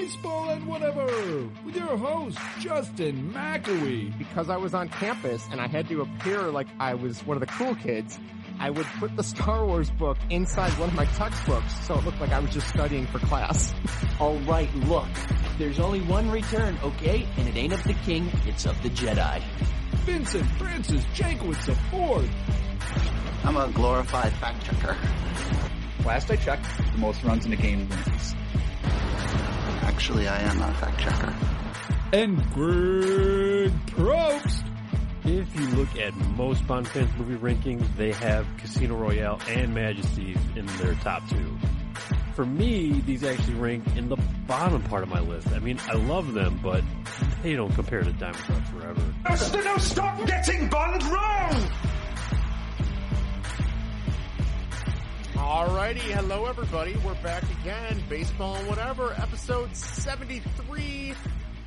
Baseball and whatever with your host Justin McAwee. Because I was on campus and I had to appear like I was one of the cool kids, I would put the Star Wars book inside one of my textbooks so it looked like I was just studying for class. All right, look, there's only one return, okay? And it ain't of the king, it's of the Jedi. Vincent Francis Jankowitz IV. I'm a glorified fact checker. Last I checked, the most runs in a game wins. Actually, I am a fact checker. And Greg Probst. If you look at most Bond fans movie rankings, they have Casino Royale and Majesties in their top two. For me, these actually rank in the bottom part of my list. I mean, I love them, but they don't compare to Diamond Dogs Forever. No, stop getting Bond wrong! Alrighty, hello everybody. We're back again. Baseball and whatever, episode 73.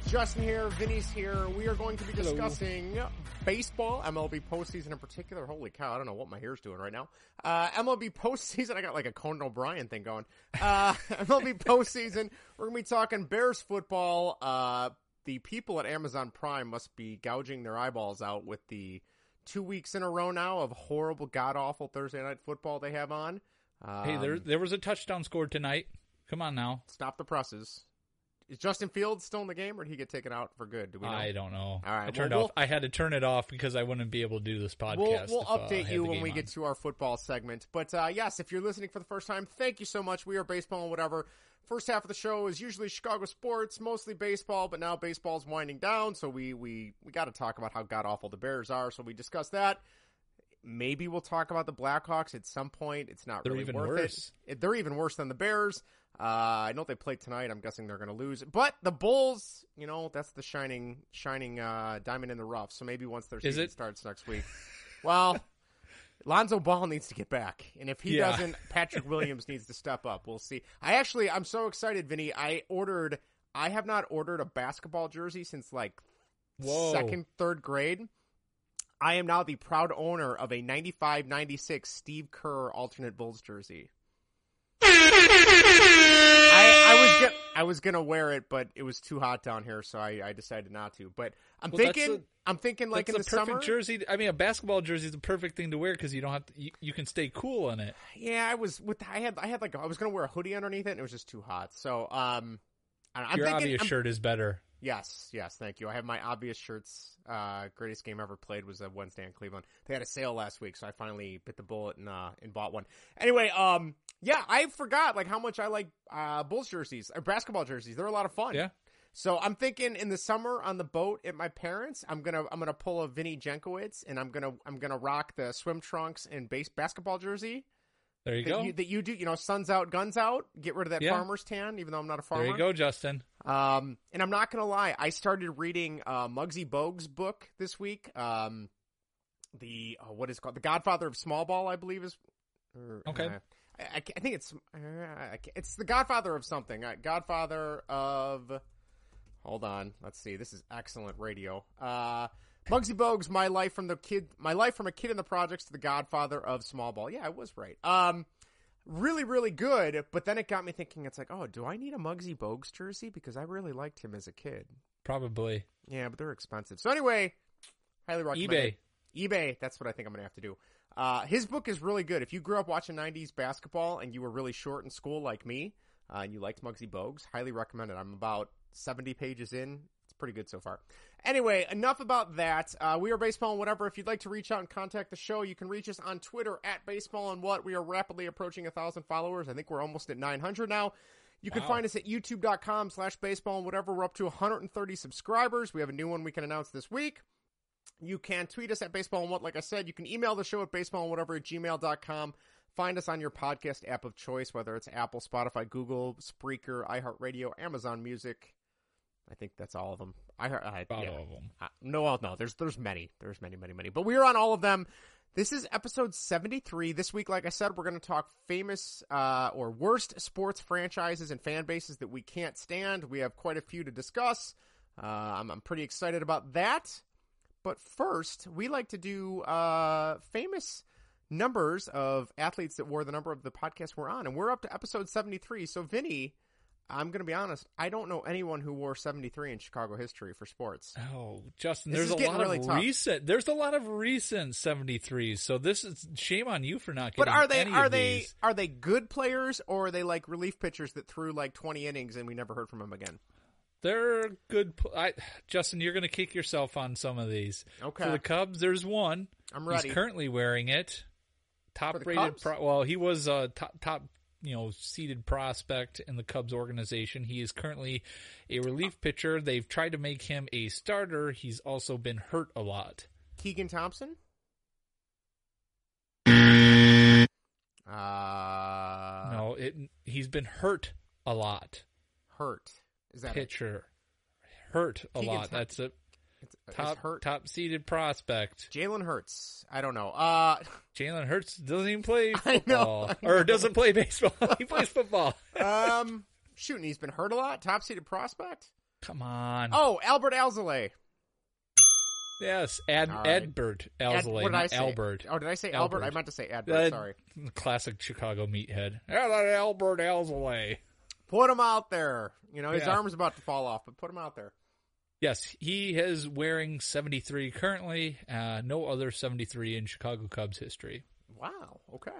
Justin here, Vinny's here. We are going to be discussing baseball, MLB postseason in particular. Holy cow, I don't know what my hair's doing right now. Uh, MLB postseason, I got like a Conan O'Brien thing going. Uh, MLB postseason, we're going to be talking Bears football. Uh, the people at Amazon Prime must be gouging their eyeballs out with the two weeks in a row now of horrible, god awful Thursday night football they have on. Um, hey, there there was a touchdown scored tonight. Come on now. Stop the presses. Is Justin Fields still in the game, or did he get taken out for good? Do we know? I don't know. All right, I turned well, off. I had to turn it off because I wouldn't be able to do this podcast. We'll, we'll if, update uh, you when we on. get to our football segment. But uh, yes, if you're listening for the first time, thank you so much. We are baseball and whatever. First half of the show is usually Chicago sports, mostly baseball, but now baseball's winding down, so we we we got to talk about how god awful the Bears are. So we discuss that. Maybe we'll talk about the Blackhawks at some point. It's not they're really even worth worse. it. They're even worse than the Bears. Uh, I know they played tonight. I'm guessing they're going to lose. But the Bulls, you know, that's the shining, shining uh, diamond in the rough. So maybe once their season starts next week, well, Lonzo Ball needs to get back, and if he Yeah. doesn't, Patrick Williams needs to step up. We'll see. I actually, I'm so excited, Vinny. I ordered. I have not ordered a basketball jersey since like Whoa. second, third grade. I am now the proud owner of a 95-96 Steve Kerr alternate Bulls jersey. I, I was gonna, I was gonna wear it, but it was too hot down here, so I, I decided not to. But I'm Well, thinking, I'm thinking like in the summer. jersey. I mean, a basketball jersey is the perfect thing to wear because you don't have to. You, you can stay cool in it. Yeah, I was with. I had, I had like, I was gonna wear a hoodie underneath it, and it was just too hot. So, um, I- I'm Your thinking, obvious I'm- shirt is better. Yes, yes, thank you. I have my obvious shirts. Uh, greatest game ever played was a Wednesday in Cleveland. They had a sale last week, so I finally bit the bullet and uh, and bought one. Anyway, um, yeah, I forgot like how much I like uh Bulls jerseys or basketball jerseys. They're a lot of fun. Yeah. So I'm thinking in the summer on the boat at my parents, I'm gonna I'm gonna pull a Vinny Jenkowitz and I'm gonna I'm gonna rock the swim trunks and base basketball jersey. There you that go. You, that you do, you know, suns out, guns out. Get rid of that Yeah. farmer's tan, even though I'm not a farmer. there you go, Justin. Um, and I'm not gonna lie, I started reading uh, Muggsy Bogues' book this week. Um, the uh, what is it called the Godfather of Small Ball, I believe is. Or, Okay. uh, I, I I think it's uh, it's the Godfather of something. Uh, Godfather of. Hold on, let's see. This is excellent radio. Uh, Muggsy Bogues, my life from the kid, my life from a kid in the projects to the Godfather of Small Ball. Yeah, I was right. Um, really, really good. But then it got me thinking. It's like, oh, do I need a Muggsy Bogues jersey because I really liked him as a kid. Probably. Yeah, but they're expensive. So anyway, highly recommend eBay. it. eBay. That's what I think I'm gonna have to do. Uh, his book is really good. If you grew up watching '90s basketball and you were really short in school like me, uh, and you liked Muggsy Bogues, highly recommend it. I'm about 70 pages in. It's pretty good so far. Anyway, enough about that. Uh, we are baseball and whatever. If you'd like to reach out and contact the show, you can reach us on Twitter at baseball and what. We are rapidly approaching a thousand followers. I think we're almost at 900 now. You can Wow. find us at youtube.com slash baseball and whatever. We're up to 130 subscribers. We have a new one we can announce this week. You can tweet us at baseball and what, like I said. You can email the show at baseball and whatever at gmail.com. Find us on your podcast app of choice, whether it's Apple, Spotify, Google, Spreaker, iHeartRadio, Amazon Music. I think that's all of them. I, I About yeah. all of them. Uh, no, well, no, there's there's many, there's many, many, many, but we are on all of them. This is episode 73. This week, like I said, we're going to talk famous uh, or worst sports franchises and fan bases that we can't stand. We have quite a few to discuss. Uh, I'm, I'm pretty excited about that. But first, we like to do uh, famous numbers of athletes that wore the number of the podcast we're on, and we're up to episode 73. So, Vinny, I'm going to be honest. I don't know anyone who wore 73 in Chicago history for sports. Oh, Justin, This there's a lot really of tough. recent. There's a lot of recent 73s. So this is shame on you for not Getting But are they are they these. are they good players or are they like relief pitchers that threw like 20 innings and we never heard from them again? They're good. I, Justin, you're going to kick yourself on some of these. Okay. For the Cubs, there's one. I'm ready. He's currently wearing it. Top rated. Pro, well, he was a top top you know seeded prospect in the Cubs organization. He is currently a relief pitcher. They've tried to make him a starter. He's also been hurt a lot. Keegan Thompson? Uh no, it. He's been hurt a lot. hurt. Is that it? pitcher hurt a Keegan lot. Thom- That's a It's, it's top hurt. top seeded prospect. Jalen Hurts. I don't know. Uh Jalen Hurts doesn't even play I know, football I or doesn't play baseball. he plays football. um shooting, he's been hurt a lot. Top seeded prospect? Come on. Oh, Albert Alzolay. yes, Ad, right. Edbert Ad- Alzolay, what did I not say? Albert. Oh, did I say Albert? Albert. I meant to say Edbert, Uh, Sorry. Classic Chicago meathead. Albert Alzolay. Put him out there. You know, his Yeah. arm's about to fall off, but put him out there. Yes, he is wearing 73 currently. Uh, no other 73 in Chicago Cubs history. Wow. Okay.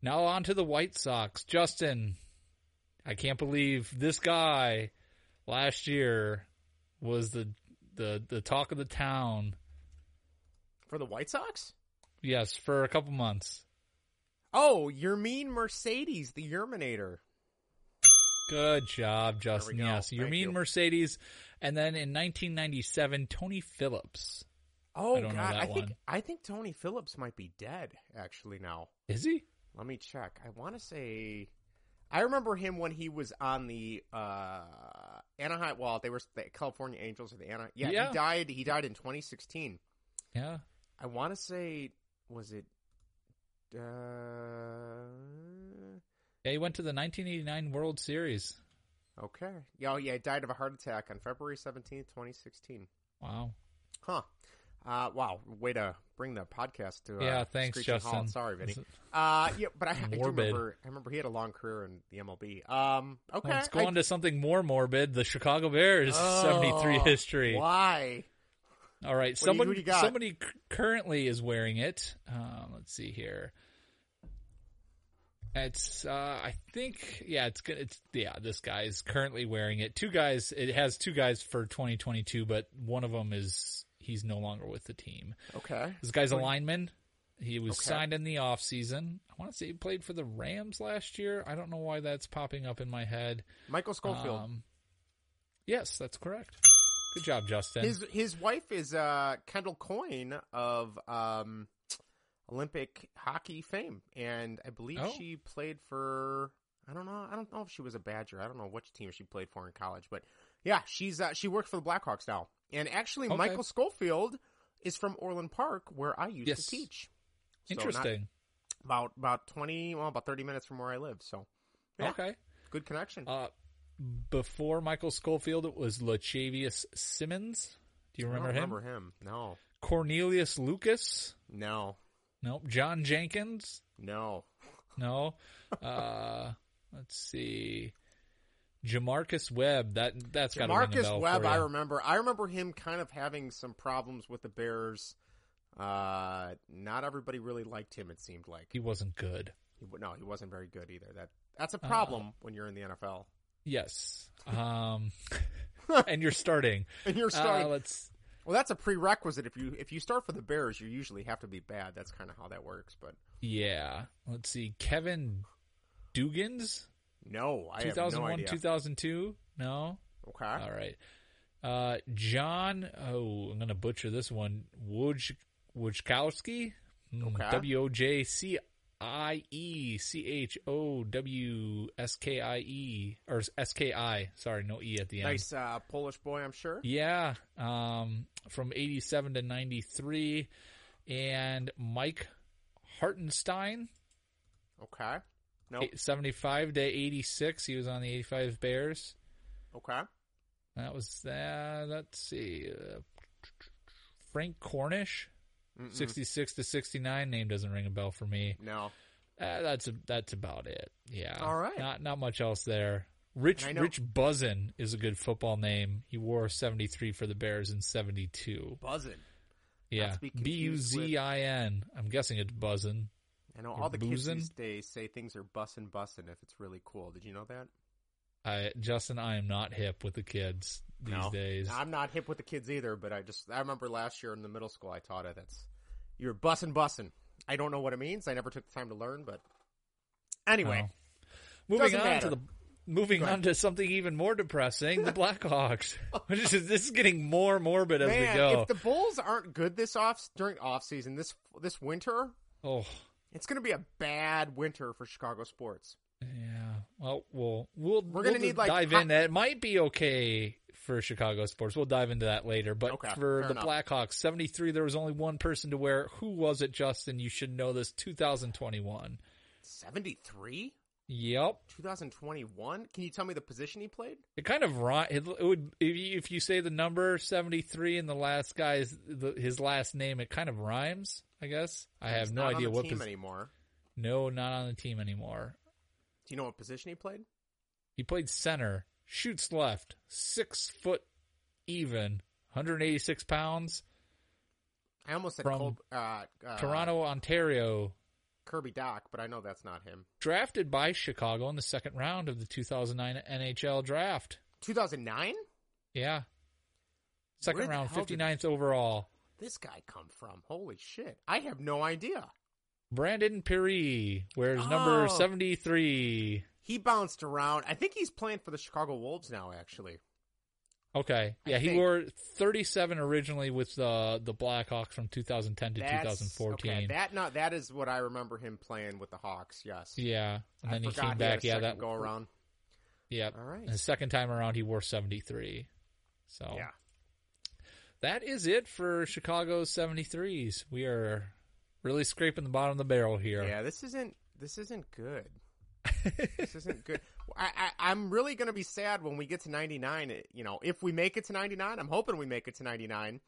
Now on to the White Sox. Justin, I can't believe this guy last year was the the the talk of the town. For the White Sox? Yes, for a couple months. Oh, Yermin, Mercedes, the Yerminator. Good job, Justin. Yes, you Thank mean. Mercedes, and then in 1997, Tony Phillips. Oh I God, I think one. I think Tony Phillips might be dead actually now. Is he? Let me check. I want to say I remember him when he was on the uh Anaheim. Well, they were the California Angels or the Anaheim. Yeah, Yeah. he died. He died in 2016. Yeah. I want to say was it. Uh, Yeah, he went to the 1989 World Series. Okay. Yeah, oh, yeah, died of a heart attack on February 17th, 2016. Wow. Huh. Uh, wow, way to bring the podcast to uh, Yeah, thanks, screeching. Justin. Sorry, Vinny. Uh, yeah, but I, I do remember. I remember he had a long career in the MLB. Um, okay, Let's go I- on to something more morbid. The Chicago Bears Oh, 73 history. Why? All right, What do you- someone who do you got? somebody currently is wearing it. Um, let's see here. It's uh, I think yeah, it's good. It's yeah, this guy is currently wearing it. Two guys. It has two guys for 2022, but one of them is he's no longer with the team. Okay. This guy's a lineman. He was Okay. signed in the off season. I want to say he played for the Rams last year. I don't know why that's popping up in my head. Michael Schofield. Um, Yes, that's correct. Good job, Justin. His his wife is uh, Kendall Coyne of um, Olympic hockey fame, and I believe Oh. she played for. I don't know. I don't know if she was a Badger. I don't know which team she played for in college, but yeah, she's uh, she works for the Blackhawks now. And actually, Okay. Michael Schofield is from Orland Park, where I used Yes. to teach. So Interesting. about about twenty, well, about thirty minutes from where I live. So yeah, Okay. good connection. Uh, before Michael Schofield, it was Lachavious Simmons. Do you I remember don't him? remember him. No, Cornelius Lucas. no, Nope. John Jenkins. no. No. Uh, let's see. J'Marcus Webb. That that's got to ring a Marcus Webb, I remember. I remember him kind of having some problems with the Bears. Uh, not everybody really liked him. It seemed like He wasn't good. he, no, he wasn't very good either. That that's a Uh, problem when you're in the NFL. Yes. Um, and you're starting. And you're starting. Uh, let's. Well, that's a prerequisite. If you if you start for the Bears, you usually have to be bad. That's kind of how that works. But Yeah. Let's see. Kevin Dugans. no, I have no two thousand one, two thousand two. No. Okay, All right. Uh, John. Oh, I'm gonna butcher this one. Woj Wojciechowski. Hmm, Okay. W o j c i e c h o w s k i e or s k i. Sorry, no e at the end. nice uh, Polish boy, I'm sure. Yeah. Um, from 87 to 93, and Mike Hartenstine. Okay, no, 75 to 86. He was on the 85 Bears. okay, That was that. Let's see. Uh, Frank Cornish, Mm-mm. 66 to 69. Name doesn't ring a bell for me. no. Uh, that's that's about it. Yeah. All right. Not not much else there. Rich Rich Buzin is a good football name. He wore 73 for the Bears in 72. Buzzing. Yeah. B U Z I N. I'm guessing it's Buzzin. I know all the kids boozing? these days say things are bussin' bussin' if it's really cool. Did you know that? I Justin, I am not hip with the kids these No. days. I'm not hip with the kids either, but I just I remember last year in the middle school I taught it. That's you're bussin' bussin'. I don't know what it means. I never took the time to learn, but anyway, Well, moving on matter. to the moving on to something even more depressing, the Blackhawks. Which is this is getting more morbid as man, we go. if the Bulls aren't good this off during off season this this winter, oh, it's going to be a bad winter for Chicago sports. Yeah. Well, we'll we'll We're gonna we'll need, like, dive hot- in. That might be okay for Chicago sports. We'll dive into that later. But Okay, for the enough. Blackhawks, seventy three, there was only one person to wear. Who was it, Justin? You should know this. Two thousand twenty one. 73? Yep. 2021? Can you tell me the position he played? It kind of it, it would if you, if you say the number seventy three and the last guy's the, his last name, it kind of rhymes. I guess I have He's no idea on the what team pos- anymore. No, not on the team anymore. Do you know what position he played? He played center, shoots left, six foot even, 186 pounds, I almost said From Col- uh, uh, Toronto, Ontario. Kirby Dach, but I know that's not him. Drafted by Chicago in the second round of the 2009 NHL draft. 2009? Yeah. Second round, hell did- 59th overall. This guy come from? Holy shit! I have no idea. Brandon Pirri wears oh. number Oh. 73. He bounced around. I think he's playing for the Chicago Wolves now. Actually, Okay. I Yeah, he think. wore 37 originally with the the Blackhawks from 2010 to That's- 2014. Okay, that not that is what I remember him playing with the Hawks. Yes. yeah, and I then he came had back. yeah, that go around. Yep. All right. And the second time around, he wore 73. So Yeah. that is it for Chicago's 73s. We are really scraping the bottom of the barrel here. Yeah, this isn't this isn't good. this isn't good. I, I I'm really gonna be sad when we get to 99. You know, if we make it to 99, I'm hoping we make it to 99.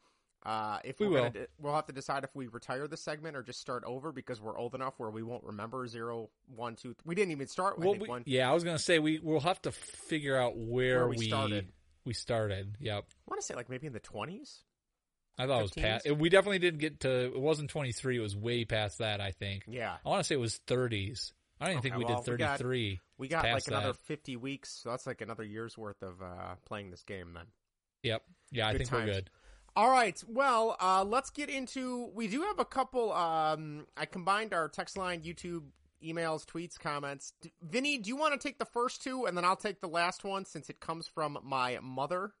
Uh, if We will. De- we'll have to decide if we retire the segment or just start over because we're old enough where we won't remember zero, one, two. Th- we didn't even start. Well, we- one. yeah, I was gonna say we we'll have to figure out where, Where we started. We started. Yep. I want to say like maybe in the 20s. I thought it was 15s? past. We definitely didn't get to. It wasn't 23. It was way past that. I think. Yeah. I want to say it was 30s. I don't even think we well, did 33. We got, It's like another that. 50 weeks, so that's like another year's worth of uh, playing this game then. Yep. Yeah, I Good think we're good. All right. Well, uh, let's get into. We do have a couple. Um, I combined our text line, YouTube emails, tweets, comments. D- Vinny, do you want to take the first two, and then I'll take the last one since it comes from my mother?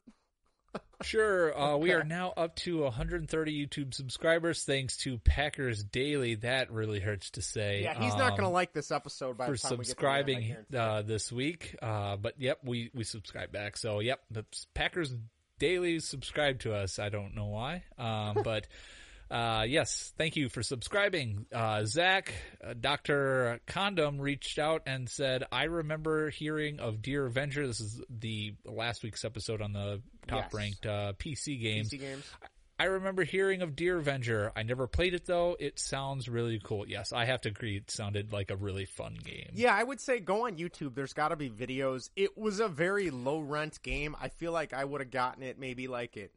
Sure. Uh, We are now up to 130 YouTube subscribers thanks to Packers Daily. That really hurts to say. Yeah, he's not going to Um, like this episode by for the time we get to the end, subscribing uh, this week. Uh, but yep, we we subscribe back. So yep, the Packers Daily subscribe to us. I don't know why, um, but. Uh, yes, thank you for subscribing. Uh, Zach, uh, Dr. Condom reached out and said, I remember hearing of Deer Avenger. This is the last week's episode on the top Yes. ranked, uh, PC games. PC games. I remember hearing of Deer Avenger. I never played it though. It sounds really cool. Yes, I have to agree. It sounded like a really fun game. Yeah, I would say go on YouTube. There's got to be videos. It was a very low rent game. I feel like I would have gotten it maybe like it,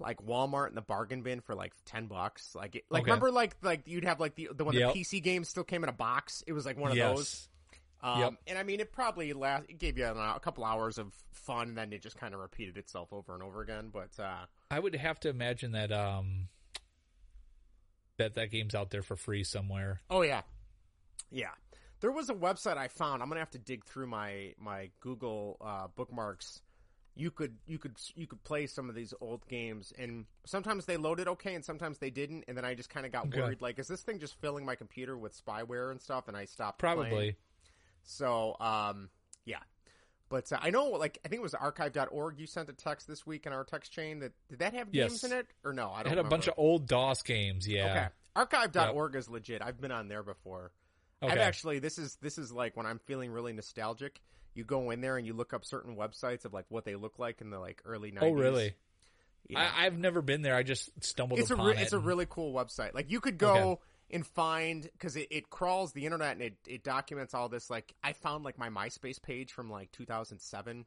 like Walmart in the bargain bin for like ten bucks. Like, it, like Okay. remember like like you'd have like the the when Yep. the PC games still came in a box. It was like one of Yes. those. Um, Yep. And I mean, it probably last. It gave you know, a couple hours of fun, and then it just kind of repeated itself over and over again. But uh, I would have to imagine that um that that game's out there for free somewhere. Oh yeah, yeah. There was a website I found. I'm gonna have to dig through my my Google uh, bookmarks. You could you could you could play some of these old games, and sometimes they loaded okay, and sometimes they didn't. And then I just kind of got Okay. worried, like, is this thing just filling my computer with spyware and stuff? And I stopped. Probably. playing. So, um, yeah. But uh, I know, like, I think it was archive.org. You sent a text this week in our text chain. That did that have games Yes. in it or no? I don't. had a bunch of old DOS games, yeah. Okay. Archive.org is legit. I've been on there before. okay. I've actually this is this is like when I'm feeling really nostalgic. You go in there and you look up certain websites of like what they look like in the like early 90s. Oh, really? Yeah. I, I've never been there. I just stumbled it's a re- it. it's a really cool website. Like you could go Okay. and find because it, it crawls the internet and it, it documents all this. Like I found like my MySpace page from like 2007.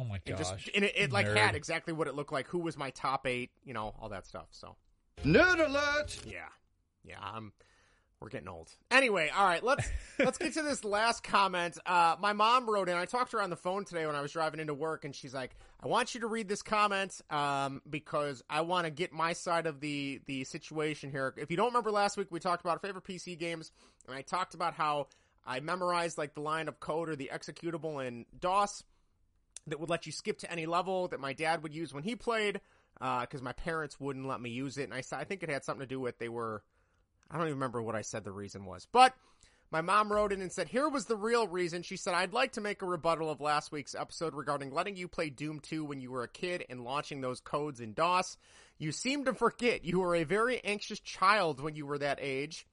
Oh my And gosh. just and it, it like had exactly what it looked like. Who was my top eight? You know all that stuff. So Nerd alert! Yeah, yeah. I'm. We're getting old. Anyway, all right. Let's let's get to this last comment. Uh, my mom wrote in. I talked to her on the phone today when I was driving into work, and she's like, "I want you to read this comment um, because I want to get my side of the the situation here." If you don't remember last week, we talked about our favorite PC games, and I talked about how I memorized like the line of code or the executable in DOS that would let you skip to any level that my dad would use when he played uh, because my parents wouldn't let me use it. And I, I think it had something to do with they were, I don't even remember what I said the reason was. But my mom wrote in and said, here was the real reason. She said, I'd like to make a rebuttal of last week's episode regarding letting you play Doom 2 when you were a kid and launching those codes in DOS. You seem to forget you were a very anxious child when you were that age.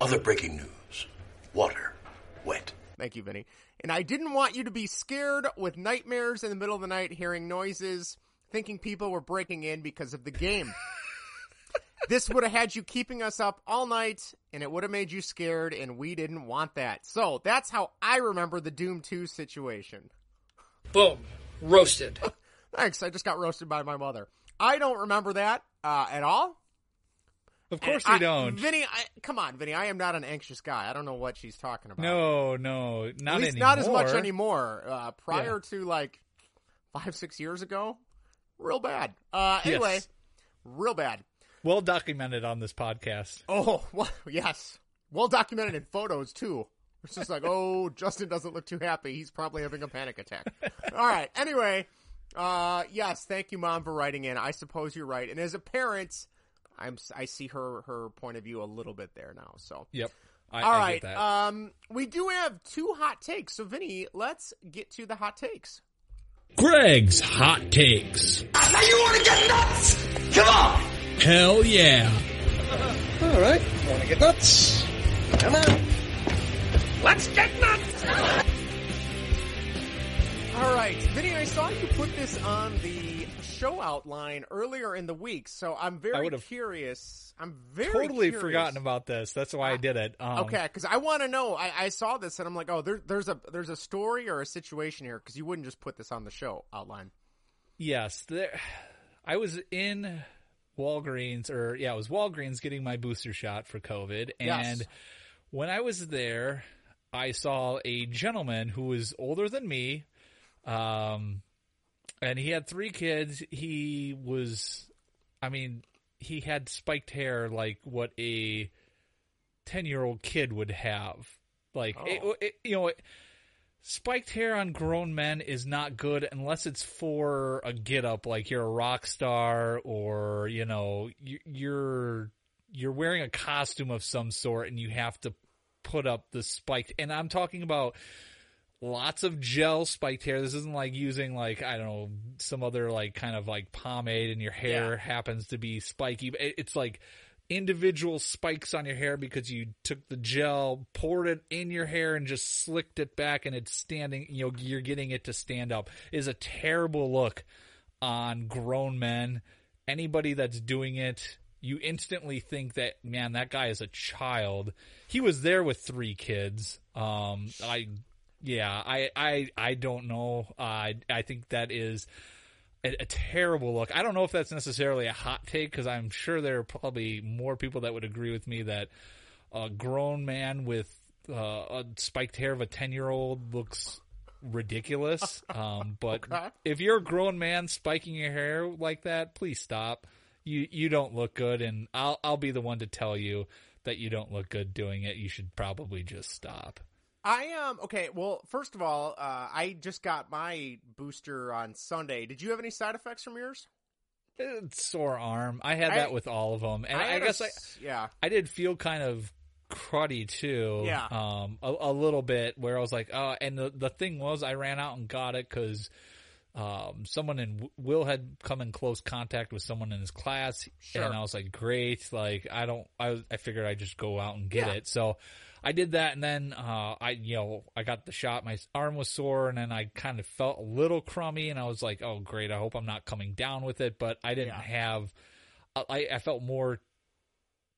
Other breaking news. Water. Wet. Thank you, Vinny. And I didn't want you to be scared with nightmares in the middle of the night, hearing noises, thinking people were breaking in because of the game. this would have had you keeping us up all night, and it would have made you scared, and we didn't want that. So that's how I remember the Doom 2 situation. Boom. Roasted. Thanks. I just got roasted by my mother. I don't remember that uh, at all. Of course And you I- don't. Vinny, I, come on, Vinny. I am not an anxious guy. I don't know what she's talking about. No, no, not At least anymore. not as much anymore. Uh, prior to like five, six years ago, real bad. Uh, Yes. anyway, real bad. Well documented on this podcast. Oh, well, yes, well documented in photos too. It's just like, oh, Justin doesn't look too happy. He's probably having a panic attack. All right. Anyway, uh, yes, thank you, mom, for writing in. I suppose you're right. And as a parent, I'm I see her her point of view a little bit there now. So Yep. I, all I right. get that. Um, we do have two hot takes. So, Vinny, let's get to the hot takes. Greg's Hot Takes. Now you want to get nuts? Come on! Hell yeah. All right. Want to get nuts? Come on. Let's get nuts! All right, Vinny, I saw you put this on the show outline earlier in the week, so I'm very curious. I'm very totally curious. forgotten about this. That's why I did it. Um, Okay, because I want to know. I, I saw this and I'm like, oh, there, there's a there's a story or a situation here because you wouldn't just put this on the show outline. Yes, there. I was in Walgreens, or yeah, it was Walgreens getting my booster shot for COVID, and Yes. when I was there, I saw a gentleman who was older than me, um, and he had three kids. He was, I mean, he had spiked hair like what a ten-year-old kid would have. Like, it, Oh. it- you know. It, spiked hair on grown men is not good unless it's for a get up like you're a rock star or you know you- you're you're wearing a costume of some sort and you have to put up the spiked and I'm talking about lots of gel spiked hair this isn't like using like I don't know some other like kind of like pomade and your hair Yeah. happens to be spiky it's like individual spikes on your hair because you took the gel, poured it in your hair, and just slicked it back, and it's standing. You know, you're getting it to stand up. Is a terrible look on grown men. Anybody that's doing it, you instantly think that man, that guy is a child. He was there with three kids. Um, I, yeah, I, I, I don't know. I, I think that is a, a terrible look. I don't know if that's necessarily a hot take because I'm sure there are probably more people that would agree with me that a grown man with uh, a spiked hair of a 10 year old looks ridiculous. Um, but Okay. if you're a grown man spiking your hair like that, please stop. You you don't look good, and I'll I'll be the one to tell you that you don't look good doing it. You should probably just stop. I am okay. Well, first of all, uh, I just got my booster on Sunday. Did you have any side effects from yours? It's sore arm. I had I- that with all of them, and I, a guess I s- yeah. I did feel kind of cruddy too. Yeah. Um, a, a little bit where I was like, oh, and the the thing was, I ran out and got it because. Um, someone in Will had come in close contact with someone in his class, Sure. and I was like, "Great!" Like, I don't, I, I figured I'd just go out and get Yeah. it. So, I did that, and then uh, I, you know, I got the shot. My arm was sore, and then I kind of felt a little crummy, and I was like, "Oh, great! I hope I'm not coming down with it." But I didn't Yeah. have. I, I felt more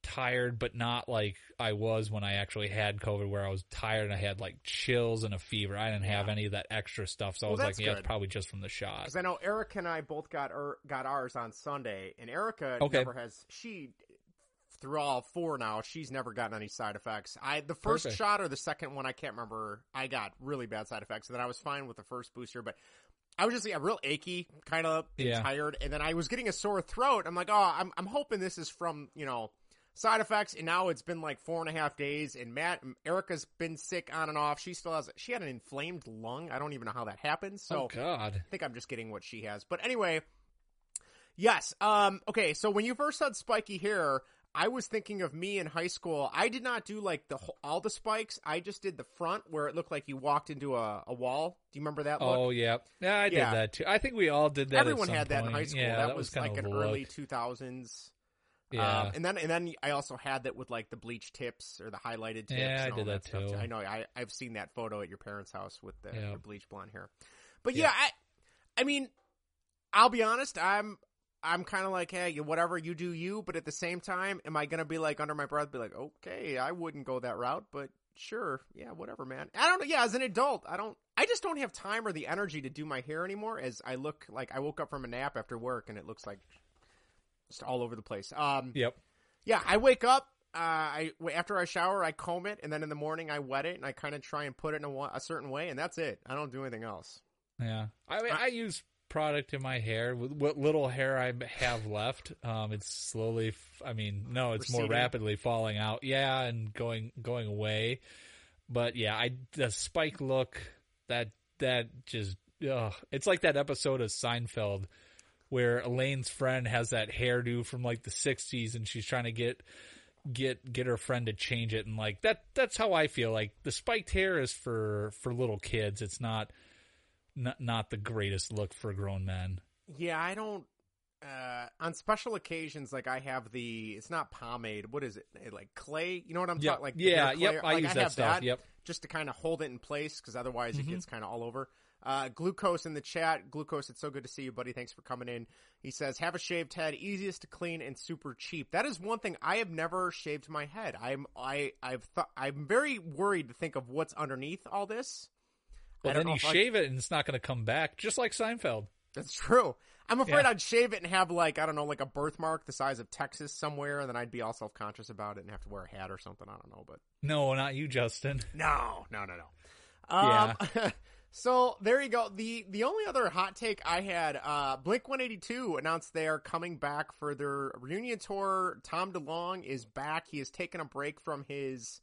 tired, but not like I was when I actually had COVID, where I was tired and I had like chills and a fever. I didn't have any of that extra stuff, so I was like, that's "Yeah, it's probably just from the shot." Because I know Erica and I both got er, got ours on Sunday, and Erica Okay. never has she through all four now. She's never gotten any side effects. I the first Perfect. shot or the second one, I can't remember. I got really bad side effects, and then I was fine with the first booster, but. I was just yeah, real achy, kind of Yeah. tired, and then I was getting a sore throat. I'm like, oh, I'm I'm hoping this is from you know side effects. And now it's been like four and a half days, and Matt Erica's been sick on and off. She still has she had an inflamed lung. I don't even know how that happens. So oh God, I think I'm just getting what she has. But anyway, yes. Um. Okay. So when you first said spiky hair, I was thinking of me in high school. I did not do like the all the spikes. I just did the front where it looked like you walked into a, a wall. Do you remember that? Look? Oh yeah, yeah, I did that too. I think we all did that. at Everyone had that in high school. Yeah, that, that was, kind like an early 2000s. Yeah. Um, and then and then I also had that with like the bleach tips or the highlighted tips. Yeah, I did that stuff, too. I know. I I've seen that photo at your parents' house with the, Yeah. the bleach blonde hair. But yeah, I I mean, I'll be honest. I'm I'm kind of like, hey, whatever you do, you. But at the same time, am I gonna be like under my breath, be like, okay, I wouldn't go that route, but sure, yeah, whatever, man. I don't know. Yeah, as an adult, I don't. I just don't have time or the energy to do my hair anymore. As I look like I woke up from a nap after work and it looks like just all over the place. Um, Yep. yeah, I wake up. Uh, I after I shower, I comb it, and then in the morning I wet it, and I kind of try and put it in a, a certain way, and that's it. I don't do anything else. Yeah, I mean, I use product in my hair with what little hair I have left. Um, it's slowly. I mean, no, it's more rapidly falling out. Yeah, and going going away. But yeah, I the spike look that that just ugh. it's like that episode of Seinfeld where Elaine's friend has that hairdo from like the '60s, and she's trying to get get get her friend to change it, and like that that's how I feel. Like the spiked hair is for for little kids. It's not not not the greatest look for grown men. Yeah, I don't. uh, on special occasions, like I have the, it's not pomade. What is it? Like clay? You know what I'm Yep. talking? Like Yeah, clay? yep, I Like, use have that stuff, yep. Just to kind of hold it in place, because otherwise Mhm. it gets kind of all over. Uh, glucose in the chat. Glucose, it's so good to see you, buddy. Thanks for coming in. He says, "Have a shaved head, easiest to clean and super cheap." That is one thing I have never shaved my head. I'm I I've thought I'm very worried to think of what's underneath all this. Well, I then you if I- shave it and it's not going to come back, just like Seinfeld. That's true. I'm afraid Yeah. I'd shave it and have like I don't know, like a birthmark the size of Texas somewhere, and then I'd be all self conscious about it and have to wear a hat or something. I don't know, but No, not you, Justin. no, no, no, no. Um, so there you go. The the only other hot take I had, uh, Blink 182 announced they are coming back for their reunion tour. Tom DeLonge is back. He has taken a break from his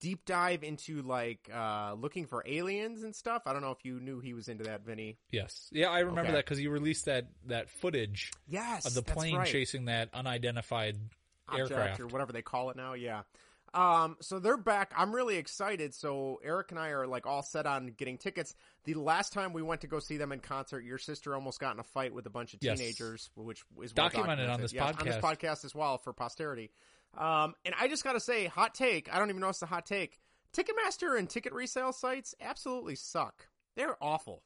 deep dive into like uh looking for aliens and stuff. I don't know if you knew he was into that, Vinny. Yes. Yeah, I remember Okay. that because you released that that footage. Yes, of the plane right. chasing that unidentified object aircraft. or whatever they call it now. Yeah. Um, so they're back. I'm really excited. So Eric and I are like all set on getting tickets. The last time we went to go see them in concert, your sister almost got in a fight with a bunch of Yes. teenagers, which is well Documented on this Yes, on this podcast. podcast as well for posterity. Um, and I just got to say, hot take. I don't even know it's a hot take. Ticketmaster and ticket resale sites absolutely suck. They're awful.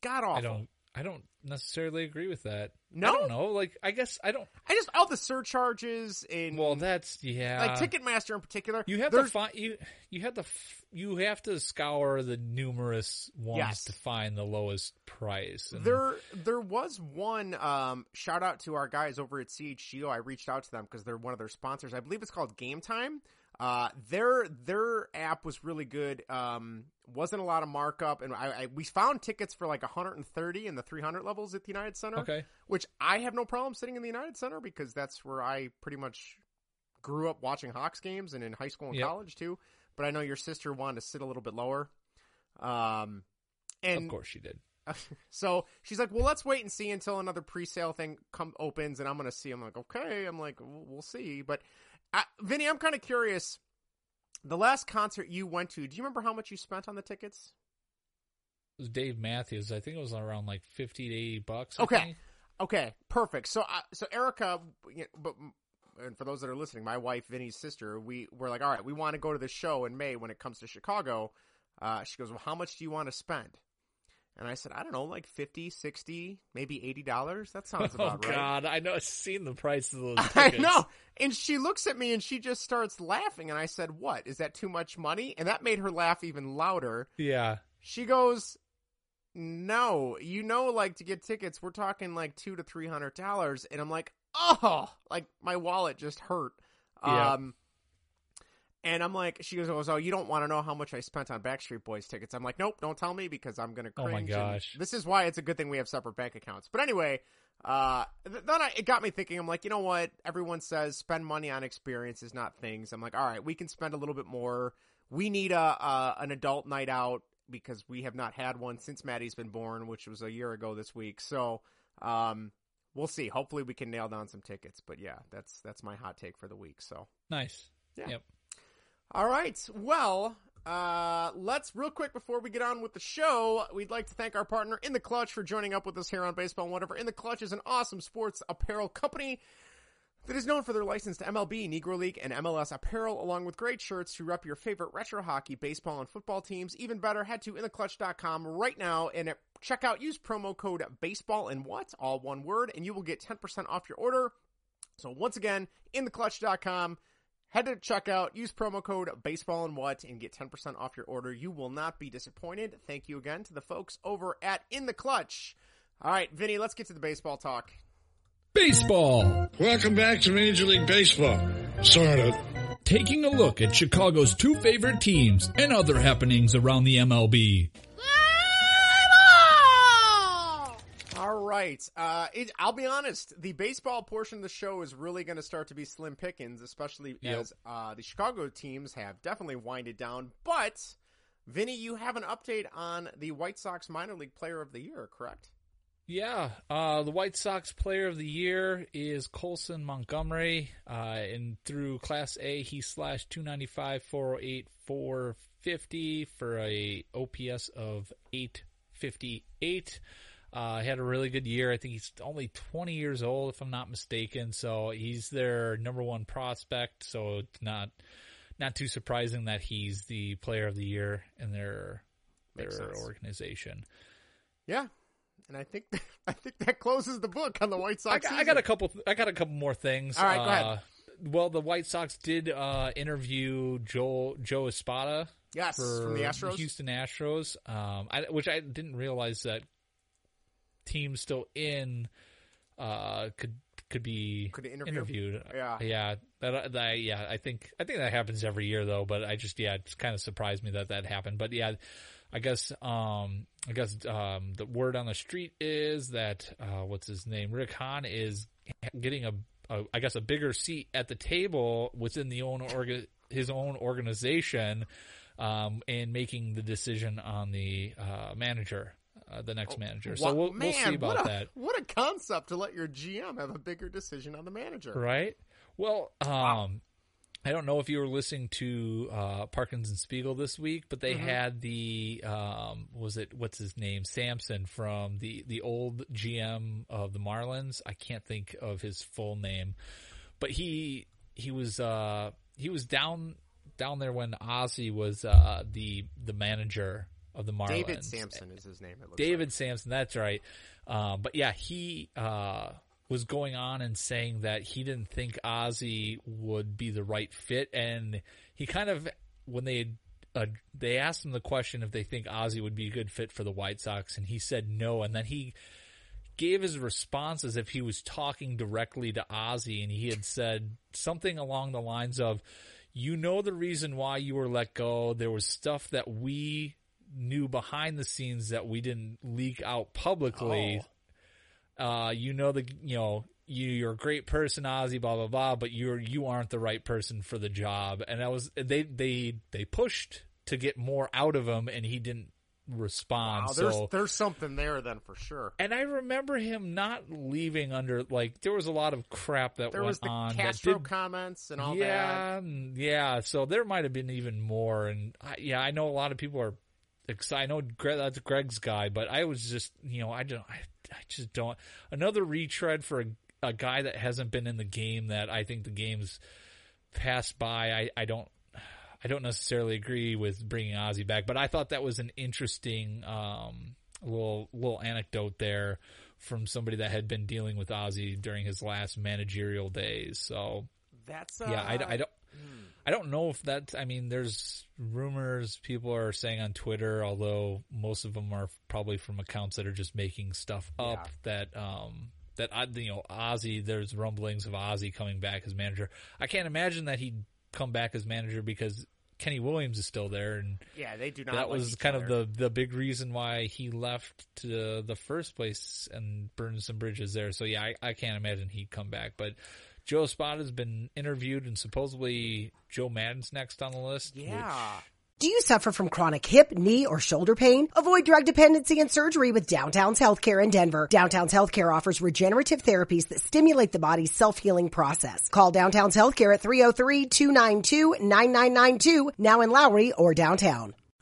God awful. I don't. I don't necessarily agree with that. No? I don't know. Like, I guess I don't. I just all the surcharges and Well, that's yeah. like Ticketmaster in particular. You have to find you. You have to. You have to scour the numerous ones Yes. to find the lowest price. And There, there was one. Um, shout out to our guys over at CHGO. I reached out to them because they're one of their sponsors. I believe it's called Game Time. Uh, their their app was really good. Um, wasn't a lot of markup, and I, I we found tickets for like 130 in the 300 levels at the United Center. Okay. which I have no problem sitting in the United Center because that's where I pretty much grew up watching Hawks games and in high school and Yep. college too. But I know your sister wanted to sit a little bit lower. Um, and of course she did. so she's like, "Well, let's wait and see until another pre-sale thing come opens, and I'm gonna see." I'm like, "Okay." I'm like, "We'll, we'll see." But uh, Vinny, I'm kind of curious. The last concert you went to, do you remember how much you spent on the tickets? It was Dave Matthews. I think it was around like fifty to eighty bucks. I Okay, think. okay, perfect. So, uh, so Erica, but and for those that are listening, my wife Vinny's sister, we were like, "All right, we want to go to the show in May when it comes to Chicago." Uh, she goes, "Well, how much do you want to spend?" And I said, I don't know, like 50, 60, maybe $80. That sounds Oh about right. God, I know. I've seen the price of those. tickets. I know. And she looks at me and she just starts laughing. And I said, What? Is that too much money? And that made her laugh even louder. Yeah. She goes, No, you know, like to get tickets, we're talking like two to three hundred dollars. And I'm like, Oh, like my wallet just hurt. Yeah. Um, and I'm like, she goes, oh, you don't want to know how much I spent on Backstreet Boys tickets. I'm like, nope, don't tell me because I'm going to cringe. Oh my and gosh. This is why it's a good thing we have separate bank accounts. But anyway, uh, th- then I, it got me thinking, I'm like, you know what? Everyone says spend money on experiences, not things. I'm like, all right, we can spend a little bit more. We need a, a an adult night out because we have not had one since Maddie's been born, which was a year ago this week. So, um, we'll see. Hopefully we can nail down some tickets. But yeah, that's, that's my hot take for the week. So. Nice. Yeah. Yep. All right. Well, uh, let's real quick before we get on with the show. We'd like to thank our partner in the Clutch for joining up with us here on Baseball and Whatever. In the Clutch is an awesome sports apparel company that is known for their licensed MLB, Negro League, and MLS apparel, along with great shirts to rep your favorite retro hockey, baseball, and football teams. Even better, head to intheclutch.com right now and at checkout use promo code baseball and what, all one word, and you will get 10% off your order. So once again, intheclutch.com. Head to checkout, use promo code baseball and what, and get 10% off your order. You will not be disappointed. Thank you again to the folks over at In the Clutch. All right, Vinny, let's get to the baseball talk. Baseball. Welcome back to Major League Baseball. Sort of. Taking a look at Chicago's two favorite teams and other happenings around the MLB. All right. Uh, it, I'll be honest. The baseball portion of the show is really going to start to be slim pickings, especially Yep. as uh, the Chicago teams have definitely winded down. But, Vinny, you have an update on the White Sox minor league player of the year, correct? Yeah, uh, the White Sox Player of the Year is Colson Montgomery, uh, and through Class A he slashed 295, 408, 450 for a OPS of 858. Uh, he had a really good year. I think he's only 20 years old, if I'm not mistaken. So he's their number one prospect. So it's not not too surprising that he's the player of the year in their their organization. Yeah, and I think I think that closes the book on the White Sox. I got, I got a couple. I got a couple more things. All right, go ahead. Uh, well, the White Sox did uh, interview Joe Joe Espada. Yes, from the Astros? Houston Astros, um, I, which I didn't realize that teams still in uh, could could be Could interview? interviewed. Yeah. yeah, that, that yeah. I think I think that happens every year though. But I just yeah, it kind of surprised me that that happened. But yeah, I guess um I guess um the word on the street is that uh what's his name Rick Hahn is getting a, a I guess a bigger seat at the table within the own orga, his own organization um and making the decision on the uh manager uh, the next manager so Wow, we'll, Oh, man, we'll see about what a, that What a concept to let your GM have a bigger decision on the manager. Right. Well, um, I don't know if you were listening to uh, Parkins and Spiegel this week, but they Mhm. had the um, was it what's his name Samson from the the old GM of the Marlins. I can't think of his full name, but he he was uh, he was down down there when Ozzie was uh, the the manager of the Marlins. David Samson is his name. It looks David Samson, that's right. Um, but yeah, he uh, was going on and saying that he didn't think Ozzie would be the right fit, and he kind of when they uh, they asked him the question if they think Ozzie would be a good fit for the White Sox, and he said no, and then he gave his response as if he was talking directly to Ozzie, and he had said something along the lines of, "You know the reason why you were let go. There was stuff that we." Knew behind the scenes that we didn't leak out publicly. Uh, you know the you know you you're a great person, Ozzie, blah blah blah, but you're you aren't the right person for the job. And that was they they they pushed to get more out of him, and he didn't respond. Wow, there's so there's something there then for sure. and I remember him not leaving under like there was a lot of crap that There went was the on Castro did comments and all yeah, that. and- yeah. So there might have been even more, and I, yeah, I know a lot of people are I know Greg, that's Greg's guy, but I was just, you know, I don't, I, I just don't. Another retread for a, a guy that hasn't been in the game that I think the game's passed by. I, I don't. I don't necessarily agree with bringing Ozzie back, but I thought that was an interesting um, little little anecdote there from somebody that had been dealing with Ozzie during his last managerial days. So That's yeah, I, uh, I don't. I don't know if that. I mean, there's rumors people are saying on Twitter, although most of them are probably from accounts that are just making stuff up. That um that I you know Ozzie. There's rumblings of Ozzie coming back as manager. I can't imagine that he'd come back as manager because Kenny Williams is still there, and Yeah, they do not that was kind other. of the the big reason why he left to the first place and burned some bridges there. So yeah, I, I can't imagine he'd come back. But Joe Espada has been interviewed, and supposedly Joe Maddon's next on the list. Yeah. Do you suffer from chronic hip, knee, or shoulder pain? Avoid drug dependency and surgery with Downtown's Healthcare in Denver. Downtown's Healthcare offers regenerative therapies that stimulate the body's self-healing process. Call Downtown's Healthcare at 303-292-9992, now in Lowry or downtown.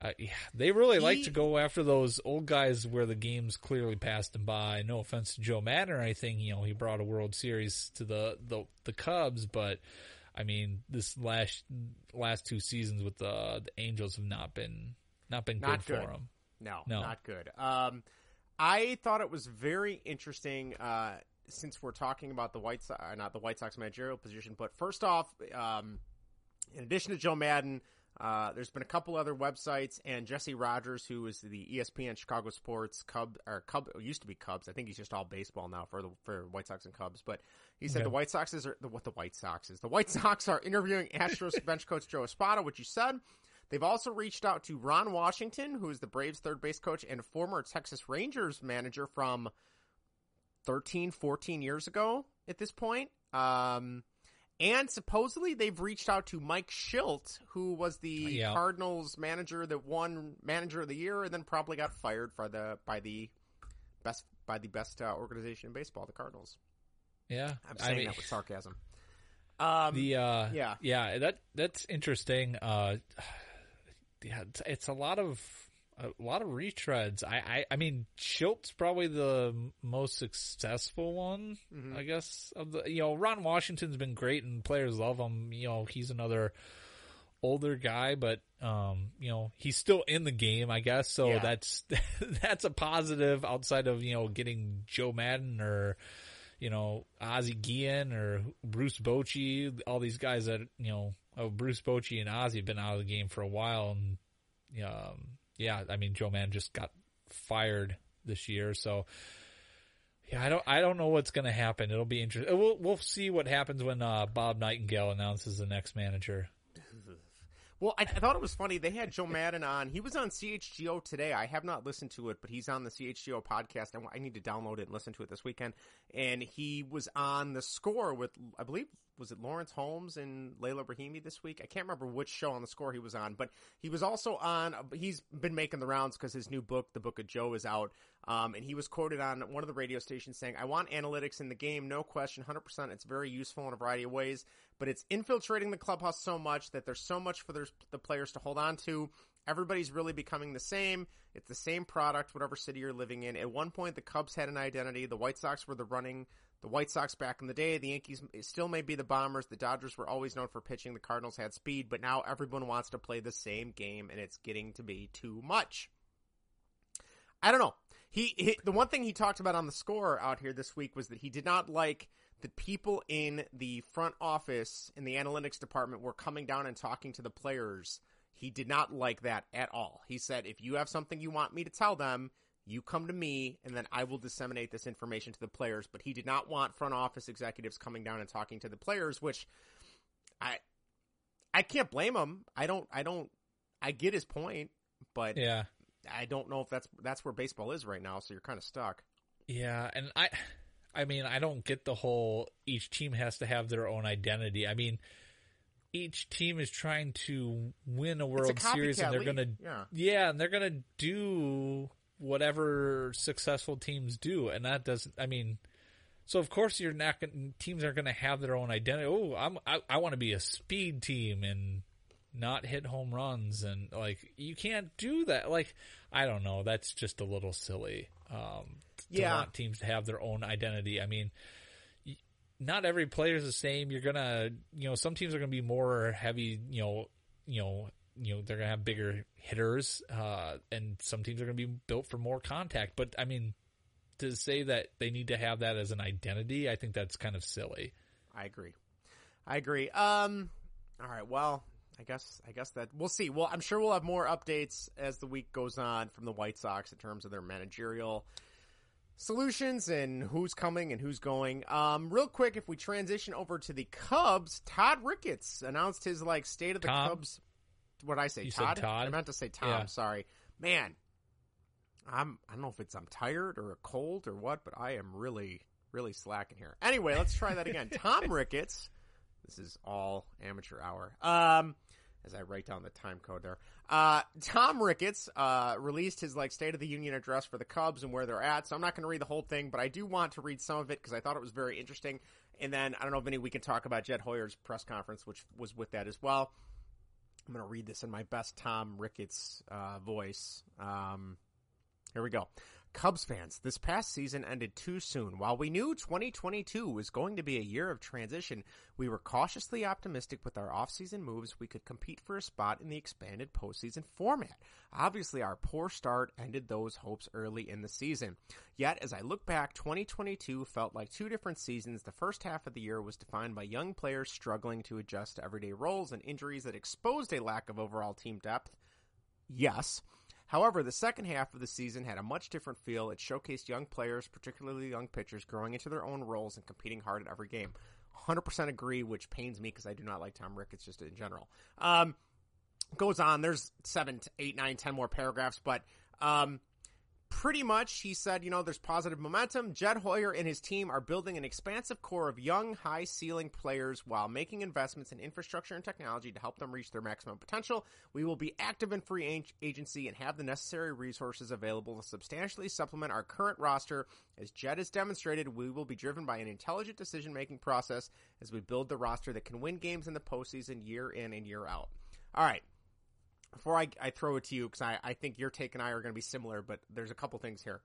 Uh, yeah, they really like to go after those old guys where the games clearly passed them by. No offense to Joe Maddon or anything, you know, he brought a World Series to the the, the Cubs, but I mean, this last last two seasons with the the Angels have not been not been Not good, good. for him. No, No. not good. Um, I thought it was very interesting uh, since we're talking about the White Sox, not the White Sox managerial position. But first off, um, in addition to Joe Maddon, uh, there's been a couple other websites, and Jesse Rogers, who is the ESPN Chicago Sports Cub or Cub used to be Cubs. I think he's just all baseball now for the for White Sox and Cubs. But he said Okay. the White Sox is the what the White Sox is. The White Sox are interviewing Astros bench coach Joe Espada, which you said. They've also reached out to Ron Washington, who is the Braves third base coach and former Texas Rangers manager from 13, 14 years ago at this point. Um, and supposedly they've reached out to Mike Shildt, who was the Yeah. Cardinals manager that won manager of the year and then probably got fired by the by the best by the best uh, organization in baseball, the Cardinals. Yeah, I'm I saying mean- that with sarcasm. Um, the uh, yeah. yeah, that that's interesting. Uh, yeah, it's, it's a lot of a lot of retreads. I I, I mean, Shildt's probably the most successful one, Mhm. I guess. Of the you know, Ron Washington's been great and players love him. You know, he's another older guy, but um, you know, he's still in the game, I guess. So Yeah. that's that's a positive outside of you know getting Joe Maddon or you know Ozzie Guillen or Bruce Bochy, all these guys that you know, oh Bruce Bochy and Ozzie have been out of the game for a while, and um, yeah, I mean Joe Maddon just got fired this year, so. Yeah, I don't. I don't know what's going to happen. It'll be interesting. We'll we'll see what happens when uh, Bob Nightingale announces the next manager. Well, I, I thought it was funny. They had Joe Maddon on. He was on CHGO today. I have not listened to it, but he's on the CHGO podcast. I, I need to download it and listen to it this weekend. And he was on the score with, I believe, was it Laurence Holmes and Leila Rahimi this week? I can't remember which show on the score he was on, but he was also on. He's been making the rounds because his new book, The Book of Joe, is out. Um, and he was quoted on one of the radio stations saying, "I want analytics in the game, no question, 100%. It's very useful in a variety of ways, but it's infiltrating the clubhouse so much that there's so much for the players to hold on to. Everybody's really becoming the same. It's the same product, whatever city you're living in. At one point, the Cubs had an identity. The White Sox were the running. The White Sox back in the day. The Yankees still may be the Bombers. The Dodgers were always known for pitching. The Cardinals had speed, but now everyone wants to play the same game, and it's getting to be too much." I don't know. He, he the one thing he talked about on the score out here this week was that he did not like that people in the front office in the analytics department were coming down and talking to the players. He did not like that at all. He said, "If you have something you want me to tell them, you come to me and then I will disseminate this information to the players." But he did not want front office executives coming down and talking to the players, which I I can't blame him. I don't I don't I get his point, but Yeah. I don't know if that's that's where baseball is right now. So you're kind of stuck. Yeah, and I, I mean, I don't get the whole each team has to have their own identity. I mean, each team is trying to win a World Series, and they're league. gonna, Yeah. and they're gonna do whatever successful teams do, and that doesn't. I mean, so of course you're not going. Teams are going to have their own identity. Oh, I'm I, I want to be a speed team and not hit home runs and like you can't do that. Like I don't know. That's just a little silly. Um, to Yeah. want teams to have their own identity. I mean, not every player is the same. You're gonna, you know, some teams are gonna be more heavy. You know, you know, you know, they're gonna have bigger hitters, uh, and some teams are gonna be built for more contact. But I mean, to say that they need to have that as an identity, I think that's kind of silly. I agree. I agree. Um. All right. Well, I guess I guess that we'll see. Well, I'm sure we'll have more updates as the week goes on from the White Sox in terms of their managerial solutions and who's coming and who's going. Um, real quick, if we transition over to the Cubs, Todd Ricketts announced his like state of the Tom? Cubs. What I say? You Todd? Todd? I meant to say Tom. Yeah. Sorry, man. I'm I don't know if it's I'm tired or a cold or what, but I am really really slacking here. Anyway, let's try that again. Tom Ricketts. This is all amateur hour. Um, as I write down the time code there. Uh, Tom Ricketts uh, released his like State of the Union address for the Cubs and where they're at. So I'm not going to read the whole thing, but I do want to read some of it because I thought it was very interesting. And then I don't know, if any we can talk about Jed Hoyer's press conference, which was with that as well. I'm going to read this in my best Tom Ricketts uh, voice. Um, here we go. Cubs fans, this past season ended too soon. While we knew 2022 was going to be a year of transition, we were cautiously optimistic with our offseason moves we could compete for a spot in the expanded postseason format. Obviously, our poor start ended those hopes early in the season. Yet, as I look back, 2022 felt like two different seasons. The first half of the year was defined by young players struggling to adjust to everyday roles and injuries that exposed a lack of overall team depth. Yes. However, the second half of the season had a much different feel. It showcased young players, particularly young pitchers, growing into their own roles and competing hard at every game. 100% agree, which pains me because I do not like Tom Ricketts just in general. Um, goes on. There's seven, eight, nine, ten more paragraphs, but um, pretty much he said, you know, there's positive momentum. Jed Hoyer and his team are building an expansive core of young, high ceiling players while making investments in infrastructure and technology to help them reach their maximum potential. We will be active in free agency and have the necessary resources available to substantially supplement our current roster. As Jed has demonstrated, we will be driven by an intelligent decision making process as we build the roster that can win games in the postseason year in and year out. All right before I, I throw it to you, because I, I think your take and I are going to be similar, but there's a couple things here.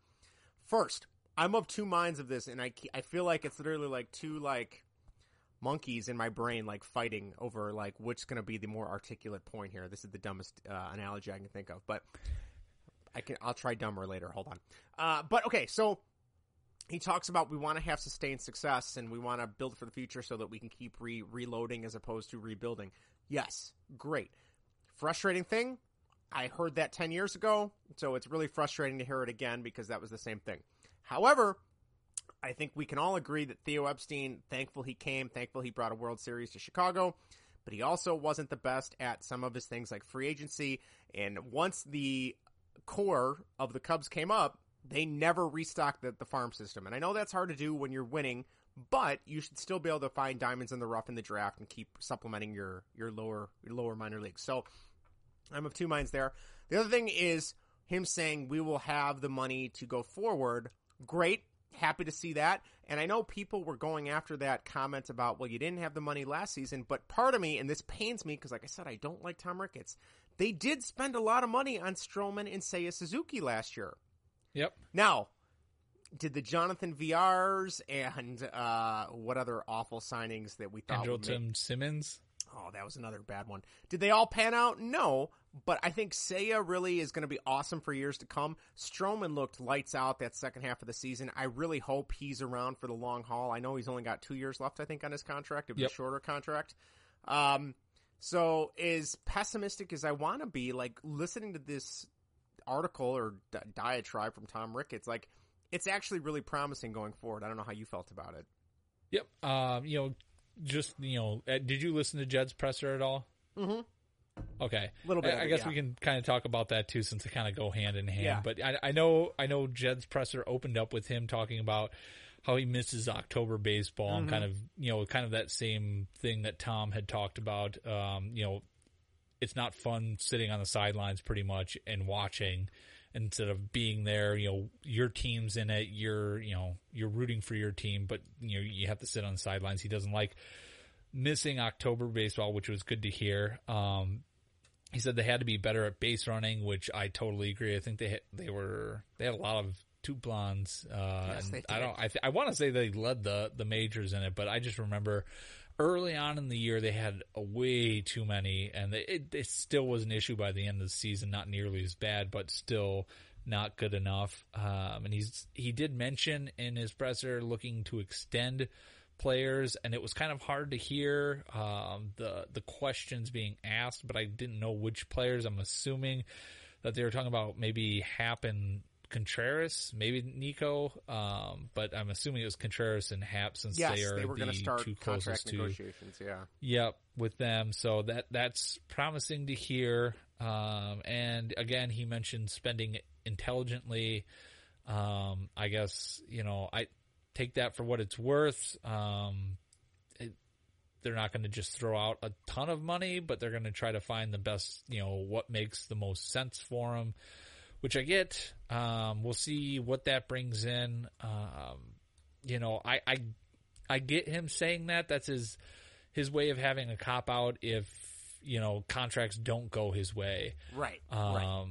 First, I'm of two minds of this, and I, I feel like it's literally like two like monkeys in my brain like fighting over like which's going to be the more articulate point here. This is the dumbest uh, analogy I can think of, but I can I'll try dumber later. Hold on. Uh, but okay, so he talks about we want to have sustained success and we want to build for the future so that we can keep re- reloading as opposed to rebuilding. Yes, great. Frustrating thing, I heard that 10 years ago, so it's really frustrating to hear it again because that was the same thing. However, I think we can all agree that Theo Epstein, thankful he came, thankful he brought a World Series to Chicago, but he also wasn't the best at some of his things like free agency. And once the core of the Cubs came up, they never restocked the, the farm system. And I know that's hard to do when you're winning, but you should still be able to find diamonds in the rough in the draft and keep supplementing your your lower your lower minor leagues. So I'm of two minds there. The other thing is him saying we will have the money to go forward. Great. Happy to see that. And I know people were going after that comment about, well, you didn't have the money last season, but part of me, and this pains me because like I said, I don't like Tom Ricketts. They did spend a lot of money on Stroman and Seiya Suzuki last year. Yep. Now, did the Jonathan Villars and uh, what other awful signings that we thought? Andrelton Simmons. Oh, that was another bad one. Did they all pan out? No, but I think Seiya really is going to be awesome for years to come. Stroman looked lights out that second half of the season. I really hope he's around for the long haul. I know he's only got two years left, I think, on his contract. It was yep. a shorter contract. Um, so as pessimistic as I want to be, like listening to this article or di- diatribe from Tom Ricketts, like it's actually really promising going forward. I don't know how you felt about it. Yep. Um, you know, just you know, uh, did you listen to Jed's presser at all? Mm-hmm. Okay, a little bit. I, I guess yeah. we can kind of talk about that too, since they kind of go hand in hand. Yeah. But I, I know, I know Jed's presser opened up with him talking about how he misses October baseball Mm-hmm. and kind of, you know, kind of that same thing that Tom had talked about. Um, you know, it's not fun sitting on the sidelines pretty much and watching instead of being there, you know, your team's in it, you're, you know, you're rooting for your team, but you know, you have to sit on the sidelines. He doesn't like missing October baseball, which was good to hear. Um, he said they had to be better at base running, which I totally agree. I think they had, they were, they had a lot of TOOTBLANs. Uh, Yes, I don't, I, th- I want to say they led the, the majors in it, but I just remember early on in the year they had a way too many and they, it, it still was an issue by the end of the season, not nearly as bad, but still not good enough. Um, and he's, he did mention in his presser looking to extend players and it was kind of hard to hear, um, the, the questions being asked, but I didn't know which players. I'm assuming that they were talking about maybe Happ and Contreras, maybe Nico, um, but I'm assuming it was Contreras and Happ since Yes, they are they were the start two contract closest to. negotiations. Yeah. Yep, with them. So that that's promising to hear. Um, and again, he mentioned spending intelligently. Um, I guess you know I take that for what it's worth. Um, it, they're not going to just throw out a ton of money, but they're going to try to find the best. You know what makes the most sense for them which I get. Um, we'll see what that brings in. Um, you know, I, I, I get him saying that. That's his, his way of having a cop out if, you know, contracts don't go his way. Right. Um, right.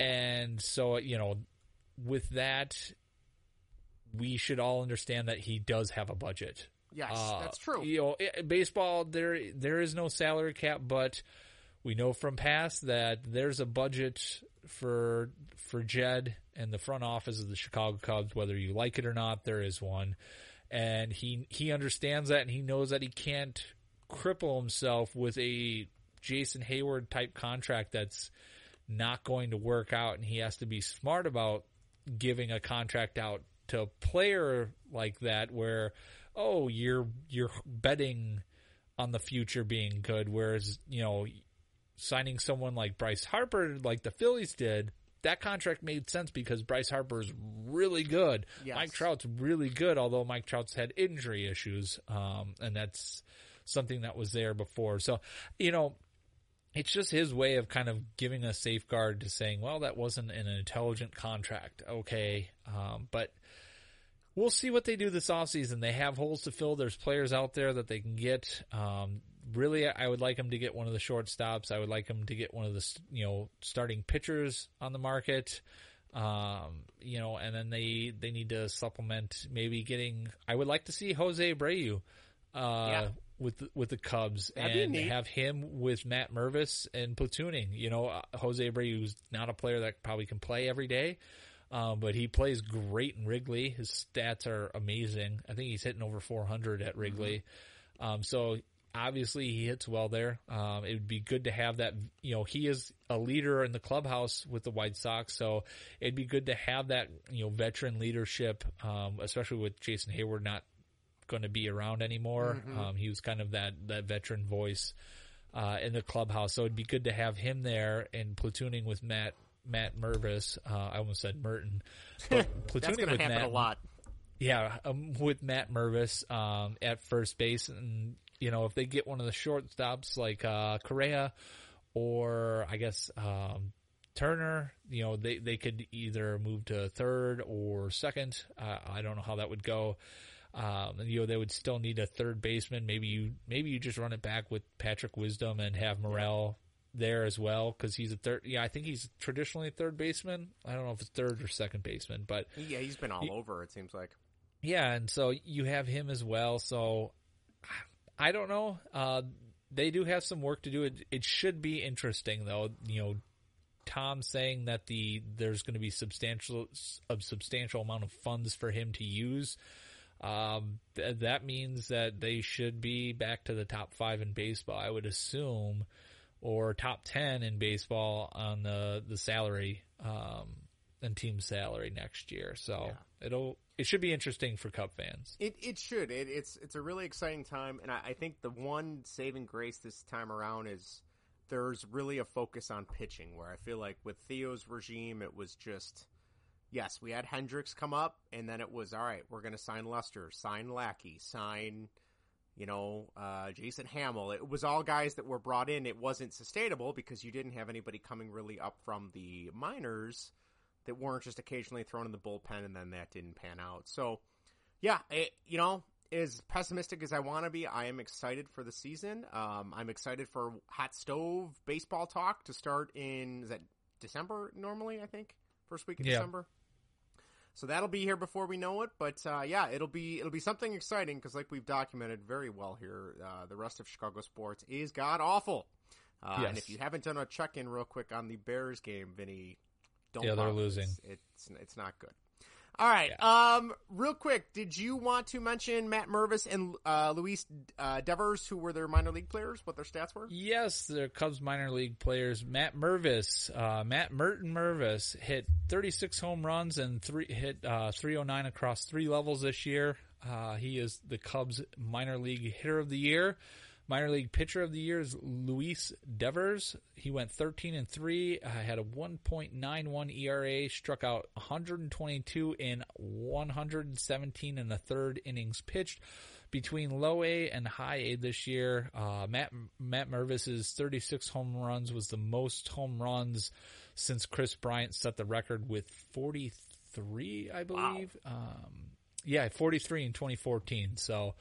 and so, you know, with that, we should all understand that he does have a budget. Yes, Uh, that's true. You know, i- baseball there there is no salary cap, but we know from past that there's a budget for for Jed and the front office of the Chicago Cubs, whether you like it or not, there is one, and he he understands that and he knows that he can't cripple himself with a Jason Heyward type contract that's not going to work out, and he has to be smart about giving a contract out to a player like that where oh you're you're betting on the future being good whereas you know signing someone like Bryce Harper, like the Phillies did, that contract made sense because Bryce Harper is really good. Yes. Mike Trout's really good, although Mike Trout's had injury issues, um, and that's something that was there before. So, you know, it's just his way of kind of giving a safeguard to saying, well, that wasn't an intelligent contract. Okay. Um, but we'll see what they do this offseason. They have holes to fill. There's players out there that they can get. Um, really, I would like them to get one of the shortstops. I would like them to get one of the, you know, starting pitchers on the market. Um, you know, and then they, they need to supplement maybe getting, I would like to see Jose Abreu, uh, Yeah. with the, with the Cubs That'd and have him with Matt Mervis and platooning. You know, uh, Jose Abreu's not a player that probably can play every day, um, but he plays great in Wrigley. His stats are amazing. I think he's hitting over 400 at Wrigley. Um, so obviously he hits well there. Um, it would be good to have that. You know, he is a leader in the clubhouse with the White Sox, so it'd be good to have that. You know, veteran leadership, um, especially with Jason Heyward not going to be around anymore. Mhm. Um, he was kind of that that veteran voice uh, in the clubhouse, so it'd be good to have him there and platooning with Matt Matt Mervis. Uh, I almost said Merton, but platooning That's going with to happen Matt a lot. yeah, um, with Matt Mervis um, at first base, and you know if they get one of the shortstops like uh, Correa or I guess um, Turner, you know they they could either move to third or second. Uh, I don't know how that would go. Um, you know they would still need a third baseman. Maybe you maybe you just run it back with Patrick Wisdom and have Morel there as well because he's a third. Yeah, I think he's traditionally a third baseman. I don't know if it's third or second baseman, but Yeah, he's been all He- over. It seems like. yeah, and so you have him as well. So I don't know. Uh, they do have some work to do. It, it should be interesting, though. You know, Tom saying that the there's going to be substantial a substantial amount of funds for him to use. Um, th- that means that they should be back to the top five in baseball, I would assume, or top ten in baseball on the the salary um, and team salary next year. So it'll it should be interesting for Cub fans. It it should. It, it's it's a really exciting time, and I, I think the one saving grace this time around is there's really a focus on pitching. Where I feel like with Theo's regime, it was just yes, we had Hendricks come up, and then it was all right. We're going to sign Lester, sign Lackey, sign you know uh, Jason Hammel. It was all guys that were brought in. It wasn't sustainable because you didn't have anybody coming really up from the minors that weren't just occasionally thrown in the bullpen, and then that didn't pan out. So yeah, it, you know, as pessimistic as I want to be, I am excited for the season. Um, I'm excited for hot stove baseball talk to start in is that December normally? I think first week of Yeah. December. So that'll be here before we know it, but uh, yeah, it'll be it'll be something exciting because, like we've documented very well here, uh, the rest of Chicago sports is god awful. Uh, And if you haven't done a check in real quick on the Bears game, Vinny, don't Yeah, they're losing. It's, it's it's not good. All right. Um, real quick, did you want to mention Matt Mervis and uh, Luis uh, Devers, who were their minor league players? What their stats were? Yes, the Cubs minor league players. Matt Mervis, uh, Matt Merton Mervis hit 36 home runs and three hit uh, 309 across three levels this year. Uh, he is the Cubs minor league hitter of the year. Minor league pitcher of the year is Luis Devers. He went 13 and 3, uh, had a 1.91 ERA, struck out 122 in 117 and a third innings pitched. Between low A and high A this year, uh, Matt Matt Mervis's 36 home runs was the most home runs since Kris Bryant set the record with 43, I believe. Um, yeah, 43 in 2014. So,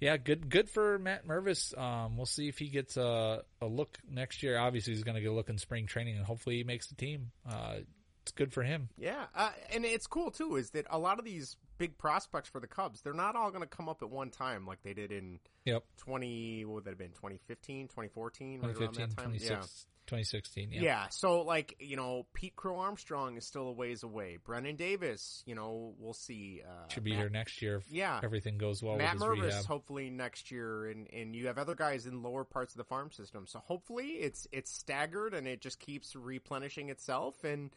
yeah, good good for Matt Mervis. Um, we'll see if he gets a, a look next year. Obviously, he's going to get a look in spring training, and hopefully, he makes the team. Uh, it's good for him. Yeah, uh, and it's cool too. Is that a lot of these big prospects for the Cubs? They're not all going to come up at one time like they did in Yep. twenty. What would that have been? 2015, 2014, right around 2015, that time. 26 2016. Yeah. Yeah, so like you know, Pete Crow Armstrong is still a ways away. Brennen Davis, you know, we'll see. Uh, Should be Matt- here next year if Yeah. everything goes well Matt with his Mervis, hopefully next year, and and you have other guys in lower parts of the farm system. So hopefully it's it's staggered and it just keeps replenishing itself. And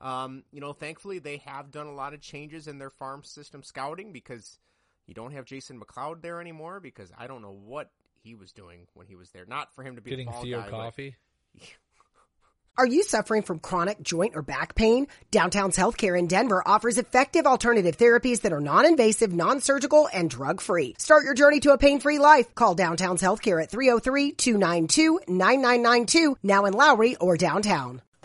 um, you know, thankfully they have done a lot of changes in their farm system scouting because you don't have Jason McLeod there anymore because I don't know what he was doing when he was there. Not for him to be Getting a Theo guy, but- coffee? Are you suffering from chronic joint or back pain? Downtown's Healthcare in Denver offers effective alternative therapies that are non-invasive, non-surgical, and drug-free. Start your journey to a pain-free life. Call Downtown's Healthcare at 303-292-9992, now in Lowry or downtown.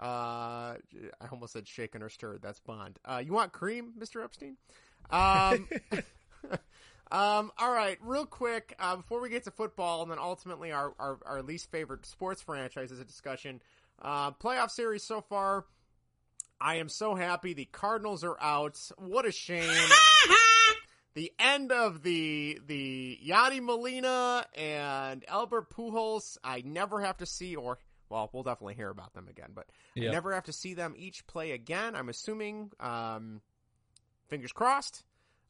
Uh, I almost said shaken or stirred. That's Bond. Uh, you want cream, Mr. Epstein? Um, um, all right, real quick, uh, before we get to football and then ultimately our, our, our least favorite sports franchise as a discussion, uh, playoff series so far. I am so happy the Cardinals are out. What a shame. the end of the the Yadi Molina and Albert Pujols. I never have to see or well, we'll definitely hear about them again, but yep. I never have to see them each play again. I'm assuming, um, fingers crossed.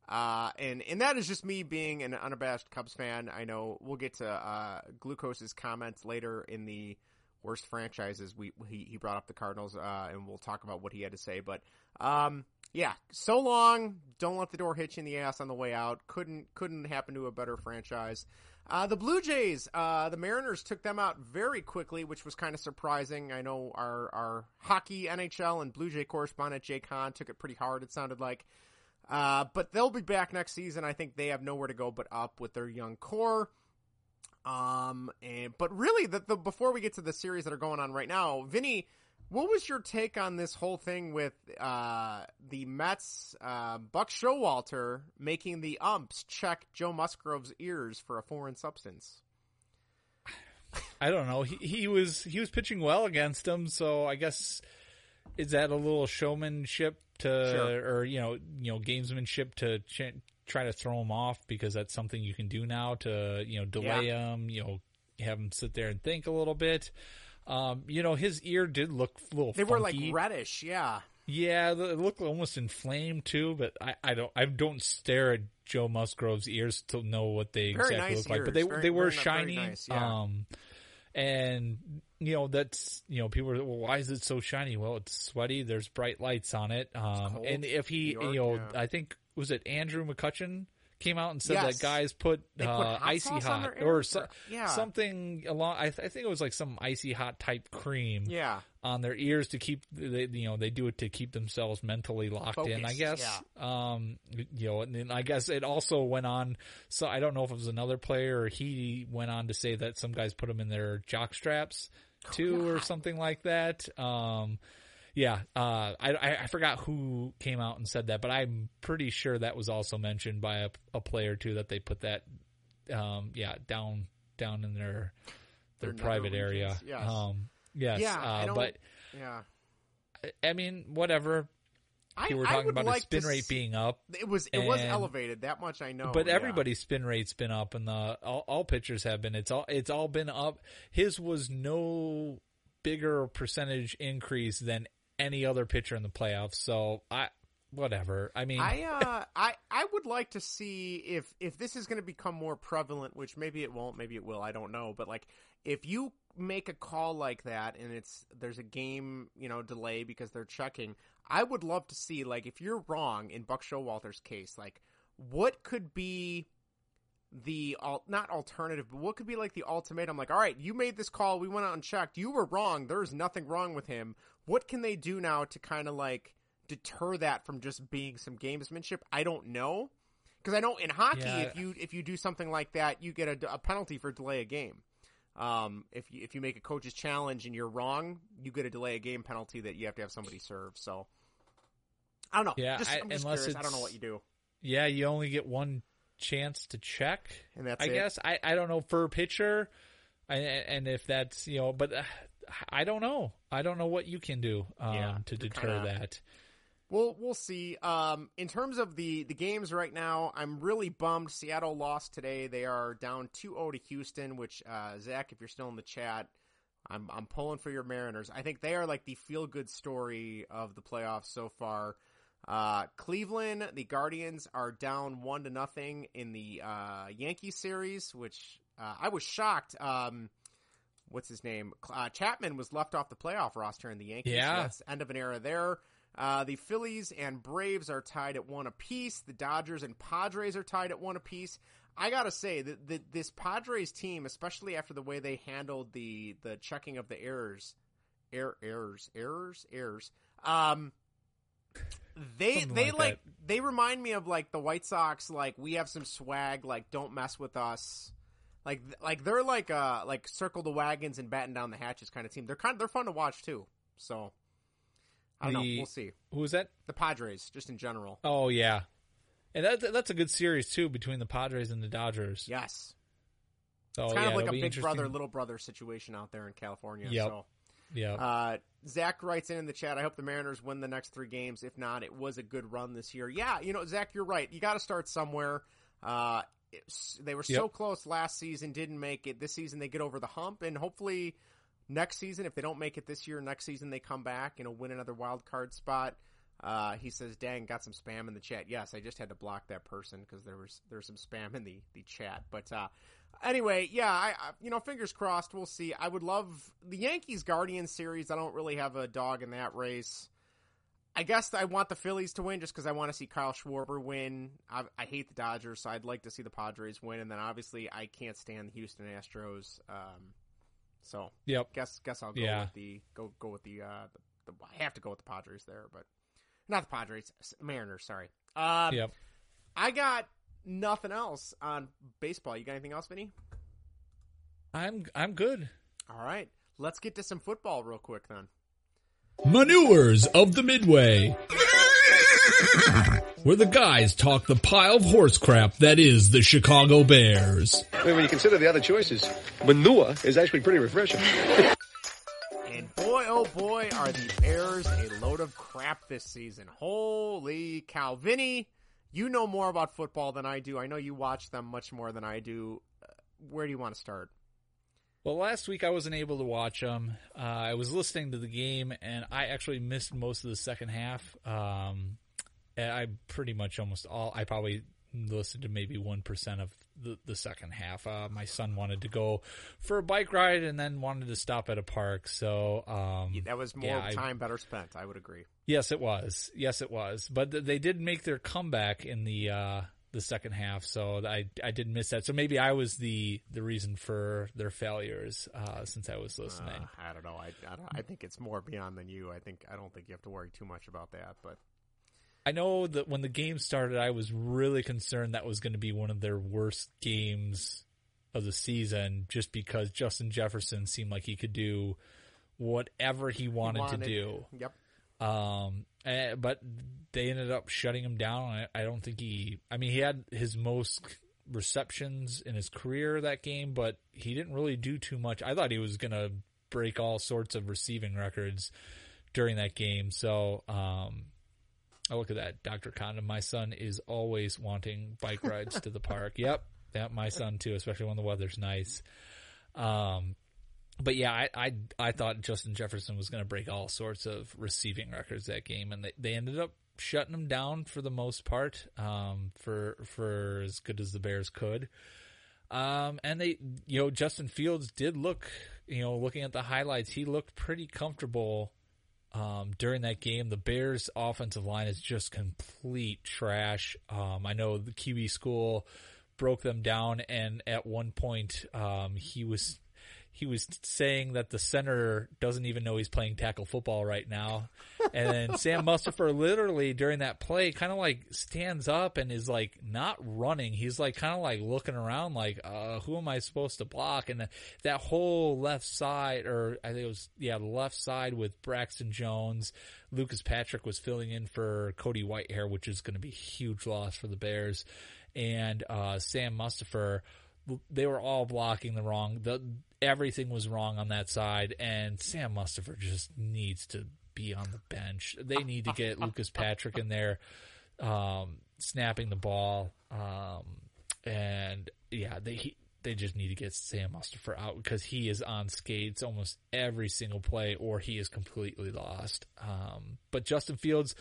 Uh, and, and that is just me being an unabashed Cubs fan. I know we'll get to, uh, Glucose's comments later in the worst franchises. We, he, he brought up the Cardinals, uh, and we'll talk about what he had to say, but, um, yeah, so long. Don't let the door hit you in the ass on the way out. Couldn't, couldn't happen to a better franchise. Uh, the Blue Jays, uh, the Mariners took them out very quickly, which was kind of surprising. I know our, our hockey, NHL, and Blue Jay correspondent Jay Kahn took it pretty hard, it sounded like. Uh, but they'll be back next season. I think they have nowhere to go but up with their young core. Um, and, but really, the, the, before we get to the series that are going on right now, Vinny, what was your take on this whole thing with uh, the Mets, uh, Buck Showalter making the umps check Joe Musgrove's ears for a foreign substance? I don't know. He he was he was pitching well against him, so I guess is that a little showmanship to sure. or you know you know gamesmanship to ch- try to throw him off because that's something you can do now to you know delay yeah. him, you know have him sit there and think a little bit. Um, you know, his ear did look a little. They funky. were like reddish, yeah. Yeah, it looked almost inflamed too. But I, I don't, I don't stare at Joe Musgrove's ears to know what they very exactly nice look like. But they, very, they were shiny. Nice, yeah. Um, and you know that's you know people are well, why is it so shiny? Well, it's sweaty. There's bright lights on it. Um, and if he, York, you know, yeah. I think was it Andrew McCutchen came out and said Yes. that guys put, put uh, hot icy hot or so, Yeah. something along. I, th- I think it was like some icy hot type cream Yeah. on their ears to keep they, you know they do it to keep themselves mentally locked in. I guess. Um, you know, and then I guess it also went on. So I don't know if it was another player or he went on to say that some guys put them in their jock straps Oh, too or something like that. Um, yeah, uh, I, I I forgot who came out and said that, but I'm pretty sure that was also mentioned by a, a player too that they put that, um, yeah, down down in their their, private area. yes. Um, yes, Yeah, uh, but Yeah. I mean, whatever. I, we're talking about like spin rate s- being up. It was it was elevated that much I know. But yeah. everybody's spin rate's been up, and the all, all pitchers have been. It's all it's all been up. His was no bigger percentage increase than any other pitcher in the playoffs. So I whatever. I mean, I uh I I would like to see if if this is going to become more prevalent, which maybe it won't, maybe it will, I don't know, but like if you make a call like that and it's there's a game, you know, delay because they're checking, I would love to see like if you're wrong in Buck Showalter's case, like what could be the al- not alternative, but what could be like the ultimatum? Like, all right, you made this call, we went out and checked, you were wrong. There's nothing wrong with him. What can they do now to kind of like deter that from just being some gamesmanship? I don't know, because I know in hockey, Yeah. if you if you do something like that, you get a, a penalty for delay a game. Um, if you if you make a coach's challenge and you're wrong, you get a delay a game penalty that you have to have somebody serve. So. I don't know. Yeah, just, I- I'm just unless curious. I don't know what you do. yeah, you only get one chance to check, And that's I it. guess. I I don't know for a pitcher, I, and if that's you know, but uh, I don't know. I don't know what you can do um, Yeah, to deter kinda- that. We'll we'll see. Um, in terms of the the games right now, I'm really bummed. Seattle lost today. They are down 2-0 to Houston. Which uh, Zach, if you're still in the chat, I'm I'm pulling for your Mariners. I think they are like the feel good story of the playoffs so far. Uh, Cleveland, the Guardians are down one to nothing in the uh, Yankee series, which uh, I was shocked. Um, what's his name? Uh, Chapman was left off the playoff roster in the Yankees. Yeah. So that's end of an era there. Uh, the Phillies and Braves are tied at one apiece. The Dodgers and Padres are tied at one apiece. I gotta say that the, this Padres team, especially after the way they handled the the checking of the errors, er, errors, errors, errors. Um, they Something they like like, they remind me of like the White Sox. Like we have some swag. Like don't mess with us. Like like they're like uh like circle the wagons and batten down the hatches kind of team. They're kind of, they're fun to watch too. So I don't know. We'll see. Who is that? The Padres, just in general. Oh yeah, and that that's a good series too between the Padres and the Dodgers. Yes. So it's kind yeah, of like a big brother, little brother situation out there in California. Yep. So. Yeah. Uh, Zach writes in in the chat. I hope the Mariners win the next three games. If not, it was a good run this year. Yeah, you know, Zach, you're right. You got to start somewhere. Uh, they were so Yep. close last season, didn't make it. This season, they get over the hump, and hopefully, next season, if they don't make it this year, next season they come back and win another wild card spot. Uh, he says, "Dang, got some spam in the chat." Yes, I just had to block that person because there was there was some spam in the the chat. But uh, anyway, yeah, I, I you know, fingers crossed. We'll see. I would love the Yankees Guardians series. I don't really have a dog in that race. I guess I want the Phillies to win just because I want to see Kyle Schwarber win. I, I hate the Dodgers, so I'd like to see the Padres win. And then obviously, I can't stand the Houston Astros. Um, so Yep. guess guess I'll go Yeah. with the go go with the, uh, the, the I have to go with the Padres there, but not the Padres, Mariners. Sorry. Um, Yep. I got nothing else on baseball. You got anything else, Vinny? I'm I'm good. All right, let's get to some football real quick then. Manures of the Midway. Where the guys talk the pile of horse crap that is the Chicago Bears. I mean, when you consider the other choices, manure is actually pretty refreshing. And boy, oh boy, are the Bears a load of crap this season. Holy cow. Vinny, you know more about football than I do. I know you watch them much more than I do. Uh, Where do you want to start? Well, last week I wasn't able to watch them. Uh, I was listening to the game, and I actually missed most of the second half. Um, I pretty much almost all. I probably listened to maybe one percent of the, the second half. Uh, my son wanted to go for a bike ride, and then wanted to stop at a park. So um, That was more yeah, I- time better spent. I would agree. Yes, it was. Yes, it was. But th- they did make their comeback in the uh, the second half, so I I did miss that. So maybe I was the the reason for their failures uh, since I was listening. Uh, I don't know. I, I, don't- I think it's more beyond than you. I think I don't think you have to worry too much about that. But I know that when the game started, I was really concerned that was going to be one of their worst games of the season, just because Justin Jefferson seemed like he could do whatever he wanted, wanted- to do. Yep. Um, eh, but they ended up shutting him down. I, I don't think he. I mean, he had his most receptions in his career that game, but he didn't really do too much. I thought he was going to break all sorts of receiving records during that game. So, um, I look at that, Doctor Condom. My son is always wanting bike rides to the park. Yep, That, my son too, especially when the weather's nice. Um, but yeah, I, I I thought Justin Jefferson was going to break all sorts of receiving records that game, and they, they ended up shutting him down for the most part, um, for for as good as the Bears could. Um, and they, you know, Justin Fields did look, you know, looking at the highlights, he looked pretty comfortable um, during that game. The Bears' offensive line is just complete trash. Um, I know the QB school broke them down, and at one point, um, he was he was saying that the center doesn't even know he's playing tackle football right now. And then Sam Mustipher literally during that play kind of like stands up and is like not running. He's like kind of like looking around like, uh, who am I supposed to block? And that whole left side, or I think it was, yeah, the left side with Braxton Jones, Lucas Patrick was filling in for Cody Whitehair, which is going to be a huge loss for the Bears. And, uh, Sam Mustipher, they were all blocking the wrong, the, everything was wrong on that side. And Sam Mustipher just needs to be on the bench. They need to get Lucas Patrick in there, um, snapping the ball. Um, and yeah, they he, they just need to get Sam Mustipher out because he is on skates almost every single play, or he is completely lost. Um, but Justin Fields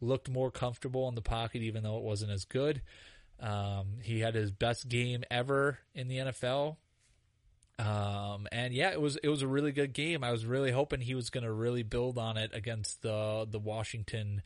looked more comfortable in the pocket, even though it wasn't as good. Um, he had his best game ever in the NFL. Um, and yeah, it was, it was a really good game. I was really hoping he was going to really build on it against the, the Washington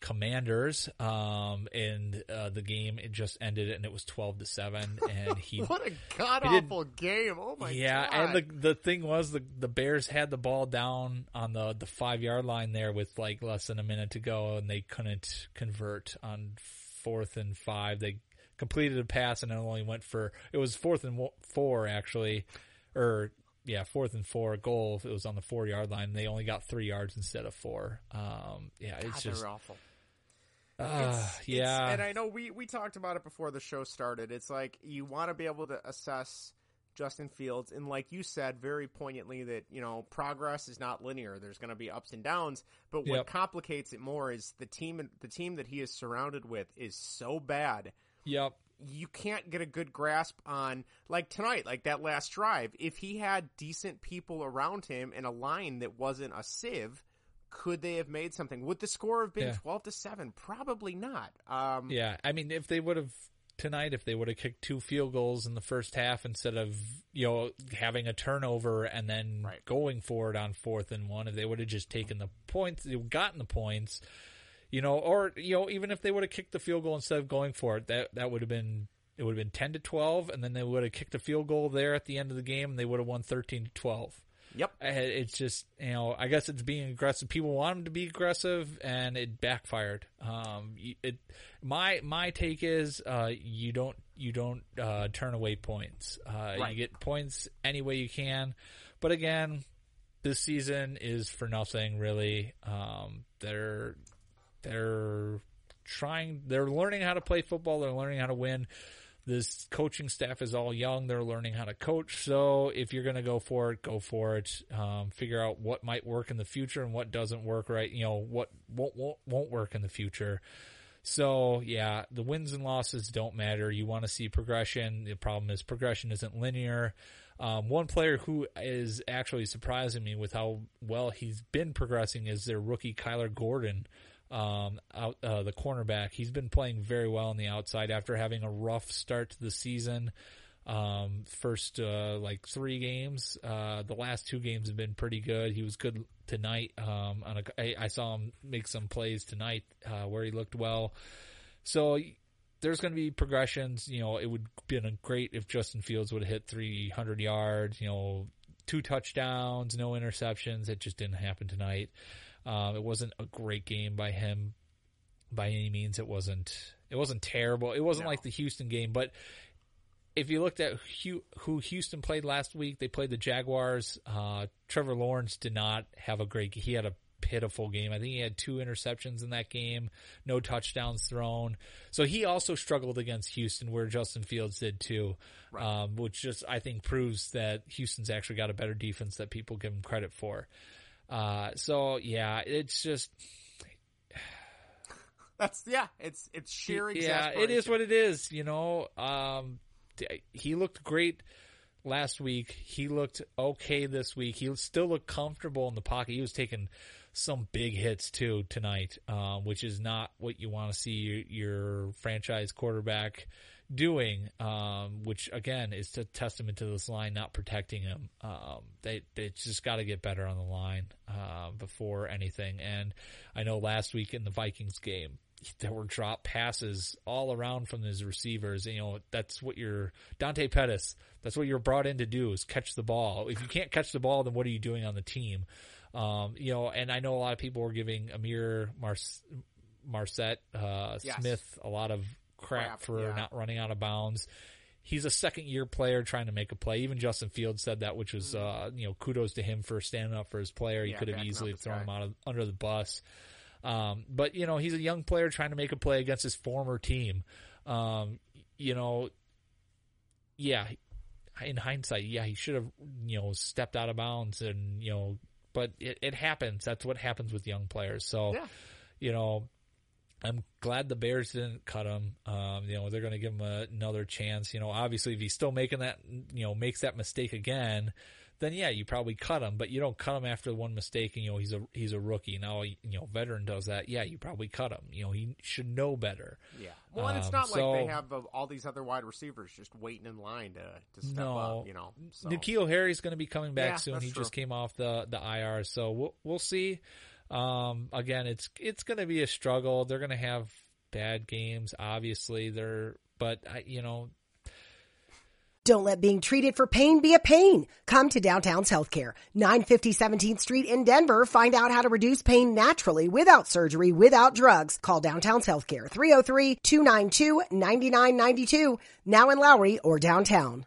Commanders. Um, and, uh, the game, it just ended and it was 12 to 7. And he, what a god awful game. Oh my yeah, God. and the, the thing was the, the Bears had the ball down on the, the five yard line there with like less than a minute to go and they couldn't convert on fourth and five. They, completed a pass and it only went for it was fourth and four actually, or yeah, fourth and four goal. It was on the four yard line. They only got three yards instead of four. Um, yeah, it's God, just awful. Uh, it's, yeah, it's, and I know we we talked about it before the show started. It's like you want to be able to assess Justin Fields, and like you said very poignantly, that you know progress is not linear. There's going to be ups and downs, but what Yep. complicates it more is the team. The team that he is surrounded with is so bad. Yep. You can't get a good grasp on like tonight, like that last drive. If he had decent people around him and a line that wasn't a sieve, could they have made something? Would the score have been Yeah. twelve to seven? Probably not. Um, Yeah, I mean, if they would have tonight, if they would have kicked two field goals in the first half instead of you know having a turnover and then going for it on fourth and one, if they would have just taken the points, gotten the points, you know, or you know, even if they would have kicked the field goal instead of going for it, that that would have been it would have been ten to twelve, and then they would have kicked a field goal there at the end of the game, and they would have won thirteen to twelve. Yep. It's just, you know, I guess it's being aggressive. People want them to be aggressive and it backfired. Um, it, my, my take is, uh, you don't, you don't, uh, turn away points. Uh, Right. you get points any way you can. But again, this season is for nothing really. Um, they're, they're trying, they're learning how to play football. They're learning how to win this coaching staff is all young. They're learning how to coach. So if you're going to go for it, go for it. Um, figure out what might work in the future and what doesn't work right. You know, what won't, won't, won't work in the future. So yeah, the wins and losses don't matter. You want to see progression. The problem is progression isn't linear. Um, one player who is actually surprising me with how well he's been progressing is their rookie Kyler Gordon um, out uh, the cornerback. He's been playing very well on the outside after having a rough start to the season. Um, first uh, like three games, uh, the last two games have been pretty good. He was good tonight. Um, on a, I, I saw him make some plays tonight uh, where he looked well. So there's going to be progressions. You know, it would been great if Justin Fields would have hit 300 yards. You know, two touchdowns, no interceptions. It just didn't happen tonight. Um, it wasn't a great game by him by any means. It wasn't. It wasn't terrible. It wasn't like the Houston game, but if you looked at who Houston played last week, they played the Jaguars. Uh, Trevor Lawrence did not have a great. He had a pitiful game. I think he had two interceptions in that game, no touchdowns thrown. So he also struggled against Houston, where Justin Fields did too, um, which just I think proves that Houston's actually got a better defense that people give him credit for. Uh, so yeah, it's just That's yeah. It's it's sheer yeah, it is what it is. You know, um, he looked great last week. He looked okay this week. He still looked comfortable in the pocket. He was taking some big hits too tonight, um, which is not what you want to see your, your franchise quarterback doing. Um, which again is a testament to this line not protecting him. Um, they they just got to get better on the line uh, before anything. And I know last week in the Vikings game, there were drop passes all around from his receivers. You know, that's what you're Dante Pettis. That's what you're brought in to do is catch the ball. If you can't catch the ball, then what are you doing on the team? Um, you know, and I know a lot of people were giving Ihmir Mars, Marsette, uh, Yes. Smith a lot of crap, Crap, for yeah. not running out of bounds. He's a second year player trying to make a play. Even Justin Fields said that, which was, uh, you know, kudos to him for standing up for his player. He Yeah, could have easily thrown guy. him out of, under the bus. Um, but you know, he's a young player trying to make a play against his former team. Um, you know, yeah, in hindsight, yeah, he should have, you know, stepped out of bounds and, you know, but it, it happens. That's what happens with young players. So, Yeah. you know, I'm glad the Bears didn't cut him. Um, you know, they're going to give him a, another chance. You know, obviously, if he's still making that, you know, makes that mistake again, then yeah, you probably cut him. But you don't cut him after one mistake. And, you know, he's a he's a rookie now. You know, veteran does that. Yeah, you probably cut him. You know, he should know better. Yeah. Well, and it's Um, not so- like they have uh, all these other wide receivers just waiting in line to, to step no, up, you know. So. N'Keal Harry's going to be coming back Yeah, soon. He true. just came off the the IR, so we'll we'll see. Um, again, it's it's going to be a struggle. They're going to have bad games, obviously. They're, but I, you know, Don't let being treated for pain be a pain. Come to Downtown's Healthcare, 950 17th Street in Denver. Find out how to reduce pain naturally without surgery, without drugs. Call Downtown's Healthcare, 303-292-9992, now in Lowry or downtown.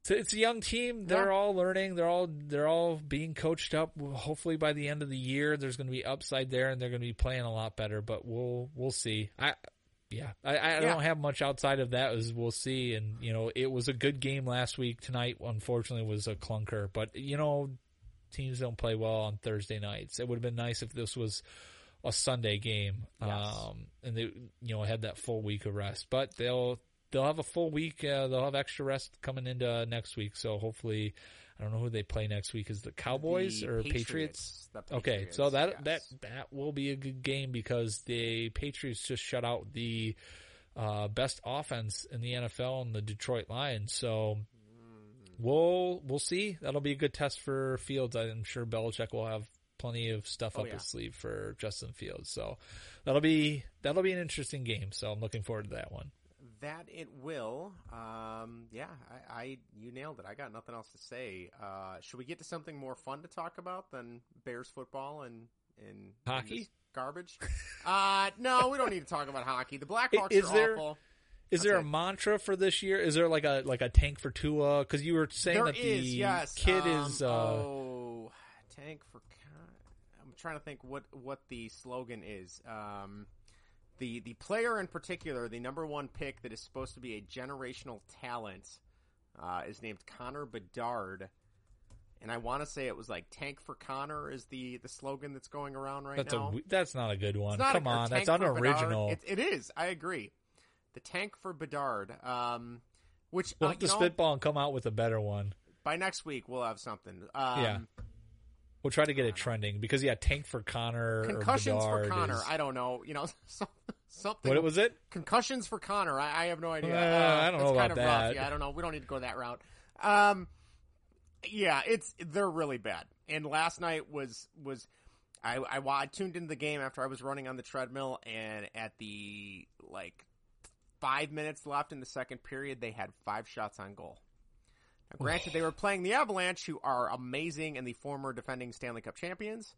It's, it's a young team. They're all learning. They're all they're all being coached up. Hopefully, by the end of the year, there's going to be upside there, and they're going to be playing a lot better. But we'll we'll see. I. Yeah, I, I Yeah. don't have much outside of that. As we'll see, and you know, it was a good game last week. Tonight, unfortunately, was a clunker. But you know, teams don't play well on Thursday nights. It would have been nice if this was a Sunday game, um, and they you know had that full week of rest. But they'll they'll have a full week. Uh, they'll have extra rest coming into next week. So hopefully, I don't know who they play next week. Is the Cowboys The or Patriots. Patriots? Okay, so that Patriots, that that will be a good game because the Patriots just shut out the uh, best offense in the NFL and the Detroit Lions. So we'll we'll see. That'll be a good test for Fields. I'm sure Belichick will have plenty of stuff Oh, up yeah. his sleeve for Justin Fields. So that'll be that'll be an interesting game. So I'm looking forward to that one. That it will. Um, yeah, I, I you nailed it. I got nothing else to say. Uh, should we get to something more fun to talk about than Bears football and and Hockey? and garbage? uh, no, we don't need to talk about hockey. The Blackhawks Is are there- awful. Is That's there it. a mantra for this year? Is there like a like a tank for Tua? Because you were saying There that the yes. kid Um, is. Uh, oh, tank for. I'm trying to think what what the slogan is. Um, the the player in particular, the number one pick that is supposed to be a generational talent, uh, is named Connor Bedard. And I want to say it was like "Tank for Connor" is the the slogan that's going around right that's now. a that's not a good one. Come a, on, that's unoriginal. It, it is. I agree. The tank for Bedard, um, which We'll uh, have to know, spitball and come out with a better one. by next week we'll have something. Um, yeah, we'll try to get it trending because yeah, tank for Connor. concussions or for Connor. is- I don't know. You know, some- something. What was it? Concussions for Connor. I, I have no idea. Uh, Uh, I don't it's know kind about of rough. that. Yeah, I don't know. We don't need to go that route. Um, yeah, it's they're really bad. And last night was was I, I I tuned into the game after I was running on the treadmill, and at the like five minutes left in the second period, they had five shots on goal. Now, granted, they were playing the Avalanche, who are amazing and the former defending Stanley Cup champions.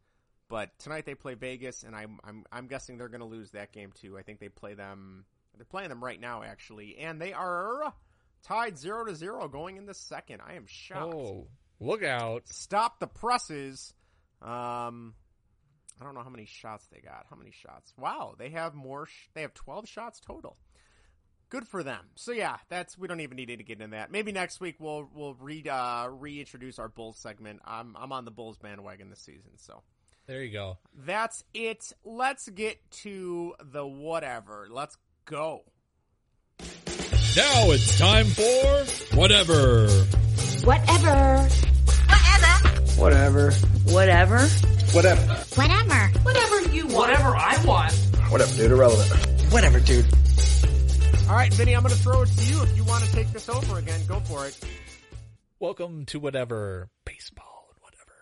But tonight they play Vegas, and I'm I'm I'm guessing they're going to lose that game too. I think they play them. They're playing them right now, actually, and they are tied zero to zero going in the second. I am shocked. Oh, look out! Stop the presses. Um, I don't know how many shots they got. How many shots? Wow, they have more. Sh- they have twelve shots total. Good for them. So yeah, that's we don't even need to get into that. Maybe next week we'll we'll re uh, reintroduce our Bulls segment. I'm I'm on the Bulls bandwagon this season, so There you go. that's it. Let's get to the whatever. Let's go. Now it's time for whatever. Whatever. Whatever. Whatever. Whatever. Whatever. Whatever. Whatever you want. Whatever I want. Whatever, dude. Irrelevant. Whatever, dude. All right, Vinny, I'm going to throw it to you. If you want to take this over again, go for it. Welcome to whatever baseball and whatever.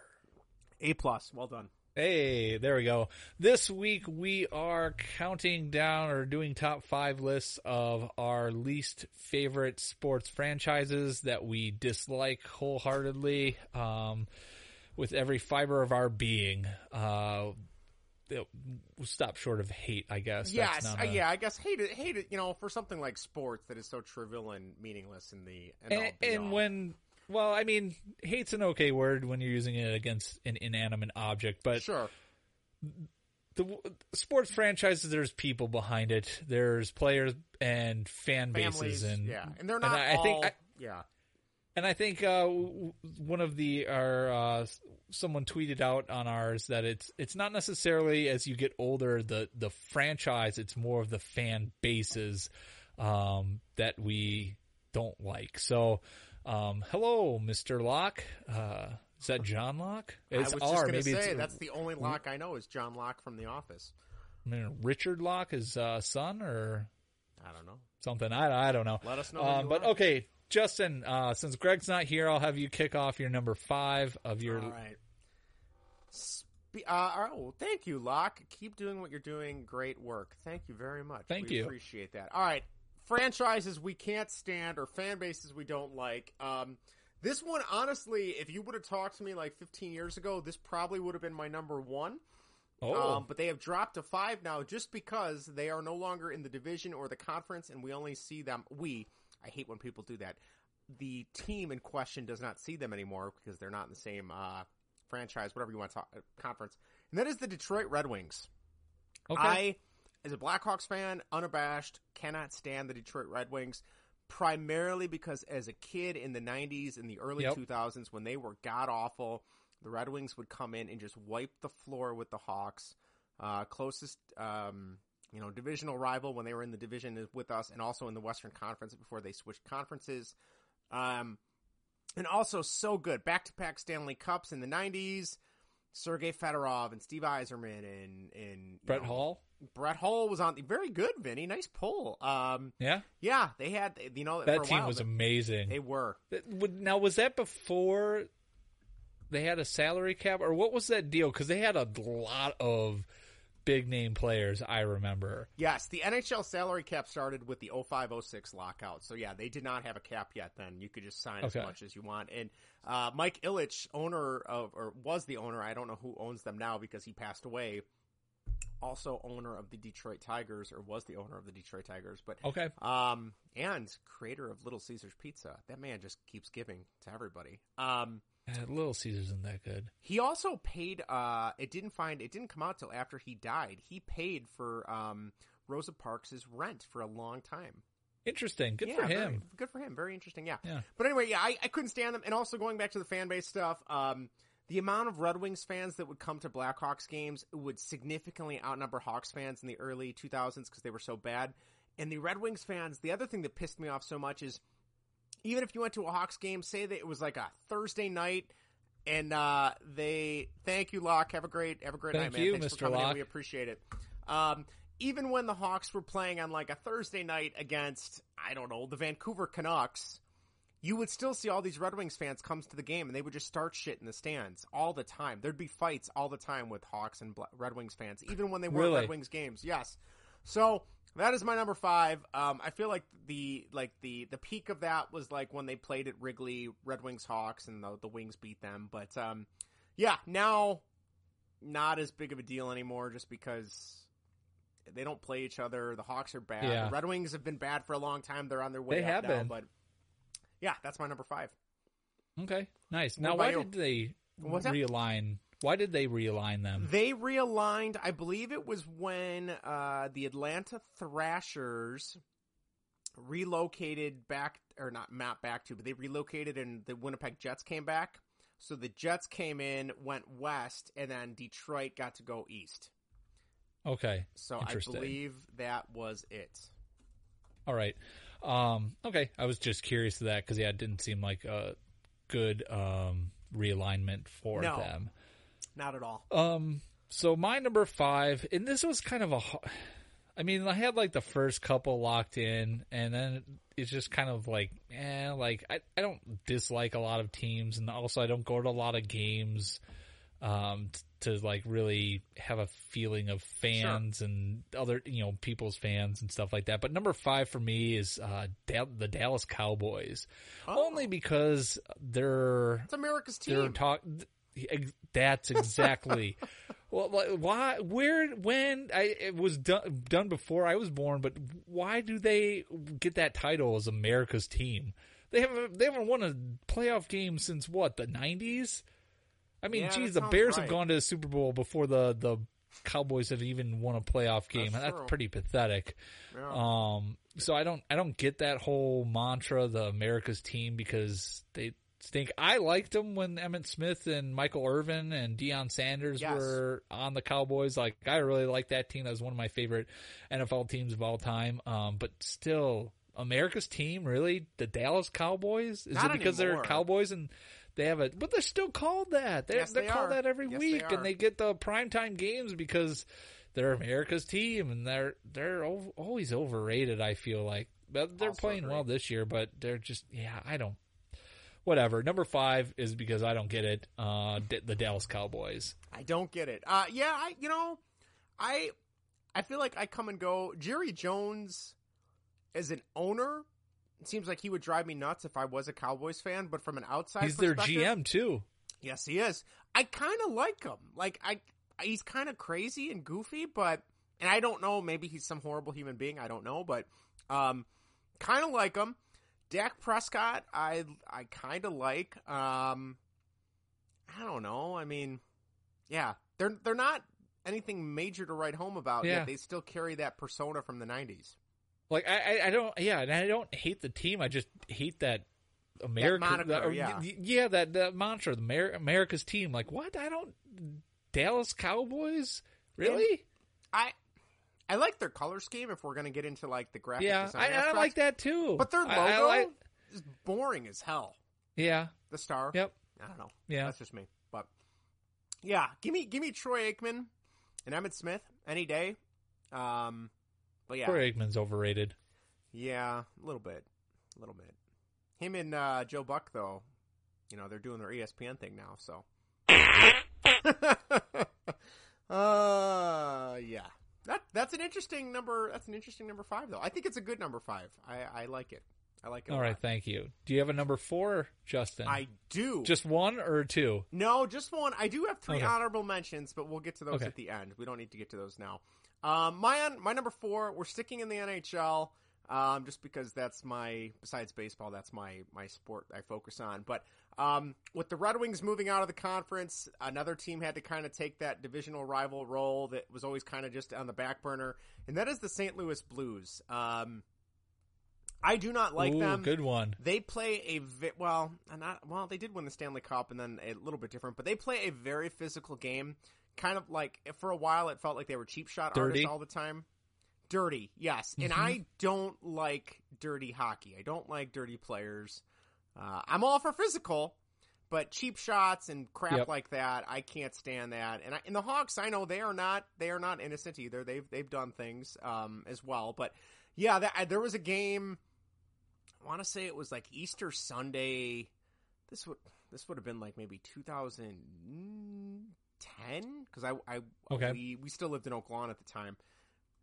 A plus. Well done. Hey, there we go. This week we are counting down or doing top five lists of our least favorite sports franchises that we dislike wholeheartedly. Um, with every fiber of our being. Uh, it- we'll stop short of hate, I guess. Yes, uh, a- yeah, I guess hate it, hate it, you know, for something like sports that is so trivial and meaningless in the And, MLB. and when, well, I mean, hate's an okay word when you're using it against an inanimate object, but sure, the sports franchises, there's people behind it. There's players and fan families, bases, and yeah, and they're not I, all, I think, I, yeah, and I think uh, one of the our uh, someone tweeted out on ours that it's it's not necessarily as you get older the the franchise. It's more of the fan bases um, that we don't like. So, um, hello, Mister Locke. Uh, is that John Locke? I It's was R. Maybe say that's the only Locke I know is John Locke from The Office. I mean, Richard Locke, his uh, son, or I don't know. something. I, I don't know. Let us know Um, but are. okay, Justin. Uh, since Greg's not here, I'll have you kick off your number five of your. All right. Spe- uh, oh, thank you, Locke. Keep doing what you're doing. Great work. Thank you very much. Thank we you. Appreciate that. All right. Franchises we can't stand or fan bases we don't like. Um, this one, honestly, if you would have talked to me like 15 years ago, this probably would have been my number one. Oh. Um, but they have dropped to five now just because they are no longer in the division or the conference, and we only see them. We, I hate when people do that. The team in question does not see them anymore because they're not in the same uh, franchise, whatever you want to talk, conference. And that is the Detroit Red Wings. Okay. I, as a Blackhawks fan, unabashed, cannot stand the Detroit Red Wings. Primarily because as a kid in the 90s and the early Yep. 2000s, when they were god awful, the Red Wings would come in and just wipe the floor with the Hawks. Uh, closest, um, you know, divisional rival when they were in the division with us, and also in the Western Conference before they switched conferences. Um, and also so good back to back Stanley Cups in the '90s. Sergei Fedorov and Steve Yzerman and and Brett know, Hall. Brett Hull was on the very good, Vinny. Nice pull. Um, Yeah, yeah, they had you know that team while, was amazing. They were. Now, was that before they had a salary cap, or what was that deal? Because they had a lot of big name players. I remember. Yes, the NHL salary cap started with the 0506 lockout. So yeah, they did not have a cap yet then. You could just sign Okay. as much as you want. And uh, Mike Ilitch, owner of or was the owner, I don't know who owns them now because he passed away. Also owner of the Detroit Tigers or was the owner of the Detroit Tigers, but Okay. Um and creator of Little Caesars Pizza. That man just keeps giving to everybody. Um Uh, Little Caesars isn't that good. he also paid. Uh, it didn't find. It didn't come out till after he died. He paid for um, Rosa Parks' rent for a long time. Interesting. Good Yeah, for very- him. good for him. Very interesting. Yeah. Yeah. But anyway, yeah, I, I couldn't stand them. And also going back to the fan base stuff, um, the amount of Red Wings fans that would come to Blackhawks games would significantly outnumber Hawks fans in the early 2000s because they were so bad. And the Red Wings fans, the other thing that pissed me off so much is even if you went to a Hawks game, say that it was like a Thursday night, and uh, they thank you, Locke. Have a great have a great Thank night, man. you, Thanks Mr. for coming in. We appreciate it. Um, even when the Hawks were playing on like a Thursday night against I don't know the Vancouver Canucks, you would still see all these Red Wings fans come to the game, and they would just start shit in the stands all the time. There'd be fights all the time with Hawks and Red Wings fans, even when they were Really? Red Wings games. Yes. So that is my number five. Um, I feel like the like the the peak of that was like when they played at Wrigley, Red Wings Hawks, and the the Wings beat them. But um, yeah, now not as big of a deal anymore, just because they don't play each other. The Hawks are bad. Yeah. The Red Wings have been bad for a long time. They're on their way They have now, been. but yeah, that's my number five. Okay, nice. What Now, why you? did they What's that? Why did they realign them? They realigned, I believe it was when uh, the Atlanta Thrashers relocated back, or not, not back to, but they relocated and the Winnipeg Jets came back. So the Jets came in, went west, and then Detroit got to go east. Okay, So I believe that was it. All right. Um, okay, I was just curious to that because yeah, it didn't seem like a good um, realignment for No. them. Not at all. Um, so my number five, and this was kind of a, I mean, I had like the first couple locked in, and then it's just kind of like, eh, like I, I don't dislike a lot of teams, and also I don't go to a lot of games, um, t- to like really have a feeling of fans and other, you know, people's fans and stuff like that. But number five for me is, uh, Dal- the Dallas Cowboys. Only because they're, It's America's they're team. talk. That's exactly. well, why? Where? When? I it was done done before I was born. But why do they get that title as America's team? They haven't they haven't won a playoff game since what the nineties. I mean, Yeah, geez, the Bears right. have gone to the Super Bowl before the the Cowboys have even won a playoff game. That's That's, pretty pathetic. Yeah. Um, so I don't I don't get that whole mantra, the America's team, because they stink. I liked them when Emmitt Smith and Michael Irvin and Deion Sanders Yes. were on the Cowboys. Like I really liked that team. That was one of my favorite NFL teams of all time. Um, but still, America's team, really, the Dallas Cowboys? Is Not it because anymore. they're Cowboys and they have a? But they're still called that. They're, Yes, they're they called are. that every Yes, week, are. and they get the primetime games because they're America's team, and they're they're ov- always overrated. I feel like, but they're Also playing agree. well this year. But they're just yeah, I don't. Whatever. Number five is because I don't get it. Uh, D- the Dallas Cowboys. I don't get it. Uh, yeah, I you know, I I feel like I come and go. Jerry Jones, as an owner, it seems like he would drive me nuts if I was a Cowboys fan. But from an outside, He's their GM too. Yes, he is. I kind of like him. Like I, he's kind of crazy and goofy, but and I don't know. Maybe he's some horrible human being. I don't know, but um, kind of like him. Dak Prescott, I I kind of like. Um, I don't know. I mean, yeah, they're they're not anything major to write home about Yeah. yet. They still carry that persona from the '90s. Like I, I, I don't, yeah, and I don't hate the team. I just hate that America, moniker, that- or- yeah. yeah, that that mantra, the Amer- America's team. Like what? I don't. Dallas Cowboys, really? I I like their color scheme. If we're gonna get into like the graphic Yeah, design I, I like that too. But their logo I like- is boring as hell. yeah, The star. Yep. I don't know. Yeah. That's just me. But yeah, give me give me Troy Aikman and Emmitt Smith any day. Um, but yeah, Troy Aikman's overrated. yeah, a little bit, a little bit. Him and uh, Joe Buck though, you know, they're doing their ESPN thing now. So, uh, yeah. That that's an interesting number. That's an interesting number five, though. I think it's a good number five. I, I like it. I like it. All right, thank you. Do you have a number four, Justin? I do. Just one or two? No, just one. I do have three Okay. honorable mentions, but we'll get to those Okay. at the end. We don't need to get to those now. Um, my my number four. We're sticking in the NHL, um, just because that's my besides baseball, that's my my sport I focus on. But um, with the Red Wings moving out of the conference, another team had to kind of take that divisional rival role that was always kind of just on the back burner, and that is the St. Louis Blues. Um, I do not like Ooh, them. Good one. They play a vi- well, not well. They did win the Stanley Cup, and then a little bit different. But they play a very physical game. Kind of like for a while, it felt like they were cheap shot Dirty? artists all the time. Dirty, yes, and Mhm. I don't like dirty hockey. I don't like dirty players. Uh, I'm all for physical, but cheap shots and crap Yep. like that, I can't stand that. And, I, and the Hawks, I know they are not they are not innocent either. They've they've done things um, as well. But yeah, that, there was a game. I want to say it was like Easter Sunday. This would this would have been like maybe 2010 because I I Okay. we we still lived in Oak Lawn at the time.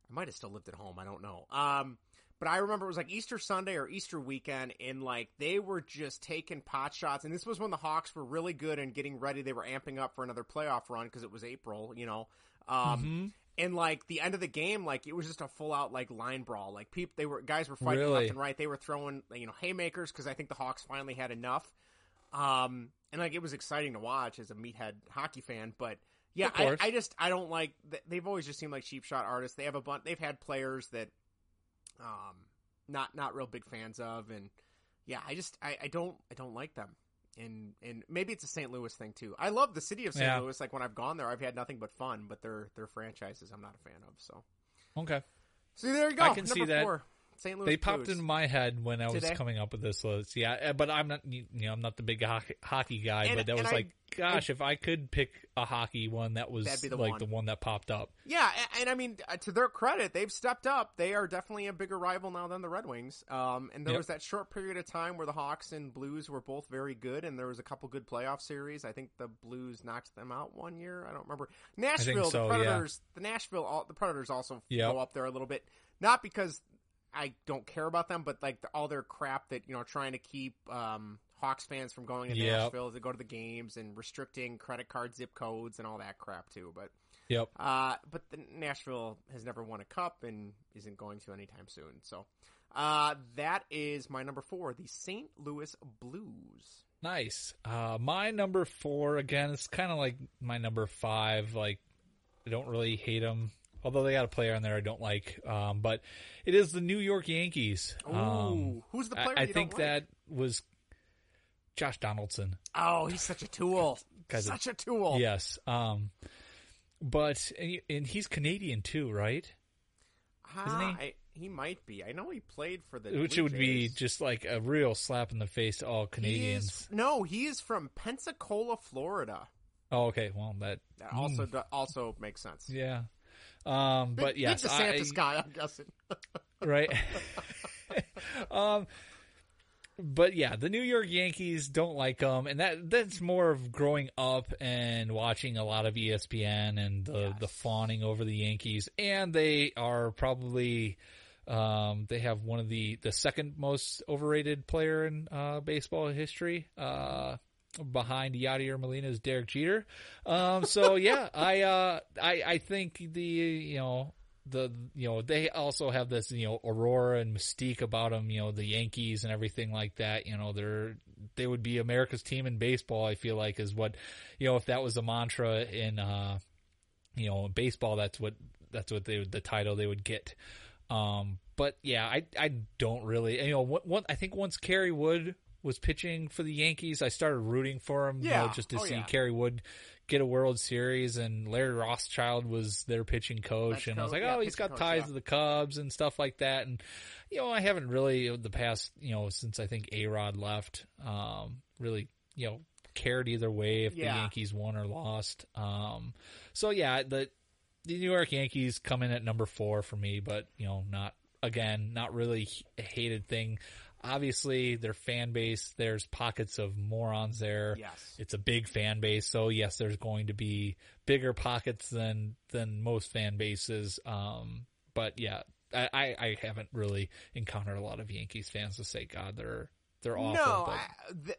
I might have still lived at home. I don't know. Um, but I remember it was like Easter Sunday or Easter weekend, and like they were just taking pot shots. And this was when the Hawks were really good and getting ready. They were amping up for another playoff run because it was April, you know. Um, Mhm. and like the end of the game, like it was just a full out like line brawl. Like people, they were guys were fighting Really? left and right. They were throwing you know haymakers because I think the Hawks finally had enough. Um, and like it was exciting to watch as a meathead hockey fan, but yeah, I. I just I don't like. They've always just seemed like cheap shot artists. They have a bunch. They've had players that, um, not not real big fans of, and yeah, I just I, I don't I don't like them. And and maybe it's a St. Louis thing too. I love the city of St. Yeah. Louis. Like when I've gone there, I've had nothing but fun. But their their franchises, I'm not a fan of. So Okay. so there you go. I can Number see that. Four, St. Louis. They popped Blues. in my head when I was Today? coming up with this list. Yeah, uh, but I'm not. You know, I'm not the big hockey, guy. And- but that was I- like, gosh, if I could pick a hockey one, that was the like one. the one that popped up. Yeah, and, and I mean, uh, to their credit, they've stepped up. They are definitely a bigger rival now than the Red Wings. Um, and there Yep. was that short period of time where the Hawks and Blues were both very good, and there was a couple good playoff series. I think the Blues knocked them out one year. I don't remember. Nashville, so, the yeah. Predators, the Nashville, all, the Predators also Yep. go up there a little bit. Not because I don't care about them, but like the, all their crap that you know, trying to keep um, Hawks fans from going to Yep. Nashville to go to the games and restricting credit card zip codes and all that crap too. But Yep. uh, but the Nashville has never won a cup and isn't going to anytime soon. So uh, that is my number four, the St. Louis Blues. Nice. Uh, my number four again. It's kind of like my number five. Like I don't really hate them, although they got a player on there I don't like. Um, but it is the New York Yankees. Ooh, Um, who's the player I, don't think like? that was Josh Donaldson. Oh, he's such a tool. Such a tool. Yes. Um, but and, and he's Canadian too, right? Isn't he? I, he might be. I know he played for the Which Blue would be just like a real slap in the face to all He Canadians. is, no, he is from Pensacola, Florida. Oh, okay. Well, that That also mm, also makes sense. yeah. Um, Big, but yes, big I, DeSantis guy, I'm guessing. right? um, but yeah, the New York Yankees don't like them, and that that's more of growing up and watching a lot of ESPN and the the fawning over the Yankees, and they are probably. Um, they have one of the, the second most overrated player in uh, baseball history. Uh, behind Yadier Molina's Derek Jeter. Um, so yeah, I, uh, I, I think the, you know, the, you know, they also have this, you know, aurora and mystique about them, you know, the Yankees and everything like that. You know, they're, they would be America's team in baseball, I feel like is what, you know, if that was a mantra in, uh, you know, baseball, that's what, that's what they the title they would get. Um, but yeah, I, I don't really, you know, what, what, I think once Kerry Wood was pitching for the Yankees, I started rooting for him, you know, just to Oh, see yeah. Kerry Wood get a World Series and Larry Rothschild was their pitching coach. That's and I was like, yeah, oh, he's got coach, ties yeah. to the Cubs and stuff like that. And, you know, I haven't really, the past, you know, since I think A-Rod left, um, really, you know, cared either way if Yeah. the Yankees won or lost. Um, so yeah, the, the New York Yankees come in at number four for me, but you know, not again, not really a hated thing. Obviously, their fan base, there's pockets of morons there. Yes. It's a big fan base, so yes, there's going to be bigger pockets than than most fan bases. Um, but yeah, I, I, I haven't really encountered a lot of Yankees fans to say, God, they're they're awful. No, but I,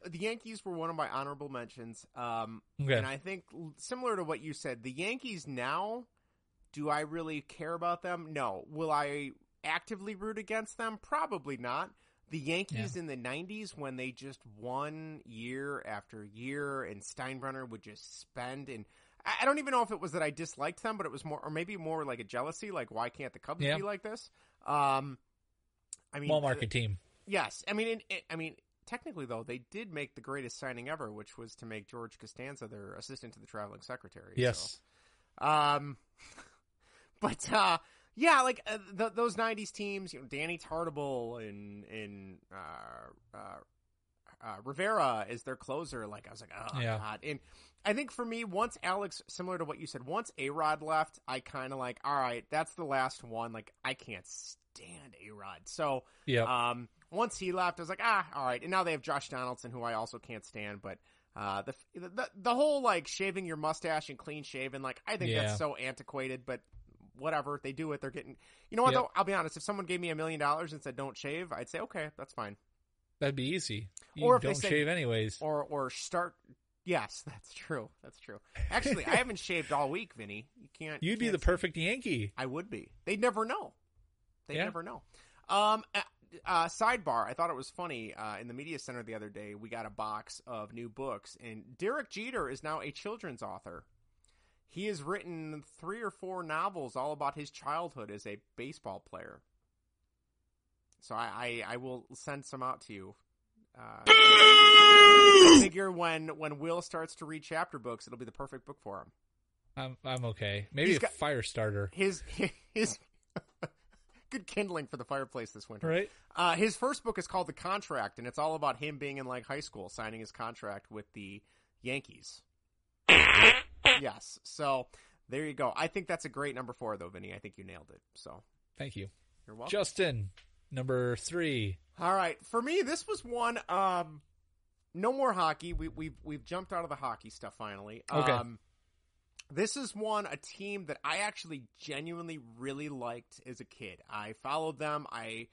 the, the Yankees were one of my honorable mentions. Um, Okay. And I think similar to what you said, the Yankees now, do I really care about them? No. Will I actively root against them? Probably not. The Yankees in the 90s, when they just won year after year, and Steinbrenner would just spend and. I don't even know if it was that I disliked them, but it was more, or maybe more like a jealousy, like why can't the Cubs Yeah. be like this? Um, I mean, small market team. Yes, I mean, it, it- I mean, technically though, they did make the greatest signing ever, which was to make George Costanza their assistant to the traveling secretary. Yes. So. Um, but uh, yeah, like uh, th- those '90s teams, you know, Danny Tartabull and and uh, uh, uh, Rivera is their closer. Like I was like, oh Yeah. god. And I think for me, once Alex, similar to what you said, once A Rod left, I kind of like, all right, that's the last one. Like I can't stand A Rod. So yeah. um, once he left, I was like, ah, all right. And now they have Josh Donaldson, who I also can't stand. But uh, the the the whole like shaving your mustache and clean shaven, like I think Yeah. that's so antiquated. But whatever they do it, they're getting. You know what Yep. though? I'll be honest. If someone gave me a million dollars and said don't shave, I'd say okay, that's fine. That'd be easy. You Or if don't said- shave anyways. Or or start. Yes, that's true. That's true. Actually, I haven't shaved all week, Vinny. You can't. you You'd be can't the perfect Yankee. I would be. They'd never know. They Yeah. never know. Um, uh, sidebar. I thought it was funny. Uh, in the media center the other day, we got a box of new books, and Derek Jeter is now a children's author. He has written three or four novels all about his childhood as a baseball player. So I, I, I will send some out to you. Uh, I figure when when Will starts to read chapter books, it'll be the perfect book for him. I'm I'm okay. Maybe He's a got- fire starter. His his good kindling for the fireplace this winter. Right. Uh, his first book is called The Contract, and it's all about him being in like high school, signing his contract with the Yankees. yes. So there you go. I think that's a great number four, though, Vinny. I think you nailed it. So Thank you. you're welcome. Justin, number three. All right, for me, this was one. Um, no more hockey. We we've we've jumped out of the hockey stuff finally. Okay. Um, this is one a team that I actually genuinely really liked as a kid. I followed them. I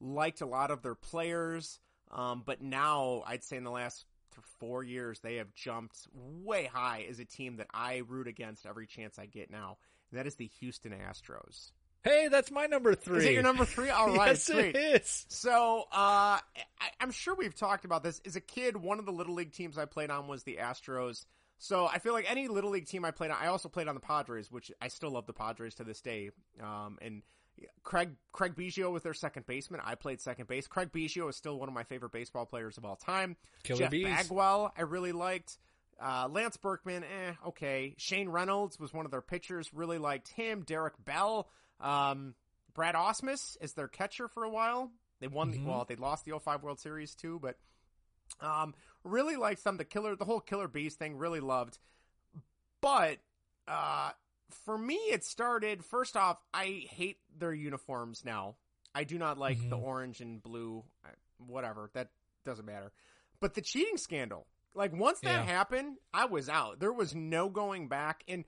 liked a lot of their players. Um, but now I'd say in the last th- four years they have jumped way high as a team that I root against every chance I get now. And that is the Houston Astros. Hey, that's my number three. Is it your number three? All right, yes, great. it is. So, uh, I, I'm sure we've talked about this. As a kid, one of the little league teams I played on was the Astros. So I feel like any little league team I played on, I also played on the Padres, which I still love the Padres to this day. Um, and Craig Craig Biggio was their second baseman. I played second base. Craig Biggio is still one of my favorite baseball players of all time. Killer Jeff bees. Bagwell, I really liked. Uh, Lance Berkman, eh, okay. Shane Reynolds was one of their pitchers. Really liked him. Derek Bell. Um, Brad Ausmus is their catcher for a while. They won the, Mhm. well, they lost the 05 World Series too, but, um, really liked them. The killer, the whole killer bees thing, really loved. But, uh, for me, it started, first off, I hate their uniforms now. I do not like the Mhm. orange and blue, uh, whatever. That doesn't matter. But the cheating scandal, like once that Yeah. happened, I was out. There was no going back. And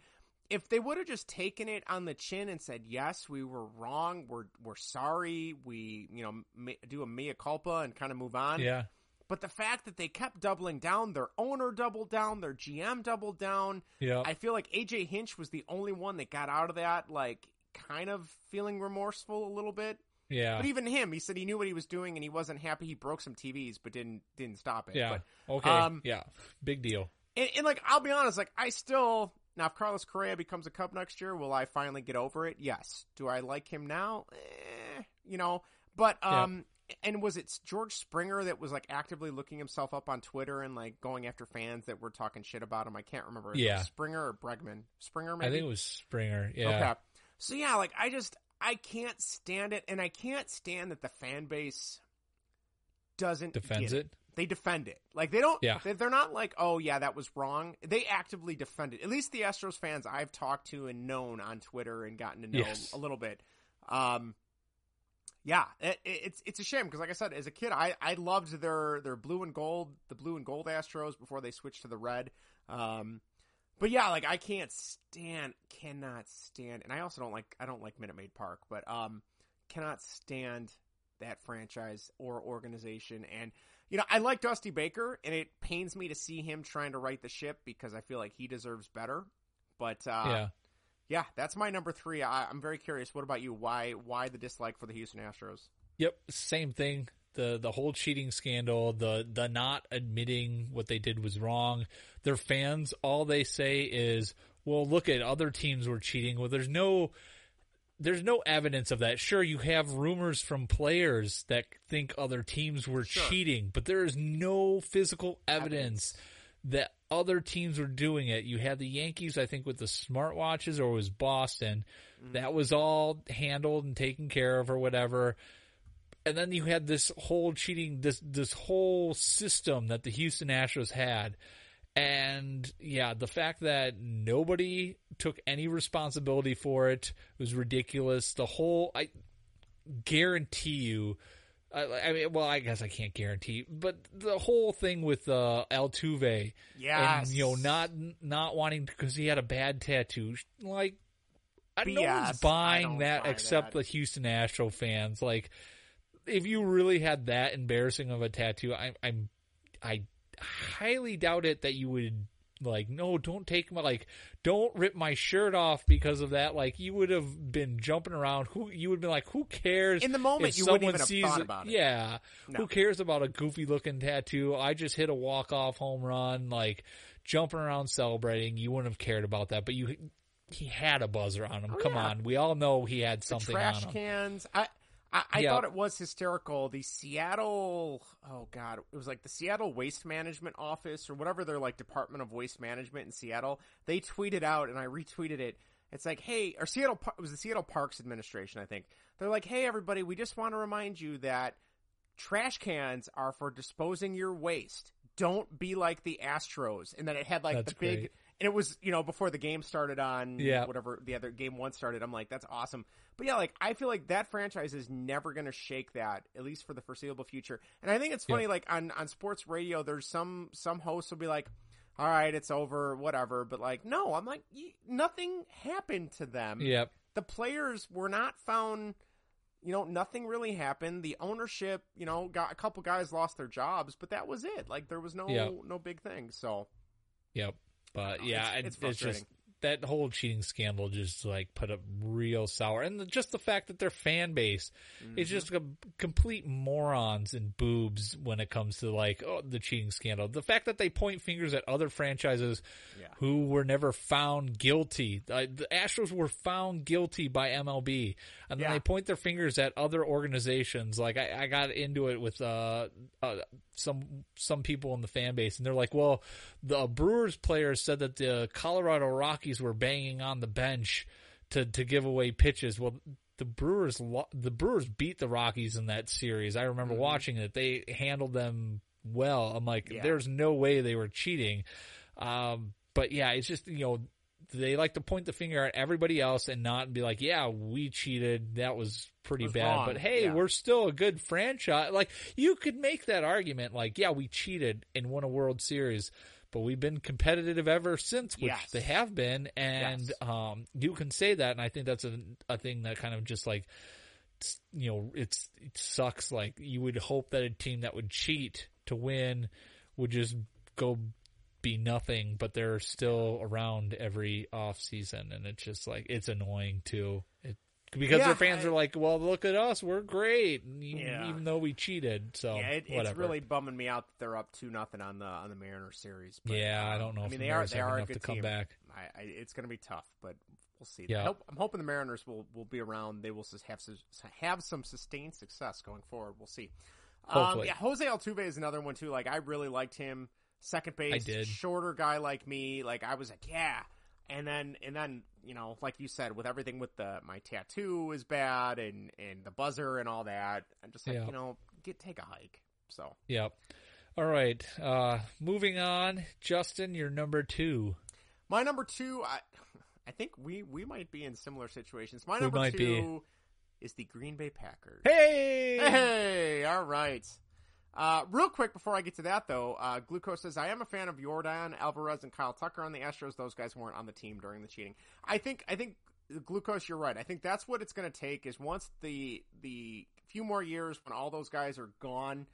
if they would have just taken it on the chin and said, "Yes, we were wrong. We're we're sorry. We you know do a mea culpa and kind of move on." Yeah. But the fact that they kept doubling down, their owner doubled down, their GM doubled down. Yeah. I feel like AJ Hinch was the only one that got out of that, like kind of feeling remorseful a little bit. Yeah. But even him, he said he knew what he was doing and he wasn't happy. He broke some TVs, but didn't didn't stop it. Yeah. But, okay. um, yeah. Big deal. and, and like I'll be honest, like I still now if Carlos Correa becomes a Cub next year, will I finally get over it? Yes. Do I like him now? Eh, you know, but um. And was it George Springer that was like actively looking himself up on Twitter and like going after fans that were talking shit about him? I can't remember. If it was Yeah. Springer or Bregman. Springer, maybe? I think it was Springer. Yeah. Okay. So yeah, like I just I can't stand it, and I can't stand that the fan base doesn't Defends get it? They defend it. Like they don't. Yeah. they- They're not like, oh yeah, that was wrong. They actively defend it. At least the Astros fans I've talked to and known on Twitter and gotten to know Yes. a little bit. Um, yeah, it, it- it's it's a shame because, like I said, as a kid, I I loved their their blue and gold, the blue and gold Astros before they switched to the red. Um, but yeah, like I can't stand, cannot stand, and I also don't like I don't like Minute Maid Park, but um, cannot stand that franchise or organization. And you know, I like Dusty Baker, and it pains me to see him trying to right the ship because I feel like he deserves better. But uh, Yeah. Yeah, that's my number three. I, I'm very curious. What about you? Why why the dislike for the Houston Astros? Yep, same thing. The the whole cheating scandal, the the not admitting what they did was wrong. Their fans, all they say is, "Well, look at other teams were cheating." Well, there's no there's no evidence of that. Sure, you have rumors from players that think other teams were Sure. cheating, but there is no physical evidence, that other teams were doing it. You had the Yankees, I think, with the smartwatches, or it was Boston. Mm-hmm. That was all handled and taken care of, or whatever and then you had this whole cheating this this whole system that the Houston Astros had and yeah the fact that nobody took any responsibility for it was ridiculous the whole I guarantee you I, I mean well I guess I can't guarantee but the whole thing with uh Altuve yeah, and you know not not wanting because he had a bad tattoo like I- no one's buying that buy except that. the Houston Astro fans. Like, if you really had that embarrassing of a tattoo, I, I'm, I highly doubt it that you would like. No, don't take my like. Don't rip my shirt off because of that. Like, you would have been jumping around. Who you would be like? Who cares? In the moment, you wouldn't even have thought about it. Yeah, No. who cares about a goofy looking tattoo? I just hit a walk off home run, like jumping around celebrating. You wouldn't have cared about that, but you. He had a buzzer on him. Oh, Come yeah. on, we all know he had The something trash on him. cans. I I, I Yeah. thought it was hysterical. The Seattle, oh god, it was like the Seattle Waste Management Office or whatever their like Department of Waste Management in Seattle. They tweeted out, and I retweeted it. It's like, hey, or Seattle, it was the Seattle Parks Administration, I think. They're like, hey, everybody, we just want to remind you that trash cans are for disposing your waste. Don't be like the Astros. And then it had like That's the big, great. And it was, you know, before the game started on Yeah. whatever the other game one started. I'm like, that's awesome. But yeah, like, I feel like that franchise is never going to shake that, at least for the foreseeable future. And I think it's funny, Yeah. like, on, on sports radio, there's some, some hosts will be like, all right, it's over, whatever. But like, no, I'm like, y- nothing happened to them Yep. the players were not found you know, nothing really happened. The ownership, you know, got a couple guys lost their jobs, but that was it. Like there was no Yep. no big thing. So Yep. But yeah, it's- it's it's, just that whole cheating scandal just like put up real sour, and the, just the fact that their fan base Mm-hmm. is just a complete morons and boobs when it comes to like oh, the cheating scandal. The fact that they point fingers at other franchises Yeah. who were never found guilty. Uh, the Astros were found guilty by MLB, and then Yeah. they point their fingers at other organizations. Like I, I got into it with uh, uh, some some people in the fan base, and they're like, "Well, the Brewers players said that the Colorado Rockies were banging on the bench to to give away pitches." Well. The Brewers, the Brewers beat the Rockies in that series. I remember watching it. They handled them well. I'm like, Yeah. there's no way they were cheating. Um, but yeah, it's just you know they like to point the finger at everybody else and not be like, yeah, we cheated. That was pretty Was bad. wrong. But hey, Yeah. we're still a good franchise. Like you could make that argument, like, yeah, we cheated and won a World Series. But we've been competitive ever since, which Yes. they have been, and Yes. um, you can say that, and I think that's a, a thing that kind of just like you know, it's it sucks. Like you would hope that a team that would cheat to win would just go be nothing, but they're still around every off season, and it's just like it's annoying too. It, because Yeah, their fans I- are like, "Well, look at us, we're great," even, Yeah. even though we cheated. So yeah, it, it's really bumming me out that they're up two nothing on the on the Mariners series. But, Yeah, I um, don't know I if mean, the they are they are a good to come team. back. I, I, it's going to be tough, but we'll see. Yeah. Hope, I'm hoping the Mariners will, will be around. They will have have some sustained success going forward. We'll see. Um, yeah, Jose Altuve is another one too. Like I really liked him. Second base, shorter guy like me. Like I was like, yeah. And then and then you know, like you said, with everything with the my tattoo is bad and and the buzzer and all that. I'm just like, Yeah. you know, get take a hike. So Yep. All right. Uh, moving on, Justin, you're number two. My number two, I, I think we we might be in similar situations. My number two be. is the Green Bay Packers. Hey, Hey, all right. Uh, real quick before I get to that though, uh, Glucose says I am a fan of Jordan Alvarez and Kyle Tucker on the Astros. Those guys weren't on the team during the cheating. I think I think Glucose, you're right. I think that's what it's going to take is once the the few more years when all those guys are gone.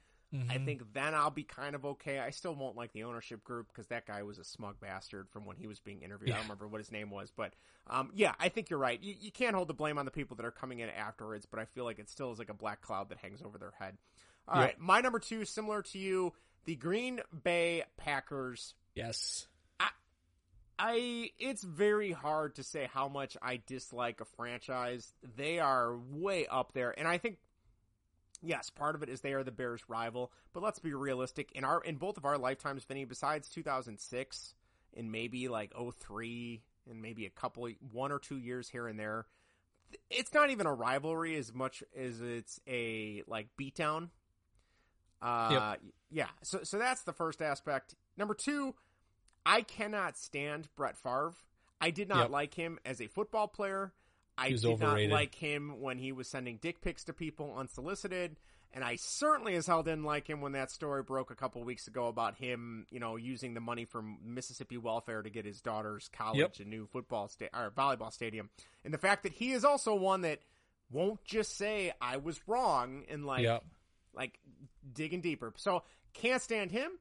I Mhm. think then I'll be kind of okay. I still won't like the ownership group because that guy was a smug bastard from when he was being interviewed. I don't remember what his name was, but um, yeah, I think you're right. You, you can't hold the blame on the people that are coming in afterwards, but I feel like it still is like a black cloud that hangs over their head. All Yep. right, my number two, similar to you, the Green Bay Packers. Yes. I it's very hard to say how much I dislike a franchise. They are way up there, and I think yes, part of it is they are the Bears' rival. But let's be realistic in our in both of our lifetimes, Vinny. Besides 2006 and maybe like 03 and maybe a couple one or two years here and there, it's not even a rivalry as much as it's a like beatdown. Uh, yeah. So so that's the first aspect. Number two, I cannot stand Brett Favre. I did not Yep. like him as a football player. I did overrated. not like him when he was sending dick pics to people unsolicited. And I certainly as hell didn't like him when that story broke a couple weeks ago about him, you know, using the money from Mississippi welfare to get his daughter's college Yep. a new football sta- or volleyball stadium. And the fact that he is also one that won't just say I was wrong and like Yep. like digging deeper. So can't stand him.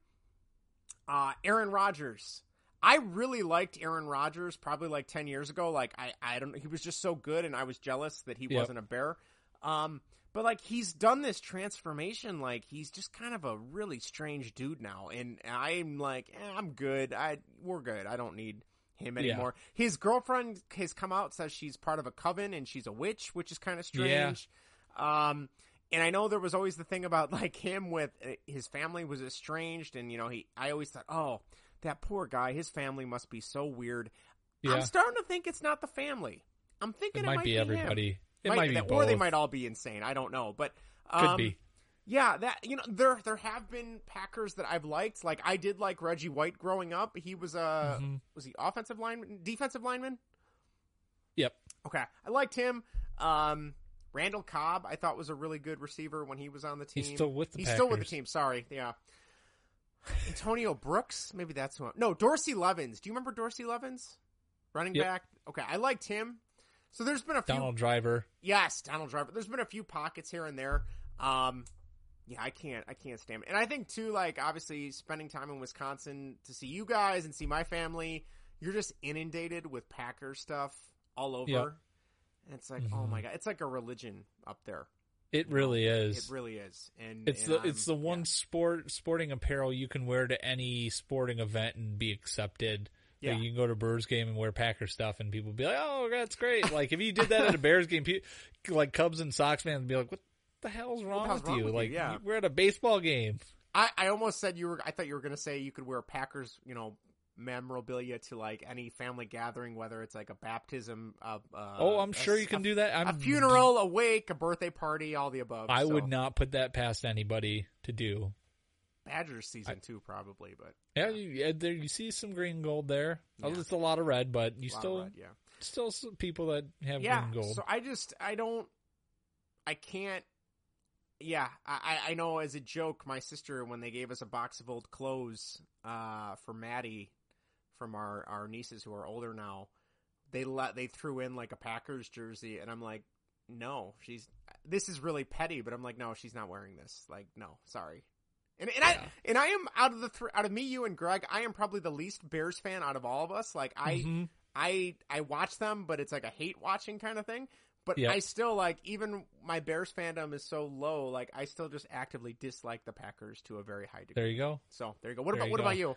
Uh, Aaron Rodgers. I really liked Aaron Rodgers probably like 10 years ago. Like, I, I don't know. He was just so good and I was jealous that he Yep. wasn't a bear. Um, but like he's done this transformation. Like he's just kind of a really strange dude now. And I'm like, eh, I'm good. I, we're good. I don't need him Yeah. anymore. His girlfriend has come out, says she's part of a coven and she's a witch, which is kind of strange. Um, and I know there was always the thing about like him with uh, his family was estranged, and you know he. I always thought, oh, that poor guy, his family must be so weird. Yeah. I'm starting to think it's not the family. I'm thinking It it, might be him. everybody. It might be both, or they might all be insane. I don't know, but Could um, be. Yeah, that you know there there have been Packers that I've liked. Like I did like Reggie White growing up. He was a Mhm. was he offensive lineman, defensive lineman. Yep. Okay, I liked him. Um, Randall Cobb, I thought was a really good receiver when he was on the team. He's still with the He's still with the team. Sorry, yeah. Antonio Brooks, maybe that's who. I'm, no, Dorsey Levens. Do you remember Dorsey Levens, running Yep. back? Okay, I liked him. So there's been a few Donald Driver. Yes, Donald Driver. There's been a few pockets here and there. Um, yeah, I can't, I can't stand it. And I think too, like obviously spending time in Wisconsin to see you guys and see my family, you're just inundated with Packer stuff all over. Yep. It's like, Mm-hmm. oh my god, it's like a religion up there. It really is. It really is. And It's and the it's the I'm- one sport sporting apparel you can wear to any sporting event and be accepted. Like, Yeah. you can go to a Brewers game and wear Packer stuff, and people be like, "Oh, that's great!" Like if you did that at a Bears game, pe- like Cubs and Sox fans would be like, "What the hell's wrong hell's with wrong you?" with you? Like Yeah. we're at a baseball game. I, I almost said you were. I thought you were going to say you could wear Packers, you know, memorabilia to like any family gathering, whether it's like a baptism, uh, uh, oh, I'm a- sure you can do that. I'm, a funeral, a wake, a birthday party, all the above. I So, would not put that past anybody to do. Badgers season two probably, but Yeah, you, yeah, there you see some green gold there. Oh, Yeah. It's a lot of red, but you still red, yeah. still some people that have yeah. green gold. So I just I don't I can't. Yeah, I I know as a joke, my sister when they gave us a box of old clothes uh, for Maddie from our our nieces who are older now, they let they threw in like a Packers jersey, and I'm like, no, she's this is really petty, but I'm like, no, she's not wearing this. Like, no, sorry. And, and I and I am out of the th- out of me, you and Greg, I am probably the least Bears fan out of all of us. Like I Mhm. I I watch them, but it's like a hate watching kind of thing. But Yep. I still like even my Bears fandom is so low. Like I still just actively dislike the Packers to a very high degree. There you go. So there you go. What There about what go. about you?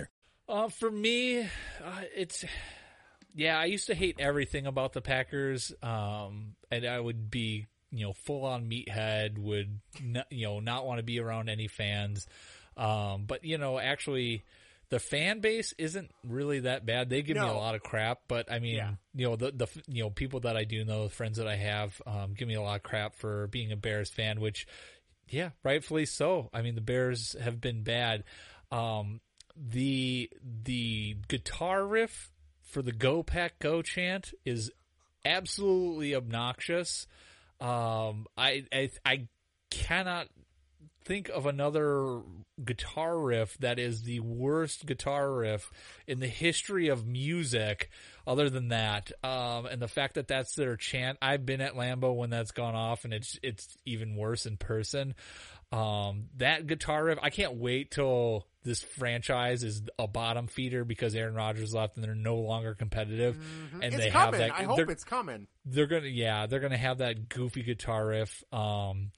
Uh, for me, uh, it's yeah. I used to hate everything about the Packers, um, and I would be you know full on meathead. Would not, you know not want to be around any fans, um, but you know actually. The fan base isn't really that bad. They give me a lot of crap, but I mean, Yeah. you know, the the you know people that I do know, friends that I have, um, give me a lot of crap for being a Bears fan, which yeah, rightfully so. I mean, the Bears have been bad. Um, the the guitar riff for the "Go Pack Go" chant is absolutely obnoxious. Um, I I I cannot think of another guitar riff that is the worst guitar riff in the history of music other than that um, and the fact that that's their chant i've been at Lambeau when that's gone off and it's it's even worse in person um, that guitar riff i can't wait till this franchise is a bottom feeder because aaron rodgers left and they're no longer competitive and it's they coming. have that I hope it's coming. they're gonna yeah they're gonna have that goofy guitar riff um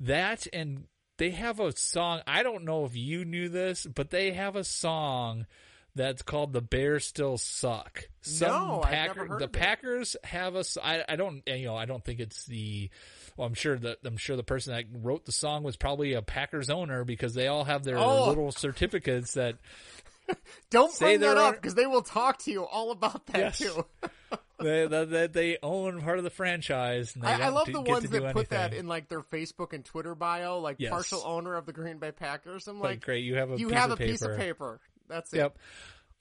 that and they have a song i don't know if you knew this but they have a song that's called the bears still suck No, I've never heard the of it. packers have a I, I don't you know i don't think it's the well, I'm sure that I'm sure the person that wrote the song was probably a Packers owner because they all have their Oh. little certificates that Don't Say bring that up because they will talk to you all about that Yes. too. they, that, they own part of the franchise. And they I, I love do- the ones that put that in like their Facebook and Twitter bio, like Yes. partial owner of the Green Bay Packers. I'm Like, like, great, you have a you piece have of a piece of paper. paper. That's it. Yep.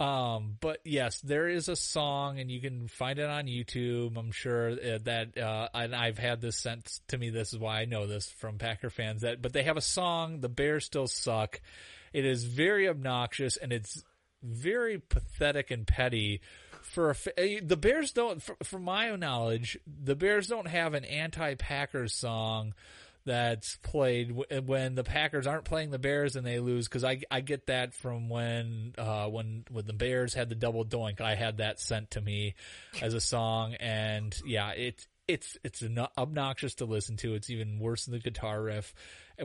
Um, but yes, there is a song, and you can find it on YouTube. I'm sure uh, that, uh, and I've had this sent to me. This is why I know this from Packer fans. That, but they have a song. The Bears still suck. It is very obnoxious, and it's very pathetic and petty. For a, uh, the Bears don't, fr- from my knowledge, the Bears don't have an anti-Packers song that's played w- when the Packers aren't playing the Bears and they lose because I I get that from when uh when when the Bears had the double doink. I had that sent to me as a song and yeah it it's it's obnoxious to listen to. It's even worse than the guitar riff.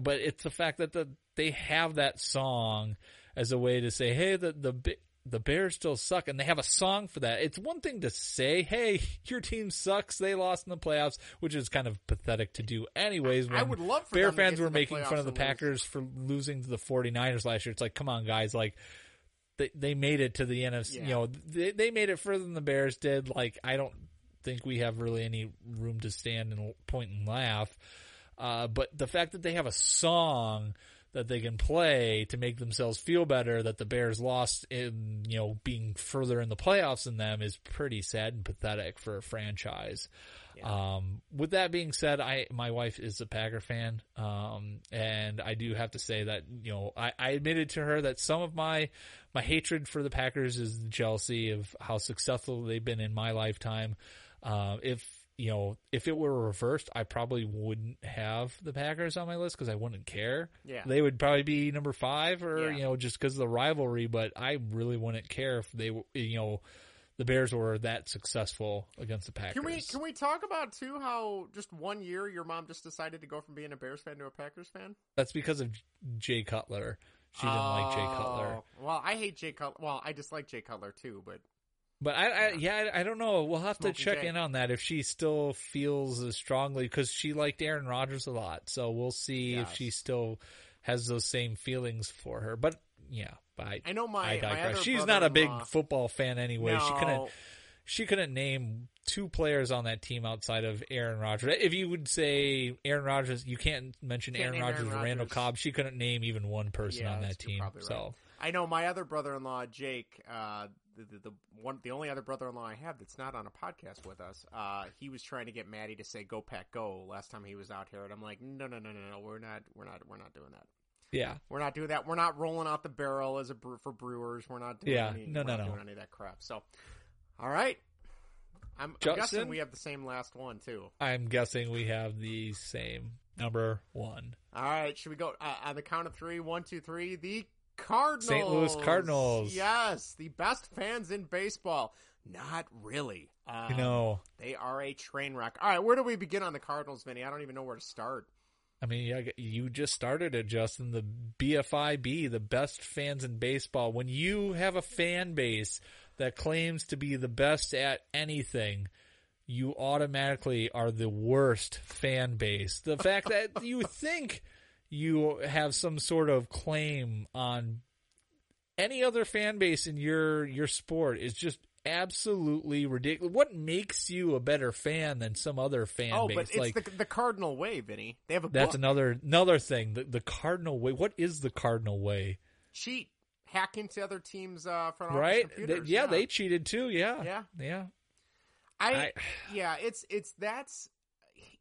But it's the fact that the they have that song as a way to say hey the the the Bears still suck, and they have a song for that. It's one thing to say, "Hey, your team sucks; they lost in the playoffs," which is kind of pathetic to do, anyways. When I would love for Bear fans were making fun of the and lose. Packers for losing to the 49ers last year. It's like, come on, guys, like they they made it to the NFC. Yeah. You know, they they made it further than the Bears did. Like, I don't think we have really any room to stand and point and laugh. Uh, but the fact that they have a song that they can play to make themselves feel better that the Bears lost in, you know, being further in the playoffs than them is pretty sad and pathetic for a franchise. Um, with that being said, I, my wife is a Packer fan. Um, and I do have to say that, you know, I, I admitted to her that some of my, my hatred for the Packers is jealousy of how successful they've been in my lifetime. Um, if, you know, if it were reversed, I probably wouldn't have the Packers on my list because I wouldn't care. Yeah. They would probably be number five or, Yeah. you know, just because of the rivalry, but I really wouldn't care if they, you know, the Bears were that successful against the Packers. Can we can we talk about too how just one year your mom just decided to go from being a Bears fan to a Packers fan? That's because of Jay Cutler. She didn't like Jay Cutler. Oh, Well, I hate Jay Cutler. Well, I dislike Jay Cutler too, but But I, I yeah, I I don't know. We'll have Smoking to check Jay. in on that if she still feels as strongly because she liked Aaron Rodgers a lot. So we'll see if she still has those same feelings for her. But yeah, I I know my- I my digress. other She's not a big football fan anyway. She couldn't she couldn't name two players on that team outside of Aaron Rodgers. If you would say Aaron Rodgers, you can't mention Can't Aaron Rodgers or Randall Cobb. She couldn't name even one person Yeah, on that team. right. So I know my other brother-in-law Jake, uh, the, the the one the only other brother-in-law I have that's not on a podcast with us. Uh, he was trying to get Maddie to say "Go Pack Go" last time he was out here, and I'm like, no, no, no, no, no, we're not, we're not, we're not doing that. yeah. We're not doing that. We're not rolling out the barrel as a brew for brewers. We're not doing Yeah, any, no, we're no, not no. doing any of that crap. So, all right. I'm, I'm Justin? guessing we have the same last one too. I'm guessing we have the same number one. All right, should we go uh, on the count of three? One, two, three. The Cardinals. St. Louis Cardinals. Yes, the best fans in baseball. Not really. Um, know. they are a train wreck. All right, where do we begin on the Cardinals, Vinny? I don't even know where to start. I mean, you just started it, Justin. The BFIB, the best fans in baseball. When you have a fan base that claims to be the best at anything, you automatically are the worst fan base. The fact that you think you have some sort of claim on any other fan base in your your sport is just absolutely ridiculous. What makes you a better fan than some other fan oh, base? but it's like the, the Cardinal way, Vinny. They have a that's book. another another thing. The the cardinal way. What is the cardinal way? cheat, hack into other teams' uh, front office Right? They- computers. yeah, they cheated too. Yeah. Yeah. Yeah. I, I- yeah, it's it's that's.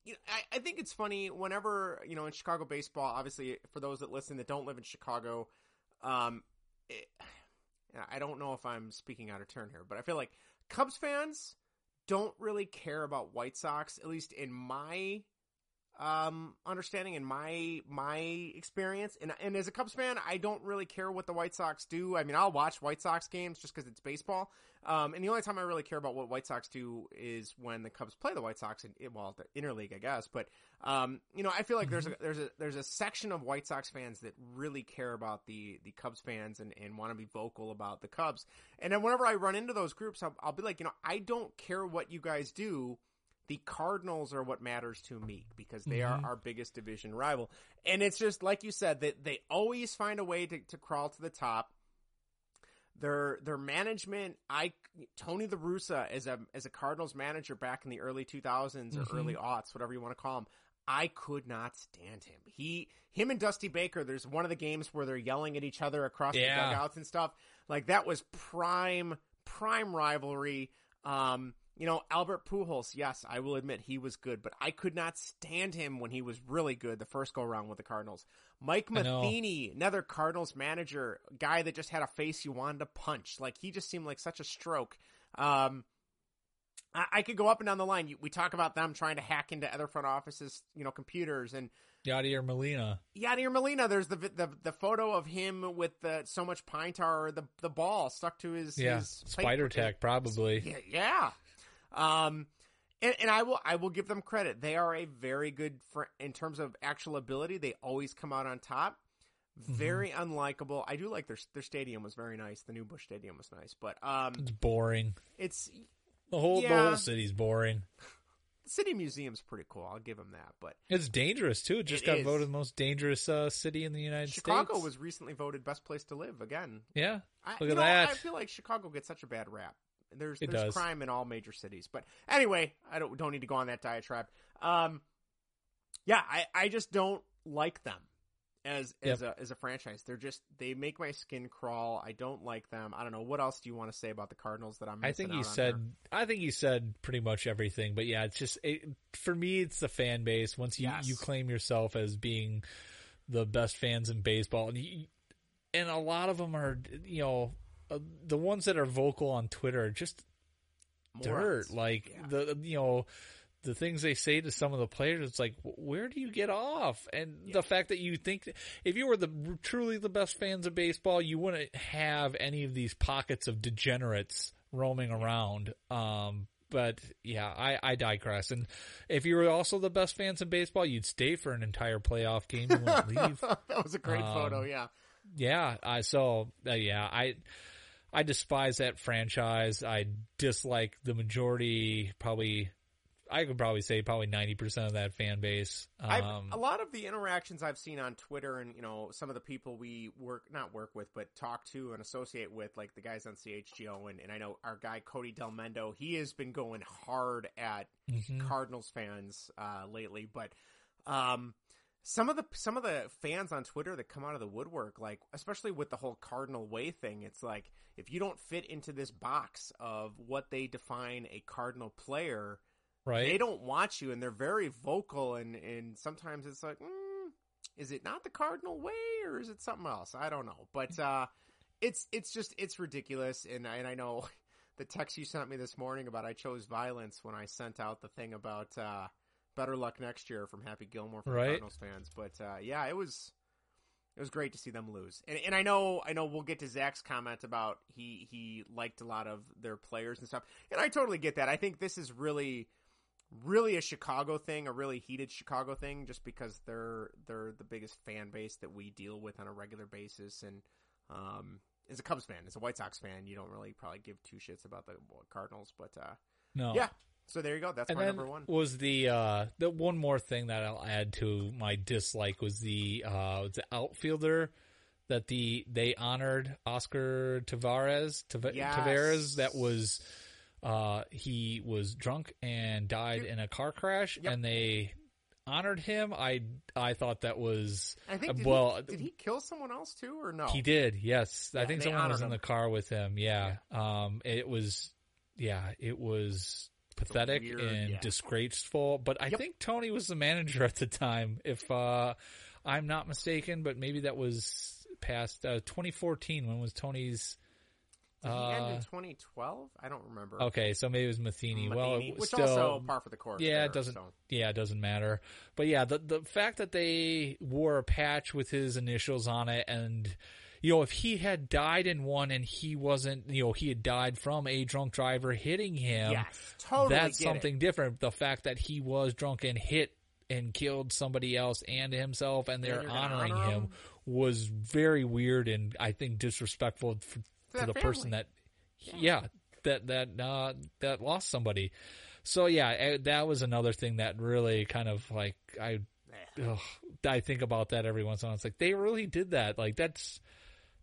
You know, I, I think it's funny whenever you know in Chicago baseball. Obviously, for those that listen that don't live in Chicago, um, it, I don't know if I'm speaking out of turn here, but I feel like Cubs fans don't really care about White Sox, at least in my um understanding in my my experience and and as a Cubs fan I don't really care what the White Sox do. I mean I'll watch White Sox games just cuz it's baseball. Um and the only time I really care about what White Sox do is when the Cubs play the White Sox in well the interleague I guess, but um you know I feel like there's a there's a there's a section of White Sox fans that really care about the the Cubs fans and and want to be vocal about the Cubs. And then whenever I run into those groups I'll, I'll be like, you know, I don't care what you guys do the Cardinals are what matters to me because they Mhm. are our biggest division rival. And it's just like you said that they always find a way to, to crawl to the top. Their their management, I Tony La Russa as a as a Cardinals manager back in the early 2000s or Mhm. early aughts, whatever you want to call him. I could not stand him. He, him and Dusty Baker. There's one of the games where they're yelling at each other across Yeah. the dugouts and stuff. Like that was prime, prime rivalry. Um, you know, Albert Pujols. Yes, I will admit he was good, but I could not stand him when he was really good the first go around with the Cardinals. Mike Matheny, another Cardinals manager, guy that just had a face you wanted to punch. Like he just seemed like such a stroke. Um, I, I could go up and down the line. You- We talk about them trying to hack into other front offices, you know, computers and Yadier Molina. Yadier Molina. There's the the the photo of him with the so much pine tar, the the ball stuck to his Yeah. his Spider Tack probably. Yeah, yeah. Um, and, and I will I will give them credit. They are a very good fr- in terms of actual ability. They always come out on top. very unlikable. I do like their their stadium was very nice. The new Busch Stadium was nice, but um, It's boring. it's The whole the whole city's boring. the city museum's pretty cool. I'll give them that. But It's dangerous too. It just It got is. voted the most dangerous uh, city in the United Chicago States. Chicago was recently voted best place to live again. Yeah, I, look at know, that. I feel like Chicago gets such a bad rap. There's It there's does. crime in all major cities, but anyway, I don't don't need to go on that diatribe. Um, yeah, I, I just don't like them as as a as a franchise. They're just they make my skin crawl. I don't like them. I don't know what else do you want to say about the Cardinals that I'm. I think on said. here? I think he said pretty much everything. But yeah, it's just it, for me. It's the fan base. Once you Yes. you claim yourself as being the best fans in baseball, and you, and a lot of them are you know uh, the ones that are vocal on Twitter are just Morons. dirt. Like the you know the things they say to some of the players. It's like where do you get off? And the fact that you think if you were the truly the best fans of baseball, you wouldn't have any of these pockets of degenerates roaming around. Um, but yeah, I, I digress. And if you were also the best fans of baseball, you'd stay for an entire playoff game. Wouldn't leave. that was a great Um, photo. Yeah, Yeah, I so uh, yeah, I I despise that franchise. I dislike the majority, probably I could probably say probably ninety percent of that fan base. Um, a lot of the interactions I've seen on Twitter and you know some of the people we work not work with but talk to and associate with like the guys on CHGO and, and I know our guy Cody Delmendo, he has been going hard at Mhm. Cardinals fans uh, lately but um some of the some of the fans on Twitter that come out of the woodwork like especially with the whole Cardinal way thing it's like if you don't fit into this box of what they define a Cardinal player Right. they don't want you and they're very vocal and and sometimes it's like mm, is it not the cardinal way or is it something else? I don't know. But uh it's it's just it's ridiculous. And and i know the text you sent me this morning about i chose violence when i sent out the thing about uh better luck next year from happy gilmore from Right. cardinals fans but uh yeah it was it was great to see them lose, and, and I know I know we'll get to Zach's comment about he he liked a lot of their players and stuff, and I totally get that. I think this is really really a Chicago thing, a really heated Chicago thing, just because they're they're the biggest fan base that we deal with on a regular basis, and um, as a Cubs fan, as a White Sox fan, you don't really probably give two shits about the Cardinals, but uh, No. yeah. So there you go. That's and my number one. was the uh the one more thing that I'll add to my dislike was the uh the outfielder that the they honored Oscar Taveras Tav- Yes. Taveras that was uh he was drunk and died in a car crash and they honored him I I thought that was I think uh, did, well he, did he kill someone else too, or no? he did, yes. I think someone was honored in the car with him. Yeah. Um, it was, yeah, it was pathetic weird- and yeah. disgraceful. But I Yep. think Tony was the manager at the time, if uh, I'm not mistaken. But maybe that was past uh, 2014. When was Tony's? Did he end in 2012? I don't remember. Okay, so maybe it was Matheny. well, Matheny, it which still, also par for the course Yeah, there, it doesn't. so. Yeah, it doesn't matter. But yeah, the the fact that they wore a patch with his initials on it, and you know, if he had died in one and he wasn't, you know, he had died from a drunk driver hitting him. Yes, totally That's get it. something different. The fact that he was drunk and hit and killed somebody else and himself, and they're you're honoring honor him, him? was very weird and I think disrespectful for, to that the person that yeah, that that uh, that lost somebody. So yeah, eh, that was another thing that really kind of like I ugh, I think about that every once in a while. It's like they really did that. Like that's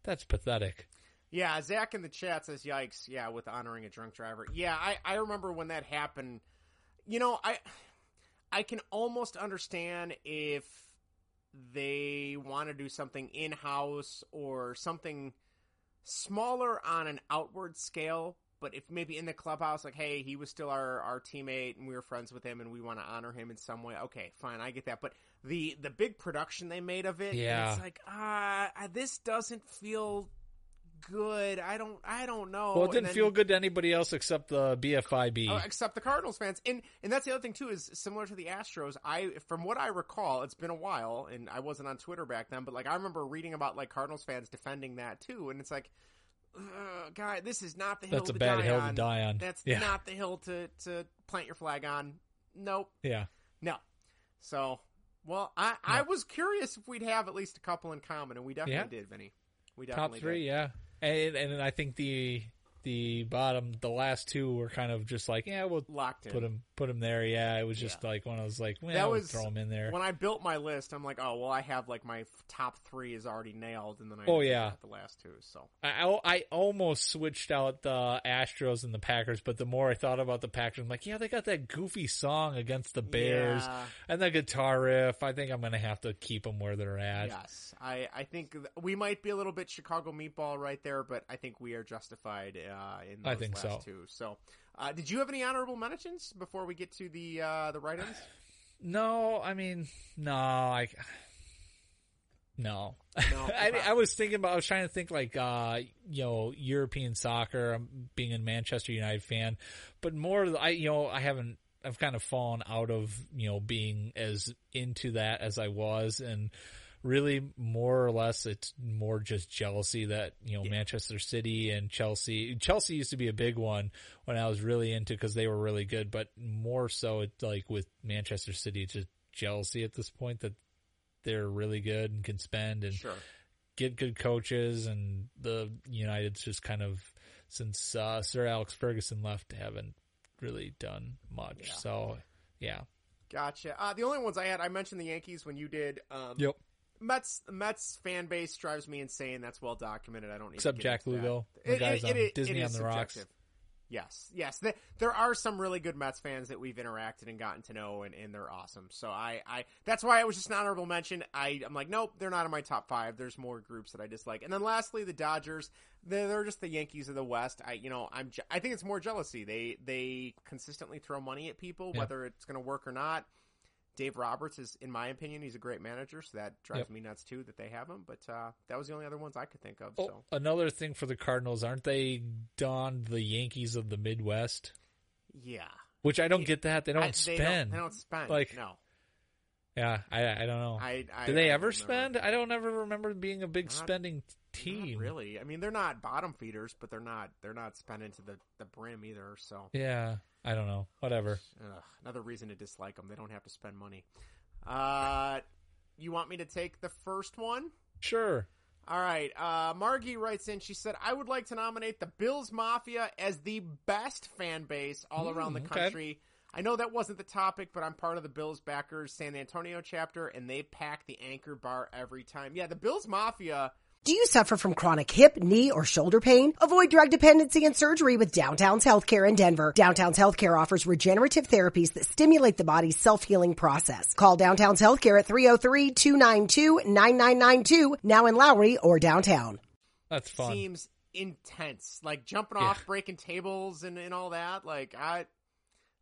that's pathetic. Yeah, Zach in the chat says, "Yikes!" Yeah, with honoring a drunk driver. Yeah, I I remember when that happened. You know, I I can almost understand if they want to do something in house or something smaller on an outward scale. But if maybe in the clubhouse, like, hey, he was still our, our teammate and we were friends with him and we want to honor him in some way. Okay, fine, I get that. But the the big production they made of it, Yeah. it's like, ah, this doesn't feel good. I don't, I don't know. well, it didn't then- feel good to anybody else except the BFIB. Oh, except the Cardinals fans, and and that's the other thing too is similar to the Astros. I, from what I recall, it's been a while, and I wasn't on Twitter back then, but like I remember reading about like Cardinals fans defending that too, and it's like, ugh, guy, this is not the hill That's a bad hill to die on. That's Yeah. not the hill to to plant your flag on. Nope, yeah. no. So Well, I, I was curious if we'd have at least a couple in common, and we definitely Yeah. did, Vinny. We definitely Top three, did. yeah. And and I think the the bottom, the last two were kind of just like, yeah, we'll Locked in. put him put him there. Yeah, it was just like when I was like, well, that we'll was throw him in there. When I built my list, I'm like, oh well, I have like my top three is already nailed, and then I Oh, yeah. the last two. So I, I I almost switched out the Astros and the Packers, but the more I thought about the Packers, I'm like, yeah, they got that goofy song against the Bears Yeah. and the guitar riff. I think I'm gonna have to keep them where they're at. yes, I I think th- we might be a little bit Chicago meatball right there, but I think we are justified uh, in those I think last so. two. So, uh, did you have any honorable mentions before we get to the uh, the write-ins? No, I mean, no, I. No, No, I. I was thinking about. I was trying to think like, uh, you know, European soccer. I'm being a Manchester United fan, but more. I, you know, I haven't. I've kind of fallen out of you know being as into that as I was, and really more or less it's more just jealousy that you know Manchester City and Chelsea. Chelsea used to be a big one when I was really into because they were really good, but more so it's like with Manchester City, it's just jealousy at this point that they're really good and can spend and Sure. get good coaches, and the United's just kind of since uh, Sir Alex Ferguson left haven't really done much. So yeah, Gotcha. Uh, the only ones I had, I mentioned the Yankees when you did. Um, Yep. Mets Mets fan base drives me insane. That's well documented. I don't need Except to Jack into that. Lugo, the guys on Disney is on the Rocks. subjective. Yes, yes. Th- There are some really good Mets fans that we've interacted and gotten to know, and, and they're awesome. So I, I, that's why it was just an honorable mention. I, I'm like, nope, they're not in my top five. There's more groups that I dislike. And then lastly, the Dodgers. They're, they're just the Yankees of the West. I, you know, I'm, je- I think it's more jealousy. They, they consistently throw money at people, Yeah. whether it's going to work or not. Dave Roberts is, in my opinion, he's a great manager, so that drives Yep. me nuts too that they have him. But uh, that was the only other ones I could think of. Oh, So another thing for the Cardinals, aren't they donned the Yankees of the Midwest? yeah, Which I don't get that they don't I- spend. They don't spend. Like no, Yeah, I I don't know. I- I- Do they I ever remember. spend? I don't ever remember being a big Not- spending team. Not really. I mean, they're not bottom feeders, but they're not they're not spending to the, the brim either. So Yeah, I don't know. Whatever. Ugh, another reason to dislike them. They don't have to spend money. Uh, you want me to take the first one? Sure. All right. Uh, Margie writes in. She said, "I would like to nominate the Bills Mafia as the best fan base all around the Mm, okay. country." I know that wasn't the topic, but I'm part of the Bills backers San Antonio chapter, and they pack the Anchor Bar every time. Yeah, the Bills Mafia. Do you suffer from chronic hip, knee, or shoulder pain? Avoid drug dependency and surgery with Downtown's Healthcare in Denver. Downtown's Healthcare offers regenerative therapies that stimulate the body's self-healing process. Call Downtown's Healthcare at 303-292-9992, now in Lowry or downtown. That's fun. seems intense. Like jumping Yeah. off, breaking tables, and, and all that. Like I,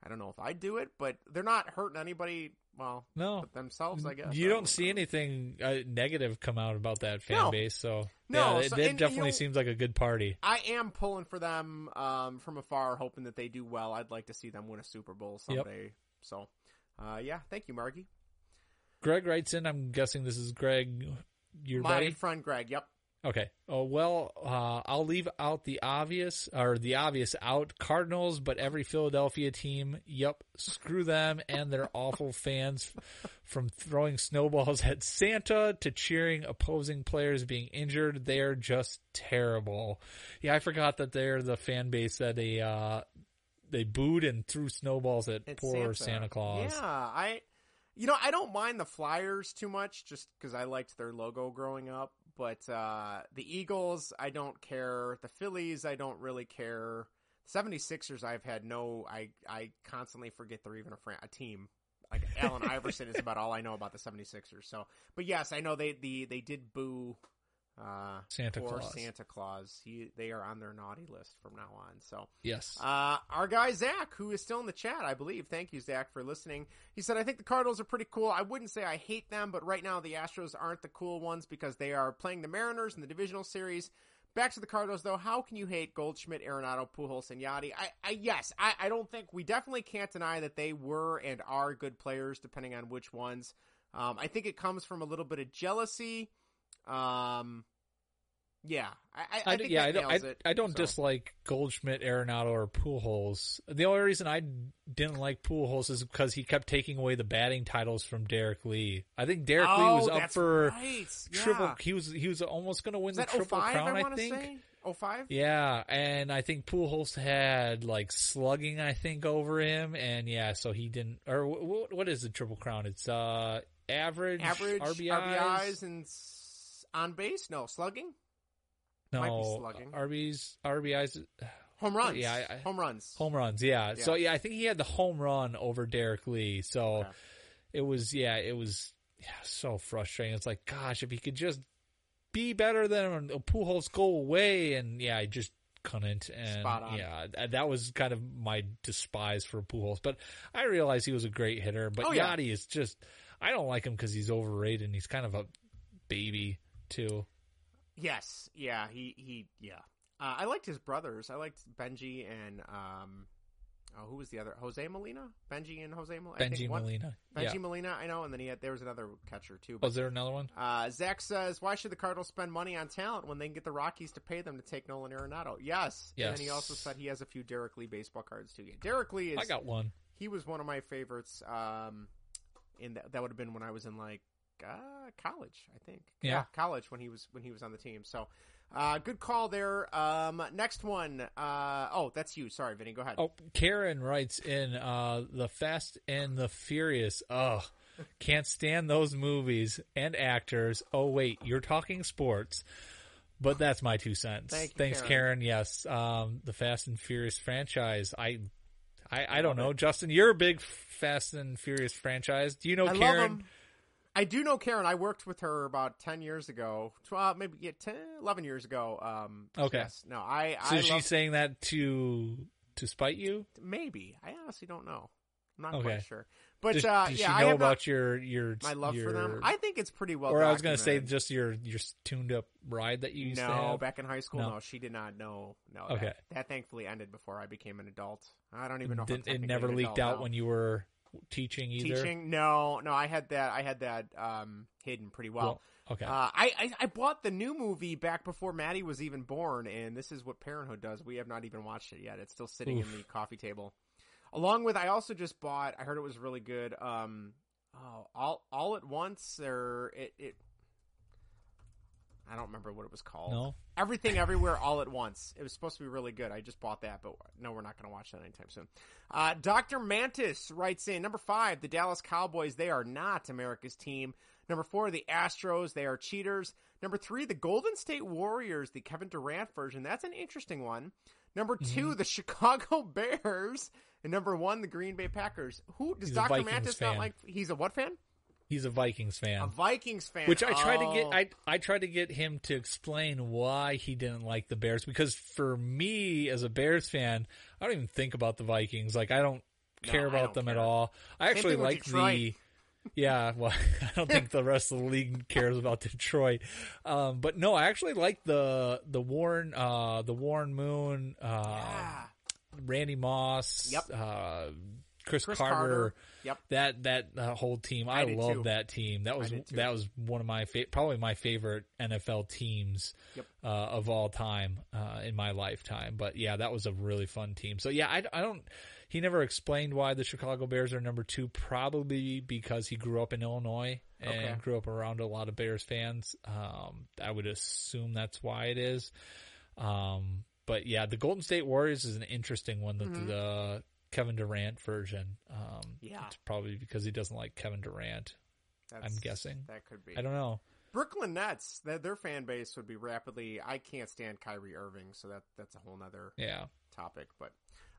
I don't know if I'd do it, but they're not hurting anybody. Well, No. but themselves, I guess. You don't see anything uh, negative come out about that fan No. base, so No, yeah, it, so- it and, definitely you know- seems like a good party. I am pulling for them um, from afar, hoping that they do well. I'd like to see them win a Super Bowl Yep. someday. So, uh, yeah, thank you, Margie. Greg writes in. I'm guessing this is Greg, your My buddy. friend Greg. Yep. Okay. Oh well, uh, I'll leave out the obvious or the obvious out Cardinals, but every Philadelphia team, yep, screw them and their awful fans from throwing snowballs at Santa to cheering opposing players being injured. They're just terrible. Yeah, I forgot that they're the fan base that they uh they booed and threw snowballs at It's poor Santa, Claus. Yeah, I, you know, I don't mind the Flyers too much, just because I liked their logo growing up. But uh, the Eagles, I don't care. The Phillies, I don't really care. 76ers, I've had no. I I constantly forget they're even a, fran- a team. Like Allen Iverson is about all I know about the 76ers. So, but yes, I know they the they did boo uh, Santa poor Claus. Santa Claus. He they are on their naughty list from now on. So Yes. uh, our guy Zach, who is still in the chat, I believe. Thank you, Zach, for listening. He said, "I think the Cardinals are pretty cool. I wouldn't say I hate them, but right now the Astros aren't the cool ones because they are playing the Mariners in the divisional series." Back to the Cardinals, though. How can you hate Goldschmidt, Arenado, Pujols, and Yadi? I, I yes, I, I don't think we definitely can't deny that they were and are good players, depending on which ones. Um, I think it comes from a little bit of jealousy. Um, Yeah, I, I, I, yeah, I don't, I, it, I don't so. dislike Goldschmidt, Arenado, or Pujols. The only reason I didn't like Pujols is because he kept taking away the batting titles from Derrek Lee. I think Derrek Lee Oh, was up for right. triple. Yeah. He was he was almost going to win Is the triple 05, crown. I I, think. Oh five. Yeah, and I think Pujols had like slugging, I think, over him, and yeah, so he didn't. Or what, what is the triple crown? It's uh average, Average RBIs, RBIs, and on base. No slugging. no might be slugging. RBs, RBIs, Home runs. Yeah, I, I, home runs. home runs. Yeah. Yeah. So yeah, I think he had the home run over Derrek Lee. So Okay. it was yeah, it was yeah, so frustrating. It's like gosh, if he could just be better than Pujols, go away, and yeah, I just couldn't. And Spot on. yeah, that was kind of my despise for Pujols. But I realized he was a great hitter. But Oh, yeah. Yadi is just I don't like him because he's overrated and he's kind of a baby too. Yes. Yeah. He. He. Yeah. Uh, I liked his brothers. I liked Bengie and um. Oh, who was the other? Jose Molina, Bengie and Jose Molina. Bengie Molina. Bengie Yeah. Molina. I know, and then he had there was another catcher too. Was there another one? Uh, Zach says, "Why should the Cardinals spend money on talent when they can get the Rockies to pay them to take Nolan Arenado?" Yes, yes. and he also said he has a few Derrek Lee baseball cards too. Yeah, Derrek Lee is. I got one. He was one of my favorites. Um, in that that would have been when I was in like uh, college, I think. Yeah. college when he was when he was on the team. So, uh, good call there. Um, next one. Uh, oh, that's you. Sorry, Vinny. Go ahead. Oh, Karen writes in uh, the Fast and the Furious. Ugh, can't stand those movies and actors. Oh wait, you're talking sports, but that's my two cents. Thank you, Thanks, Karen. Karen. Yes, um, the Fast and Furious franchise. I, I, I don't know, Justin. You're a big Fast and Furious franchise. Do you know I love Karen? I do know Karen. I worked with her about ten years ago, twelve, maybe yeah, 10, 11 years ago. Um, Okay. Yes. No, I. So I is she saying that to to spite you? maybe. I honestly don't know. I'm not Okay. quite sure. But does, uh, does yeah, she I know about not- your your my love for them. I think it's pretty well. or I was going to say just your your tuned up ride that you used to no, back in high school, No. no, she did not know. No, Okay. that, that thankfully ended before I became an adult. I don't even know. Didn't, it never leaked adult out now. when you were teaching either. teaching. No, no, I had that. I had that um, hidden pretty well. Well, okay. Uh, I, I I bought the new movie back before Maddie was even born, and this is what Parenthood does. We have not even watched it yet. It's still sitting Oof. in the coffee table. Along with, I also just bought. I heard it was really good. Um, oh, all all at once, or it, it. I don't remember what it was called. No? Everything Everywhere All at Once. It was supposed to be really good. I just bought that, but no, we're not going to watch that anytime soon. Uh, Dr. Mantis writes in number five, the Dallas Cowboys. They are not America's team. Number four, the Astros. They are cheaters. Number three, the Golden State Warriors, the Kevin Durant version. That's an interesting one. Number 2 Mm-hmm. the Chicago Bears. And number one, the Green Bay Packers. Who does Dr. Vikings Mantis fan. not like? He's a what fan? He's a Vikings fan. A Vikings fan. Which I tried to Oh. get I I tried to get him to explain why he didn't like the Bears because for me as a Bears fan, I don't even think about the Vikings. Like I don't care I about don't them at all. I actually like the Yeah, well, I don't think the rest of the league cares about Detroit. Um, but no, I actually like the the Warren uh the Warren Moon uh Randy Moss, Yep. uh Cris, Cris Carter, Carter. Yep. that that uh, whole team. I, I love too. that team. That was that was one of my fa- probably my favorite NFL teams Yep. uh, of all time uh, in my lifetime. But yeah, that was a really fun team. So yeah, I, I don't. He never explained why the Chicago Bears are number two. Probably because he grew up in Illinois and Okay. grew up around a lot of Bears fans. Um, I would assume that's why it is. Um, but yeah, the Golden State Warriors is an interesting one. The, Mhm. the Kevin Durant version. Um, Yeah. it's probably because he doesn't like Kevin Durant. I'm guessing. That could be. I don't know. Brooklyn Nets, their, their fan base would be rapidly. I can't stand Kyrie Irving, so that that's a whole nother Yeah. topic. But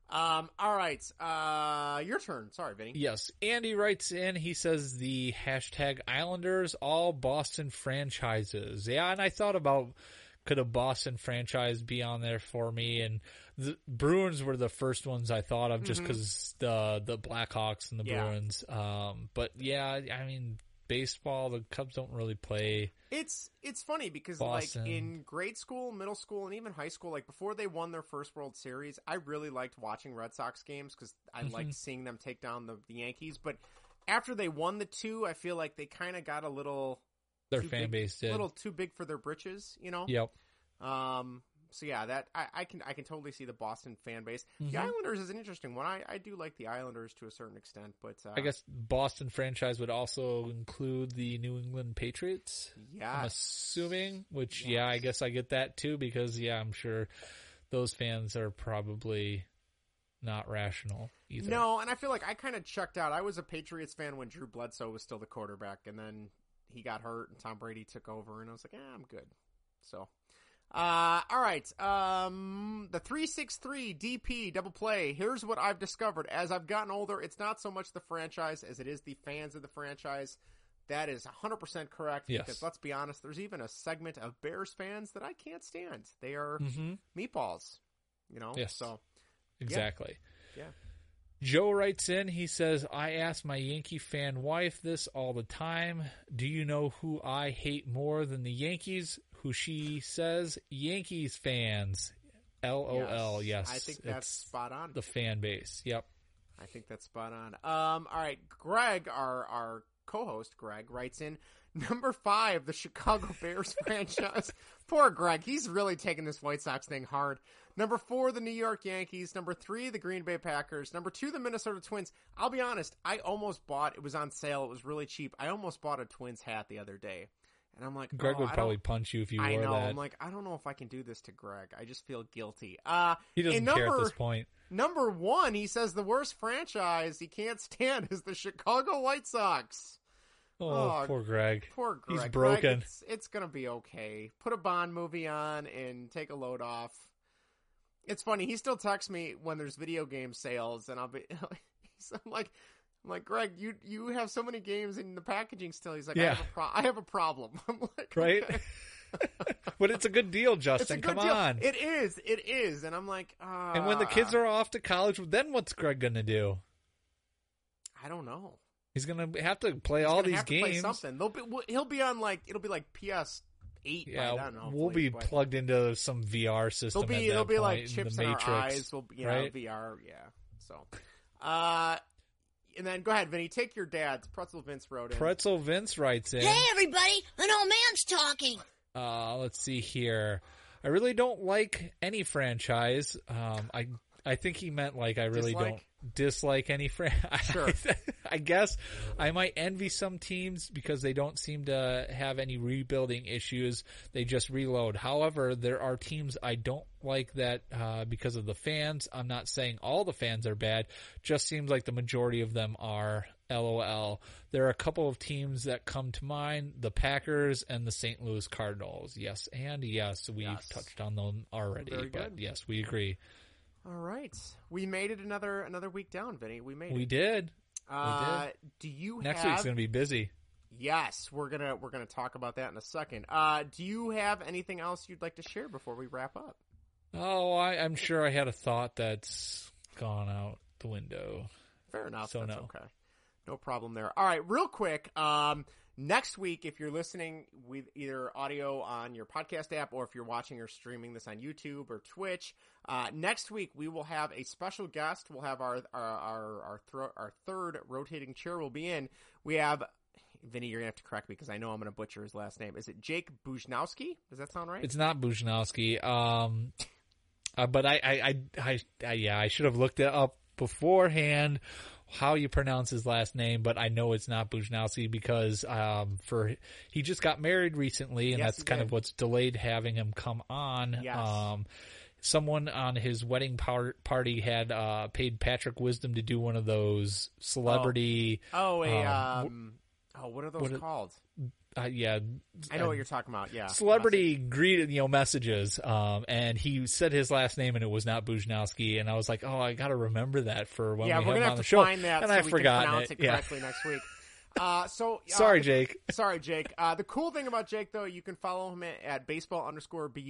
um, all right, uh, your turn. Sorry, Vinny. Yes. Andy writes in, he says the hashtag Islanders, all Boston franchises. Yeah, and I thought about could a Boston franchise be on there for me? And the Bruins were the first ones I thought of just because the the Blackhawks and the Yeah. Bruins. Um, but yeah, I mean baseball, the Cubs don't really play. It's it's funny because Boston. like in grade school, middle school, and even high school, like before they won their first World Series, I really liked watching Red Sox games because I Mhm. liked seeing them take down the, the Yankees. But after they won the two, I feel like they kind of got a little Their fan big- base did. a little too big for their britches, you know. Yep. Um, so yeah, that I, I, can I can totally see the Boston fan base. Mm-hmm. The Islanders is an interesting one. I, I do like the Islanders to a certain extent, but uh, I guess Boston franchise would also include the New England Patriots. Yeah, I'm assuming. Which yes. yeah, I guess I get that too because yeah, I'm sure those fans are probably not rational either. No, and I feel like I kind of checked out. I was a Patriots fan when Drew Bledsoe was still the quarterback, and then he got hurt and Tom Brady took over, and I was like, eh, I'm good. So, uh, all right. Um, the 363 DP double play. Here's what I've discovered. As I've gotten older, it's not so much the franchise as it is the fans of the franchise. That is 100% correct. Yes. Because let's be honest, there's even a segment of Bears fans that I can't stand. They are mm-hmm. meatballs, you know? Yes. So, exactly. Yeah. yeah. Joe writes in, he says, I ask my Yankee fan wife this all the time. Do you know who I hate more than the Yankees? Who she says, Yankees fans. LOL, yes. yes. I think that's spot on. The fan base. Yep. I think that's spot on. Um, all right. Greg, our, our co-host Greg writes in number five, the Chicago Bears franchise. Poor Greg, he's really taking this White Sox thing hard. Number four, the New York Yankees. Number three, the Green Bay Packers. Number two, the Minnesota Twins. I'll be honest, I almost bought. It was on sale. It was really cheap. I almost bought a Twins hat the other day. And I'm like, Greg oh, would probably punch you if you wore I know. that. I'm like, I don't know if I can do this to Greg. I just feel guilty. Uh, he doesn't number, care at this point. Number one, he says the worst franchise he can't stand is the Chicago White Sox. Oh, oh poor Greg. Poor Greg. He's broken. Greg, it's, it's gonna be okay. Put a Bond movie on and take a load off. It's funny. He still texts me when there's video game sales, and I'll be. I'm like, I'm like, Greg, you you have so many games in the packaging still. He's like, yeah. I, have a pro- I have a problem. I'm like, right. But it's a good deal, Justin. Good Come deal. on. It is. It is. And I'm like, uh, and when the kids are off to college, then what's Greg gonna do? I don't know. He's gonna have to play He's all these have games. To play something. They'll be, he'll be on like it'll be like PS eight. Yeah, by then, we'll be but plugged into some VR system. They'll be at they'll that be point, like in chips the in Matrix, our eyes. We'll be you know, right? VR. Yeah. So, uh, and then go ahead, Vinny. Take your dad's pretzel. Vince wrote in. Pretzel Vince writes in. Hey, everybody! An old man's talking. Uh, let's see here. I really don't like any franchise. Um, I I think he meant like I really Dislike? don't dislike any franchise. Sure. I guess I might envy some teams because they don't seem to have any rebuilding issues. They just reload. However, there are teams I don't like that uh, because of the fans. I'm not saying all the fans are bad. Just seems like the majority of them are. LOL. There are a couple of teams that come to mind: the Packers and the St. Louis Cardinals. Yes, and yes, we've Yes. touched on them already. Very but good. yes, we agree. All right, we made it another another week down, Vinny. We made it. We it. did. Uh, do you Next have? week's gonna be busy. Yes, we're gonna we're gonna talk about that in a second. Uh, do you have anything else you'd like to share before we wrap up? Oh, I, I'm sure I had a thought that's gone out the window. Fair enough. So That's no. okay. No problem there. All right, real quick. Um, next week, if you're listening with either audio on your podcast app or if you're watching or streaming this on YouTube or Twitch, uh, next week we will have a special guest. We'll have our our our our, thro- our third rotating chair will be in. We have. Vinny, you're gonna have to correct me because I know I'm gonna butcher his last name. Is it Jake Bujnowski? Does that sound right? It's not Bujnowski. Um, uh, but I, I, I, I, yeah, I should have looked it up beforehand how you pronounce his last name, but I know it's not Bujnowski because um, for he just got married recently, and Yes, that's kind did. of what's delayed having him come on. Yes. Um, someone on his wedding par- party had uh, paid Patrick Wisdom to do one of those celebrity. Oh, a um, um, oh, what are those what are- called? uh, yeah, I know uh, what you're talking about. Yeah, celebrity greeted you know messages um and he said his last name and it was not Bujnowski and I was like oh I gotta remember that for when yeah, we we're have gonna him have on to the show find that and so I forgot we forgotten can pronounce it, it, yeah next week. Uh, so uh, Sorry, Jake. Sorry, Jake. Uh, the cool thing about Jake, though, you can follow him at, at baseball underscore bug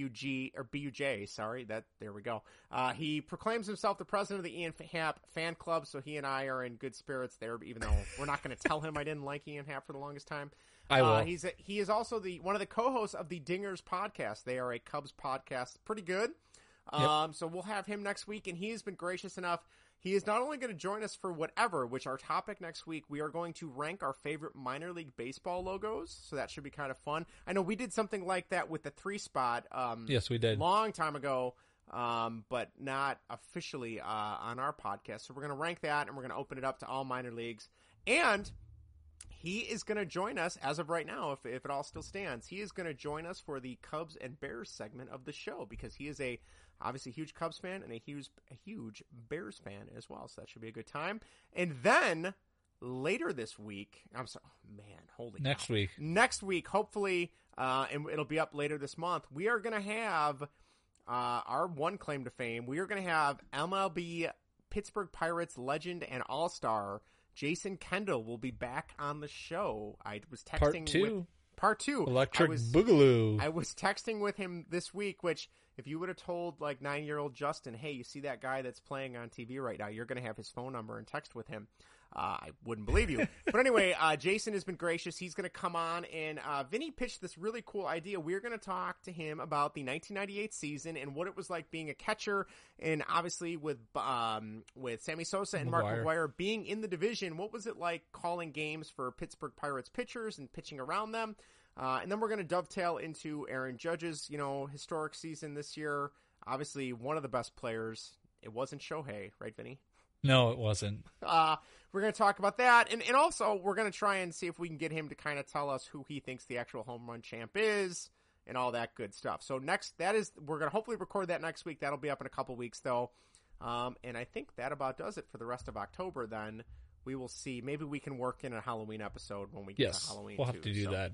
or buj. Sorry, that there we go. Uh, he proclaims himself the president of the Ian Happ fan club, so he and I are in good spirits there. Even though we're not going to tell him I didn't like Ian Happ for the longest time. I will. Uh, he's a, he is also the one of the co-hosts of the Dingers podcast. They are a Cubs podcast, pretty good. Yep. Um, so we'll have him next week, and he has been gracious enough. He is not only going to join us for whatever, which our topic next week, we are going to rank our favorite minor league baseball logos. So that should be kind of fun. I know we did something like that with the three spot. Um, Yes, we did. long time ago, um, but not officially uh, on our podcast. So we're going to rank that, and we're going to open it up to all minor leagues. And he is going to join us as of right now, if, if it all still stands. He is going to join us for the Cubs and Bears segment of the show because he is a obviously huge Cubs fan and a huge a huge Bears fan as well. So that should be a good time. And then later this week, I'm sorry, oh, man, holy Next cow. week. next week, hopefully, uh, and it'll be up later this month. We are going to have uh, our one claim to fame. We are going to have MLB Pittsburgh Pirates legend and all star Jason Kendall will be back on the show. I was texting Part with- two. part two. Electric I was, Boogaloo. I was texting with him this week, which if you would have told like nine year old Justin, hey, you see that guy that's playing on TV right now, you're going to have his phone number and text with him. Uh, I wouldn't believe you. but anyway, uh, Jason has been gracious. He's going to come on and, uh, Vinny pitched this really cool idea. We're going to talk to him about the 1998 season and what it was like being a catcher and obviously with, um, with Sammy Sosa and Mark McGwire. McGuire being in the division. What was it like calling games for Pittsburgh Pirates pitchers and pitching around them? Uh, and then we're going to dovetail into Aaron Judge's, you know, historic season this year. Obviously, one of the best players. It wasn't Shohei, right, Vinny? No, it wasn't. Uh, we're going to talk about that. And, and also, we're going to try and see if we can get him to kind of tell us who he thinks the actual home run champ is and all that good stuff. So, next, that is, we're going to hopefully record that next week. That'll be up in a couple weeks, though. Um, and I think that about does it for the rest of October then. We will see. Maybe we can work in a Halloween episode when we get Yes, to Halloween. we'll have too. to do So- that.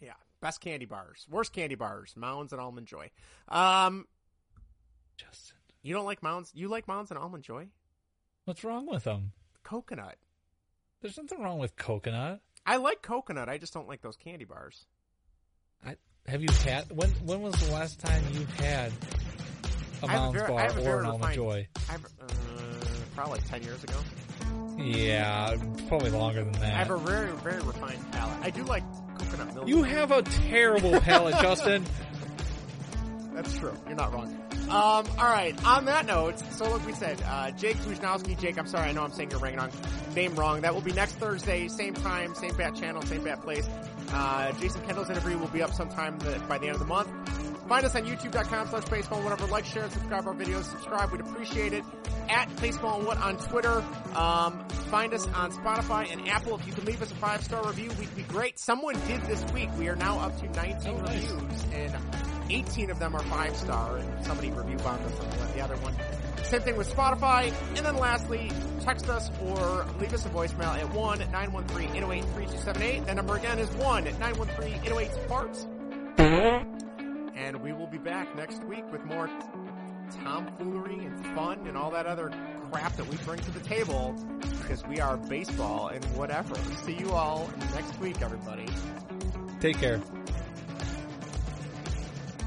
yeah, best candy bars, worst candy bars, Mounds and Almond Joy. Um, Justin, you don't like Mounds? You like Mounds and Almond Joy? What's wrong with them? Coconut. There's nothing wrong with coconut. I like coconut. I just don't like those candy bars. I, have you had when? When was the last time you had a I Mounds I bar a or an almond joy? I uh, probably ten years ago. Yeah, probably longer than that. I have a very very refined palate. I do like coconut milk. You have a terrible palate, Justin. That's true. You're not wrong. Um, all right. On that note, so like we said, uh, Jake Tujnowski. Jake, I'm sorry. I know I'm saying your name wrong. That will be next Thursday, same time, same bat channel, same bat place. Uh, Jason Kendall's interview will be up sometime the, by the end of the month. Find us on youtube.com slash baseball whatever. Like, share, and subscribe our videos. Subscribe. We'd appreciate it. At baseball and what on Twitter. Um, find us on Spotify and Apple. If you could leave us a five star review, we'd be great. Someone did this week. We are now up to 19 reviews and 18 of them are five star and somebody review bombed us on the- the other one. Same thing with Spotify. And then lastly, text us or leave us a voicemail at 1-913-808-3278. That number again is 1-913-808-FARTS. And we will be back next week with more tomfoolery and fun and all that other crap that we bring to the table because we are baseball and whatever. See you all next week, everybody. Take care.